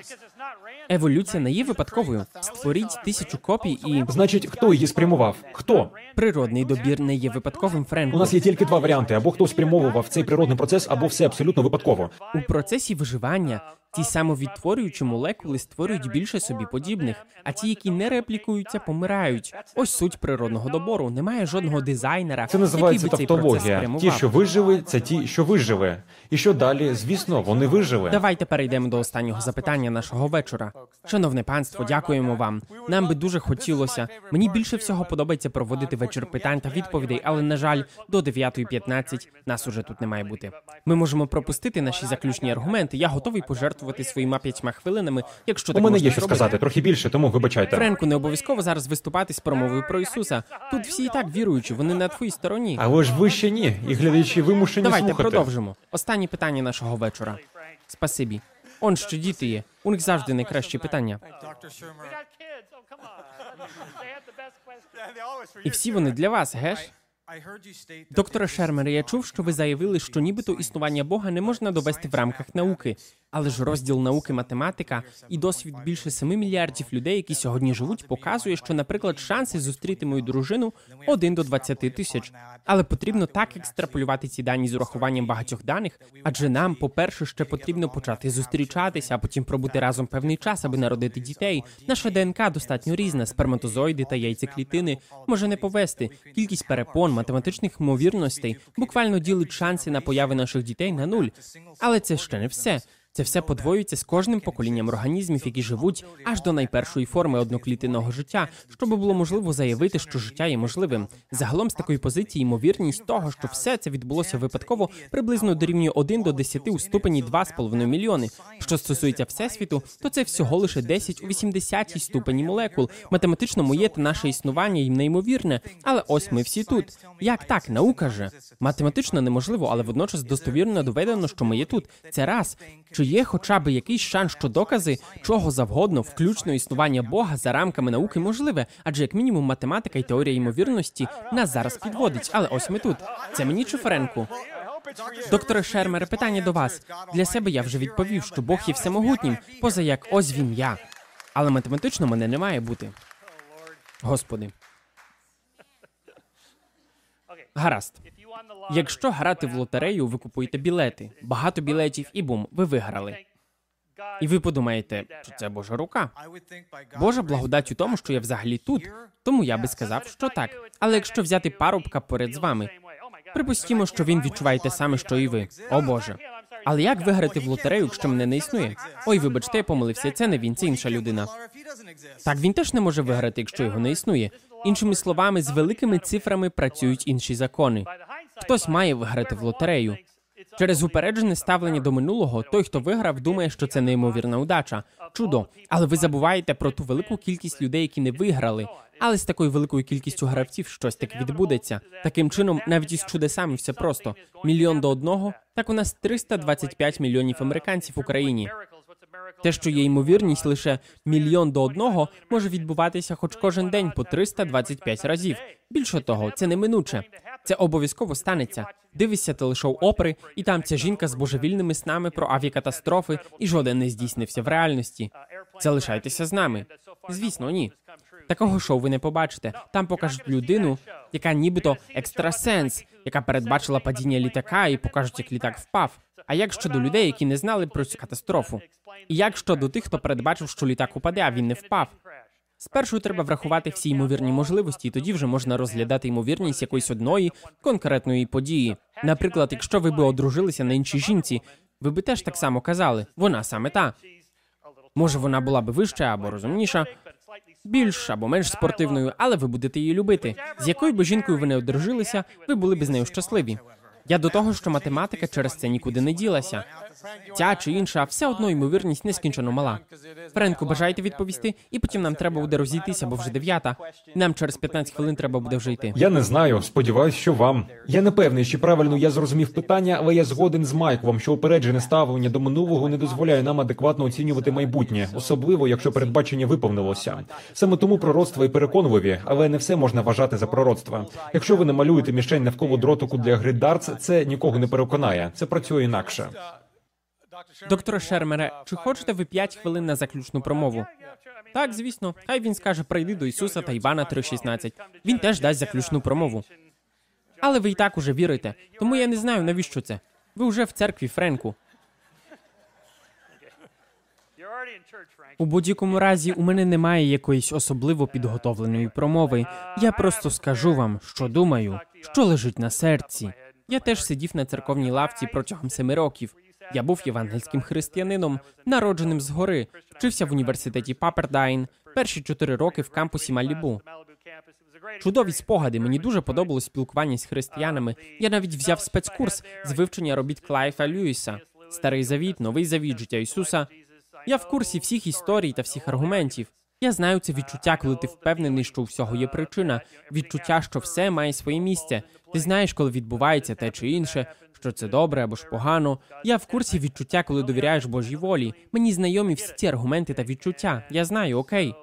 Еволюція не є випадковою. Створіть тисячу копій, і Значить, хто її спрямував? Хто? природний добір не є випадковим У нас є тільки два варіанти: або хто спрямовував цей природний процес, або все абсолютно випадково. У процесі виживання ті самовідтворюючі молекули створюють більше собі подібних, а ті, які не реплікуються, помирають. Ось суть природного добору. Немає жодного дизайнера, Це називається який би цей процес тавтологія. спрямував. Ті, що вижили, це ті, що вижили. І що далі? Звісно, вони вижили. Давайте перейдемо до останнього запитання нашого вечора. Шановне панство, дякуємо вам. Нам би дуже хотілося. Мені більше всього подобається проводити вечір питань та відповідей, але на жаль, до 9.15 нас уже тут не має бути. Ми можемо пропустити наші заключні аргументи. Я готовий пожертвувати своїми п'ятьма хвилинами, якщо У мене можна є що зробити. сказати, трохи більше, тому вибачайте. Френку, не обов'язково зараз виступати з промовою про Ісуса. Тут всі і так віруючі, вони на твоїй стороні. Але ж ви ще ні, і глядачі вимушені Давайте слухати. продовжимо. Останнє питання нашого вечора. Спасибі. Он що діти є. У них завжди найкращі питання. І всі вони для вас, геш? Докторе Шермер, я чув, що ви заявили, що нібито існування Бога не можна довести в рамках науки. Але ж розділ науки математика і досвід більше 7 мільярдів людей, які сьогодні живуть, показує, що, наприклад, шанси зустріти мою дружину 1 до 20 тисяч. Але потрібно так екстраполювати ці дані з урахуванням багатьох даних, адже нам, по-перше, ще потрібно почати зустрічатися, а потім пробути разом певний час, аби народити дітей. Наша ДНК достатньо різна. Сперматозоїди та яйцеклітини може не повести. Кількість перепон, математичних ймовірностей буквально ділить шанси на появи наших дітей на нуль. Але це ще не все. Це все подвоюється з кожним поколінням організмів, які живуть аж до найпершої форми одноклітинного життя, щоб було можливо заявити, що життя є можливим. Загалом з такої позиції ймовірність того, що все це відбулося випадково, приблизно дорівнює 1 до 10 у ступені 2,5 мільйони. Що стосується всесвіту, то це всього лише 10 у 80 ступені молекул. Математично моє та наше існування їм неймовірне, але ось ми всі тут. Як так, наука же математично неможливо, але водночас достовірно доведено, що ми є тут. Це раз. Чи є хоча б якийсь шанс, що докази чого завгодно, включно існування Бога за рамками науки, можливе? Адже як мінімум математика і теорія ймовірності нас зараз підводить. Але ось ми тут. Це мені чи Френку? Докторе Шермере, питання до вас. Для себе я вже відповів, що Бог є всемогутнім, поза як ось він я. Але математично мене не має бути. Господи. Гаразд. Якщо грати в лотерею, ви купуєте білети. Багато білетів і бум, ви виграли. І ви подумаєте, що це Божа рука. Божа благодать у тому, що я взагалі тут. Тому я би сказав, що так. Але якщо взяти парубка поряд з вами, припустімо, що він відчуває те саме, що і ви. О Боже. Але як виграти в лотерею, якщо мене не існує? Ой, вибачте, я помилився. Це не він, це інша людина. Так він теж не може виграти, якщо його не існує. Іншими словами, з великими цифрами працюють інші закони. Хтось має виграти в лотерею. Через упереджене ставлення до минулого, той, хто виграв, думає, що це неймовірна удача. Чудо. Але ви забуваєте про ту велику кількість людей, які не виграли. Але з такою великою кількістю гравців щось таке відбудеться. Таким чином, навіть із чудесами все просто. Мільйон до одного. Так у нас 325 мільйонів американців в Україні. Те, що є ймовірність лише мільйон до одного, може відбуватися хоч кожен день по 325 разів. Більше того, це неминуче. Це обов'язково станеться. Дивишся телешоу опери, і там ця жінка з божевільними снами про авіакатастрофи, і жоден не здійснився в реальності. Залишайтеся з нами. Звісно, ні. Такого шоу ви не побачите. Там покажуть людину, яка нібито екстрасенс, яка передбачила падіння літака і покажуть, як літак впав. А як щодо людей, які не знали про цю катастрофу? І як щодо тих, хто передбачив, що літак упаде, а він не впав? Спершу треба врахувати всі ймовірні можливості, і тоді вже можна розглядати ймовірність якоїсь одної конкретної події. Наприклад, якщо ви би одружилися на іншій жінці, ви би теж так само казали, вона саме та. Може, вона була би вища або розумніша, більш або менш спортивною, але ви будете її любити. З якою би жінкою ви не одружилися, ви були б з нею щасливі. Я до того, що математика через це нікуди не ділася. Ця чи інша, все одно ймовірність нескінчено мала. Френку, бажаєте відповісти? І потім нам треба буде розійтися, бо вже дев'ята. Нам через 15 хвилин треба буде вже йти. Я не знаю. Сподіваюсь, що вам. Я не певний, чи правильно я зрозумів питання, але я згоден з Майклом, що упереджене ставлення до минулого не дозволяє нам адекватно оцінювати майбутнє, особливо якщо передбачення виповнилося. Саме тому пророцтва і переконливі, але не все можна вважати за пророцтва. Якщо ви намалюєте мішень навколо дротику для гри це нікого не переконає. Це працює інакше. Докторе Шермере, чи хочете ви 5 хвилин на заключну промову? Так, звісно. Хай він скаже прийди до Ісуса та Івана 3.16. Він теж дасть заключну промову. Але ви і так уже вірите. Тому я не знаю, навіщо це. Ви вже в церкві Френку. У будь-якому разі у мене немає якоїсь особливо підготовленої промови. Я просто скажу вам, що думаю, що лежить на серці. Я теж сидів на церковній лавці протягом семи років. Я був євангельським християнином, народженим згори, вчився в університеті Папердайн, перші чотири роки в кампусі Малібу. Чудові спогади. Мені дуже подобалось спілкування з християнами. Я навіть взяв спецкурс з вивчення робіт Клайфа Льюіса. Старий Завіт, Новий Завіт, життя Ісуса. Я в курсі всіх історій та всіх аргументів. Я знаю це відчуття, коли ти впевнений, що у всього є причина, відчуття, що все має своє місце. Ти знаєш, коли відбувається те чи інше, що це добре або ж погано. Я в курсі відчуття, коли довіряєш Божій волі. Мені знайомі всі ці аргументи та відчуття. Я знаю, окей.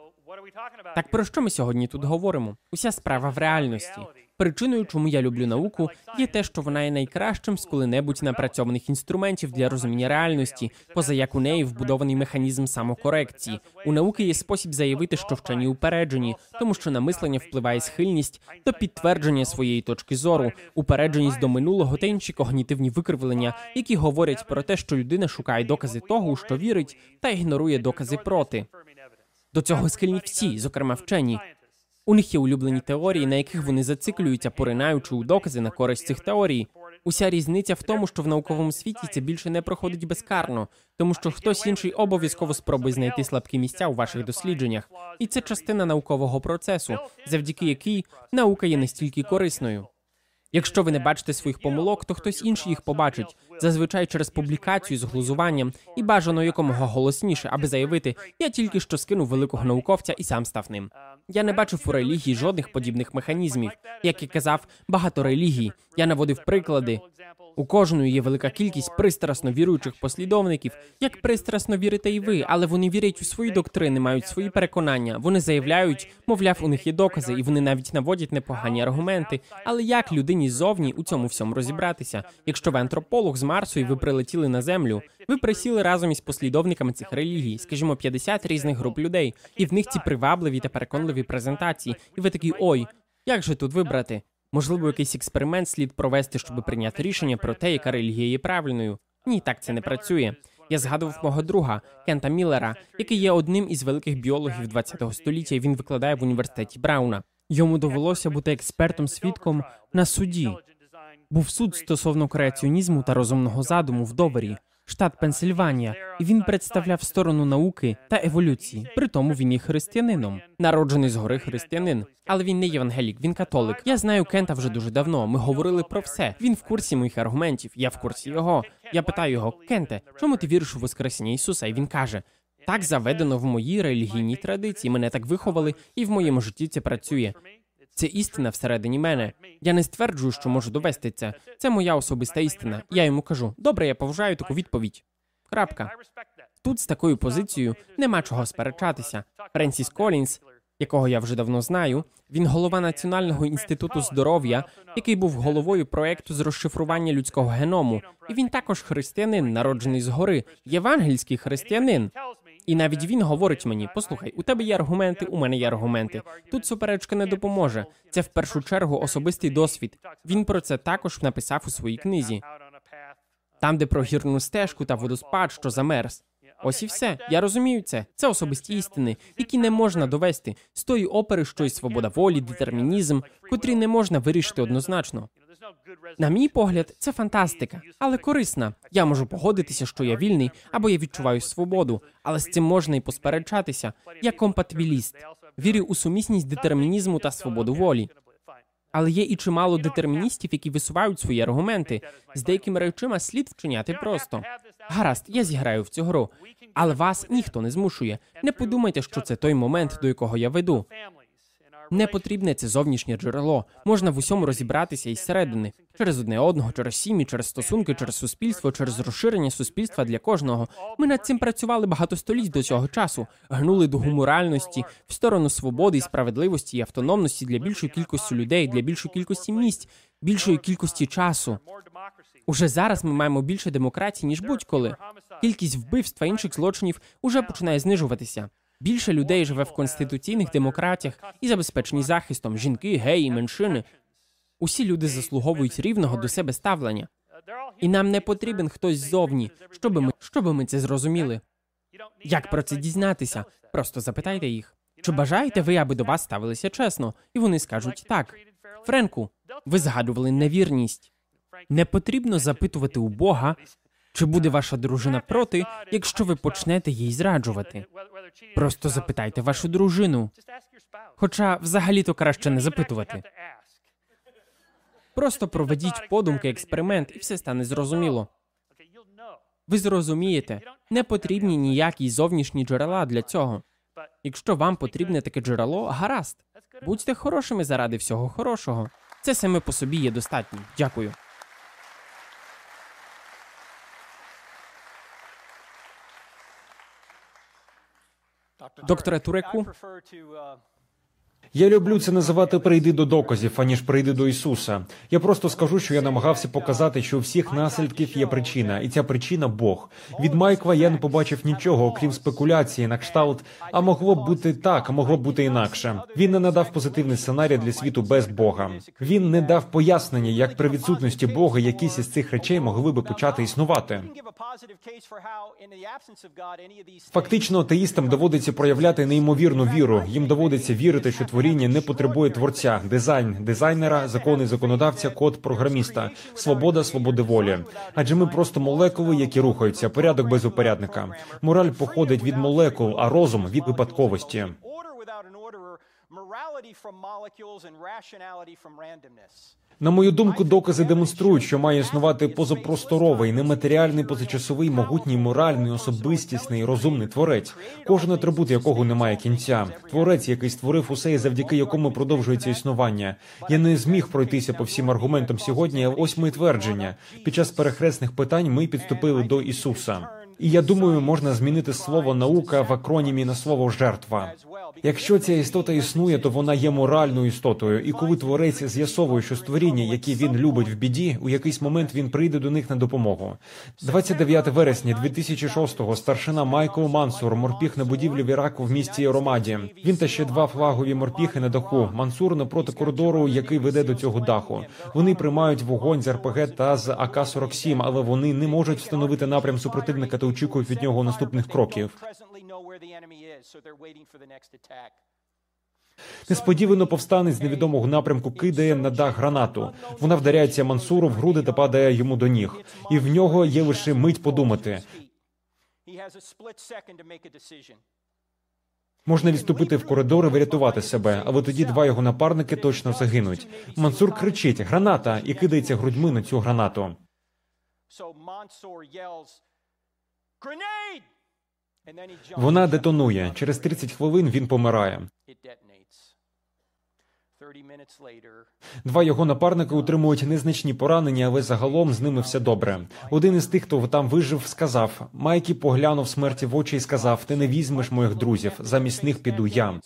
Так про що ми сьогодні тут говоримо? Уся справа в реальності. Причиною, чому я люблю науку, є те, що вона є найкращим з коли-небудь напрацьованих інструментів для розуміння реальності, поза як у неї вбудований механізм самокорекції. У науки є спосіб заявити, що вчені упереджені, тому що на мислення впливає схильність до підтвердження своєї точки зору, упередженість до минулого та інші когнітивні викривлення, які говорять про те, що людина шукає докази того, що вірить, та ігнорує докази проти. До цього схильні всі, зокрема вчені. У них є улюблені теорії, на яких вони зациклюються, поринаючи у докази на користь цих теорій. Уся різниця в тому, що в науковому світі це більше не проходить безкарно, тому що хтось інший обов'язково спробує знайти слабкі місця у ваших дослідженнях, і це частина наукового процесу, завдяки якій наука є настільки корисною. Якщо ви не бачите своїх помилок, то хтось інший їх побачить, зазвичай через публікацію з глузуванням і бажано якомога голосніше, аби заявити, я тільки що скинув великого науковця і сам став ним. Я не бачив у релігії жодних подібних механізмів. Як і казав, багато релігій. Я наводив приклади. У кожної є велика кількість пристрасно віруючих послідовників. Як пристрасно вірите і ви, але вони вірять у свої доктрини, мають свої переконання. Вони заявляють, мовляв, у них є докази, і вони навіть наводять непогані аргументи. Але як людині ззовні у цьому всьому розібратися? Якщо ви антрополог з Марсу і ви прилетіли на землю, ви присіли разом із послідовниками цих релігій, скажімо, 50 різних груп людей, і в них ці привабливі та переконливі презентації. І ви такі ой, як же тут вибрати? Можливо, якийсь експеримент слід провести, щоб прийняти рішення про те, яка релігія є правильною. Ні, так це не працює. Я згадував мого друга Кента Міллера, який є одним із великих біологів ХХ століття. і Він викладає в університеті Брауна. Йому довелося бути експертом свідком на суді. Був суд стосовно креаціонізму та розумного задуму в Довері, штат Пенсильванія, і він представляв сторону науки та еволюції. При тому він є християнином, народжений згори християнин. Але він не євангелік, він католик. Я знаю Кента вже дуже давно. Ми говорили про все. Він в курсі моїх аргументів. Я в курсі його. Я питаю його, Кенте, чому ти віриш у Воскресіння Ісуса? І він каже: так заведено в моїй релігійній традиції. Мене так виховали, і в моєму житті це працює. Це істина всередині мене. Я не стверджую, що можу довести це. Це моя особиста істина. Я йому кажу: добре, я поважаю таку відповідь. Крапка. Тут з такою позицією нема чого сперечатися. Френсіс Колінс, якого я вже давно знаю, він голова Національного інституту здоров'я, який був головою проекту з розшифрування людського геному. І він також християнин, народжений згори, євангельський християнин. І навіть він говорить мені: послухай, у тебе є аргументи, у мене є аргументи. Тут суперечка не допоможе. Це в першу чергу особистий досвід. Він про це також написав у своїй книзі. Там, де про гірну стежку та водоспад, що замерз. Ось і все. Я розумію це. Це особисті істини, які не можна довести з тої опери, що й свобода волі, детермінізм, котрі не можна вирішити однозначно. На мій погляд, це фантастика, але корисна. Я можу погодитися, що я вільний або я відчуваю свободу, але з цим можна і посперечатися. Я компатибіліст. Вірю у сумісність детермінізму та свободу волі. Але є і чимало детерміністів, які висувають свої аргументи. З деякими речима слід вчиняти просто. Гаразд, я зіграю в цю гру, але вас ніхто не змушує. Не подумайте, що це той момент, до якого я веду. Не потрібне це зовнішнє джерело. Можна в усьому розібратися із середини через одне одного, через сім'ї, через стосунки, через суспільство, через розширення суспільства для кожного. Ми над цим працювали багато століть до цього часу, гнули дугу моральності в сторону свободи справедливості і автономності для більшої кількості людей, для більшої кількості місць, більшої кількості часу. Уже зараз ми маємо більше демократії ніж будь-коли. Кількість вбивств та інших злочинів уже починає знижуватися. Більше людей живе в конституційних демократіях і забезпечені захистом жінки, геї, меншини. Усі люди заслуговують рівного до себе ставлення. І нам не потрібен хтось ззовні, щоби ми щоби ми це зрозуміли. Як про це дізнатися? Просто запитайте їх. Чи бажаєте ви, аби до вас ставилися чесно? І вони скажуть так. Френку, ви згадували невірність. Не потрібно запитувати у Бога, чи буде ваша дружина проти, якщо ви почнете їй зраджувати. Просто запитайте вашу дружину. Хоча взагалі-то краще не запитувати. Просто проведіть подумки експеримент, і все стане зрозуміло. Ви зрозумієте, не потрібні ніякі зовнішні джерела для цього. Якщо вам потрібне таке джерело, гаразд. Будьте хорошими заради всього хорошого. Це саме по собі є достатньо. Дякую. Докторе Туреку, Я люблю це називати прийди до доказів, аніж прийди до Ісуса. Я просто скажу, що я намагався показати, що у всіх наслідків є причина, і ця причина Бог. Від Майкла я не побачив нічого, окрім спекуляції на кшталт. А могло б бути так, а могло б бути інакше. Він не надав позитивний сценарій для світу без Бога. Він не дав пояснення, як при відсутності Бога якісь із цих речей могли би почати існувати. Фактично, атеїстам доводиться проявляти неймовірну віру. Їм доводиться вірити, що творіння не потребує творця, дизайн дизайнера, закони законодавця, код програміста, свобода, свободи волі. Адже ми просто молекули, які рухаються, порядок без упорядника. Мораль походить від молекул, а розум від випадковості. morality from molecules and rationality. На мою думку, докази демонструють, що має існувати позапросторовий, нематеріальний, позачасовий, могутній, моральний, особистісний, розумний творець, кожен атрибут якого не має кінця. Творець, який створив усе, і завдяки якому продовжується існування. Я не зміг пройтися по всім аргументам сьогодні. Ось мої твердження. Під час перехресних питань ми підступили до Ісуса. І я думаю, можна змінити слово наука в акронімі на слово жертва. Якщо ця істота існує, то вона є моральною істотою. І коли творець з'ясовує, що створіння, які він любить в біді, у якийсь момент він прийде до них на допомогу. 29 вересня 2006-го старшина Майкл Мансур морпіг на будівлі в Іраку в місті Ромаді. Він та ще два флагові морпіхи на даху. Мансур напроти коридору, який веде до цього даху. Вони приймають вогонь з РПГ та з АК-47, але вони не можуть встановити напрям супротивника очікують від нього наступних кроків. Несподівано повстанець з невідомого напрямку кидає на дах гранату. Вона вдаряється Мансуру в груди та падає йому до ніг. І в нього є лише мить подумати. Можна відступити в коридор і врятувати себе, але тоді два його напарники точно загинуть. Мансур кричить граната і кидається грудьми на цю гранату. So Mansour yells, Вона детонує. Через 30 хвилин він помирає. It detonates. 30 minutes later, Два його напарники утримують незначні поранення, але загалом з ними все добре. Один із тих, хто там вижив, сказав: Майкі поглянув смерті в очі і сказав: Ти не візьмеш моїх друзів. Замість них піду я.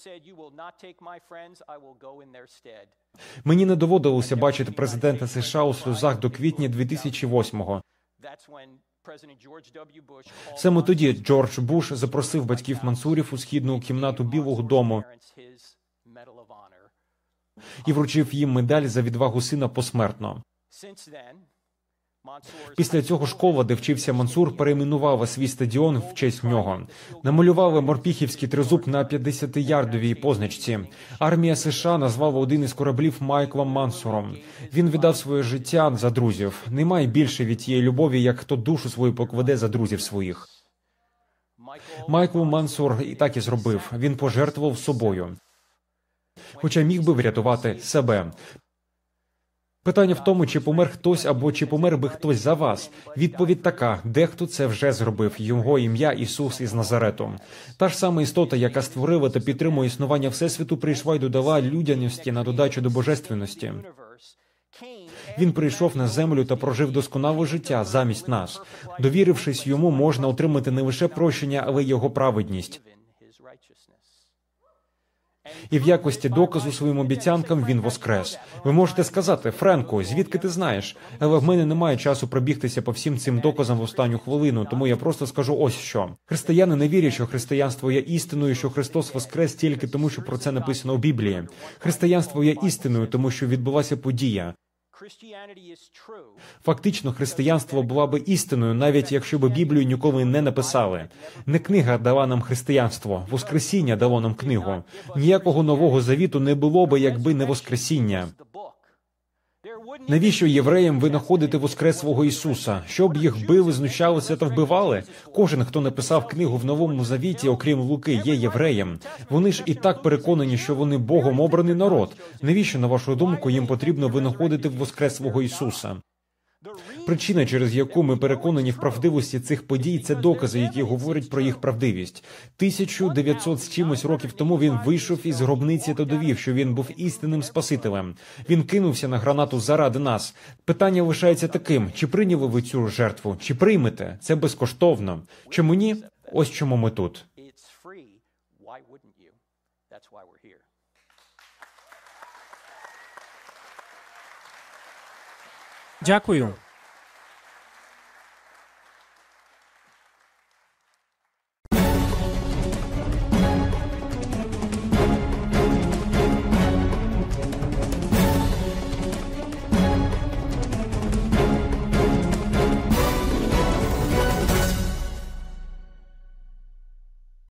Мені не доводилося бачити президента США у сльозах до квітня 2008-го. Саме тоді Джордж Буш запросив батьків Мансурів у східну кімнату Білого Дому і вручив їм медаль за відвагу сина посмертно. Після цього школа, де вчився Мансур, перейменувала свій стадіон в честь нього. Намалювали морпіхівський тризуб на 50-ярдовій позначці. Армія США назвала один із кораблів Майклом Мансуром. Він віддав своє життя за друзів. Немає більше від тієї любові, як хто душу свою покладе за друзів своїх. Майкл Мансур і так і зробив. Він пожертвував собою, хоча міг би врятувати себе. Питання в тому, чи помер хтось або чи помер би хтось за вас. Відповідь така: дехто це вже зробив. Його ім'я Ісус із Назарету. Та ж сама істота, яка створила та підтримує існування всесвіту, прийшла й додала людяності на додачу до божественності. Він прийшов на землю та прожив досконале життя замість нас. Довірившись йому, можна отримати не лише прощення, але й його праведність. І в якості доказу своїм обіцянкам він воскрес. Ви можете сказати, Френку, звідки ти знаєш? Але в мене немає часу пробігтися по всім цим доказам в останню хвилину, тому я просто скажу ось що. Християни не вірять, що християнство є істиною, що Христос воскрес тільки тому, що про це написано у Біблії. Християнство є істиною, тому що відбулася подія. Фактично, християнство була би істиною, навіть якщо б Біблію ніколи не написали. Не книга дала нам християнство, Воскресіння дало нам книгу. Ніякого нового завіту не було би, якби не Воскресіння. Навіщо євреям винаходити воскреслого Ісуса? Щоб їх били, знущалися та вбивали? Кожен, хто написав книгу в новому завіті, окрім Луки, є євреєм. Вони ж і так переконані, що вони Богом обраний народ. Навіщо, на вашу думку, їм потрібно винаходити воскреслого Ісуса? Причина, через яку ми переконані в правдивості цих подій, це докази, які говорять про їх правдивість. 1900 з чимось років тому він вийшов із гробниці та довів, що він був істинним спасителем. Він кинувся на гранату заради нас. Питання лишається таким: чи прийняли ви цю жертву? Чи приймете? Це безкоштовно. Чому ні? Ось чому ми тут. Дякую.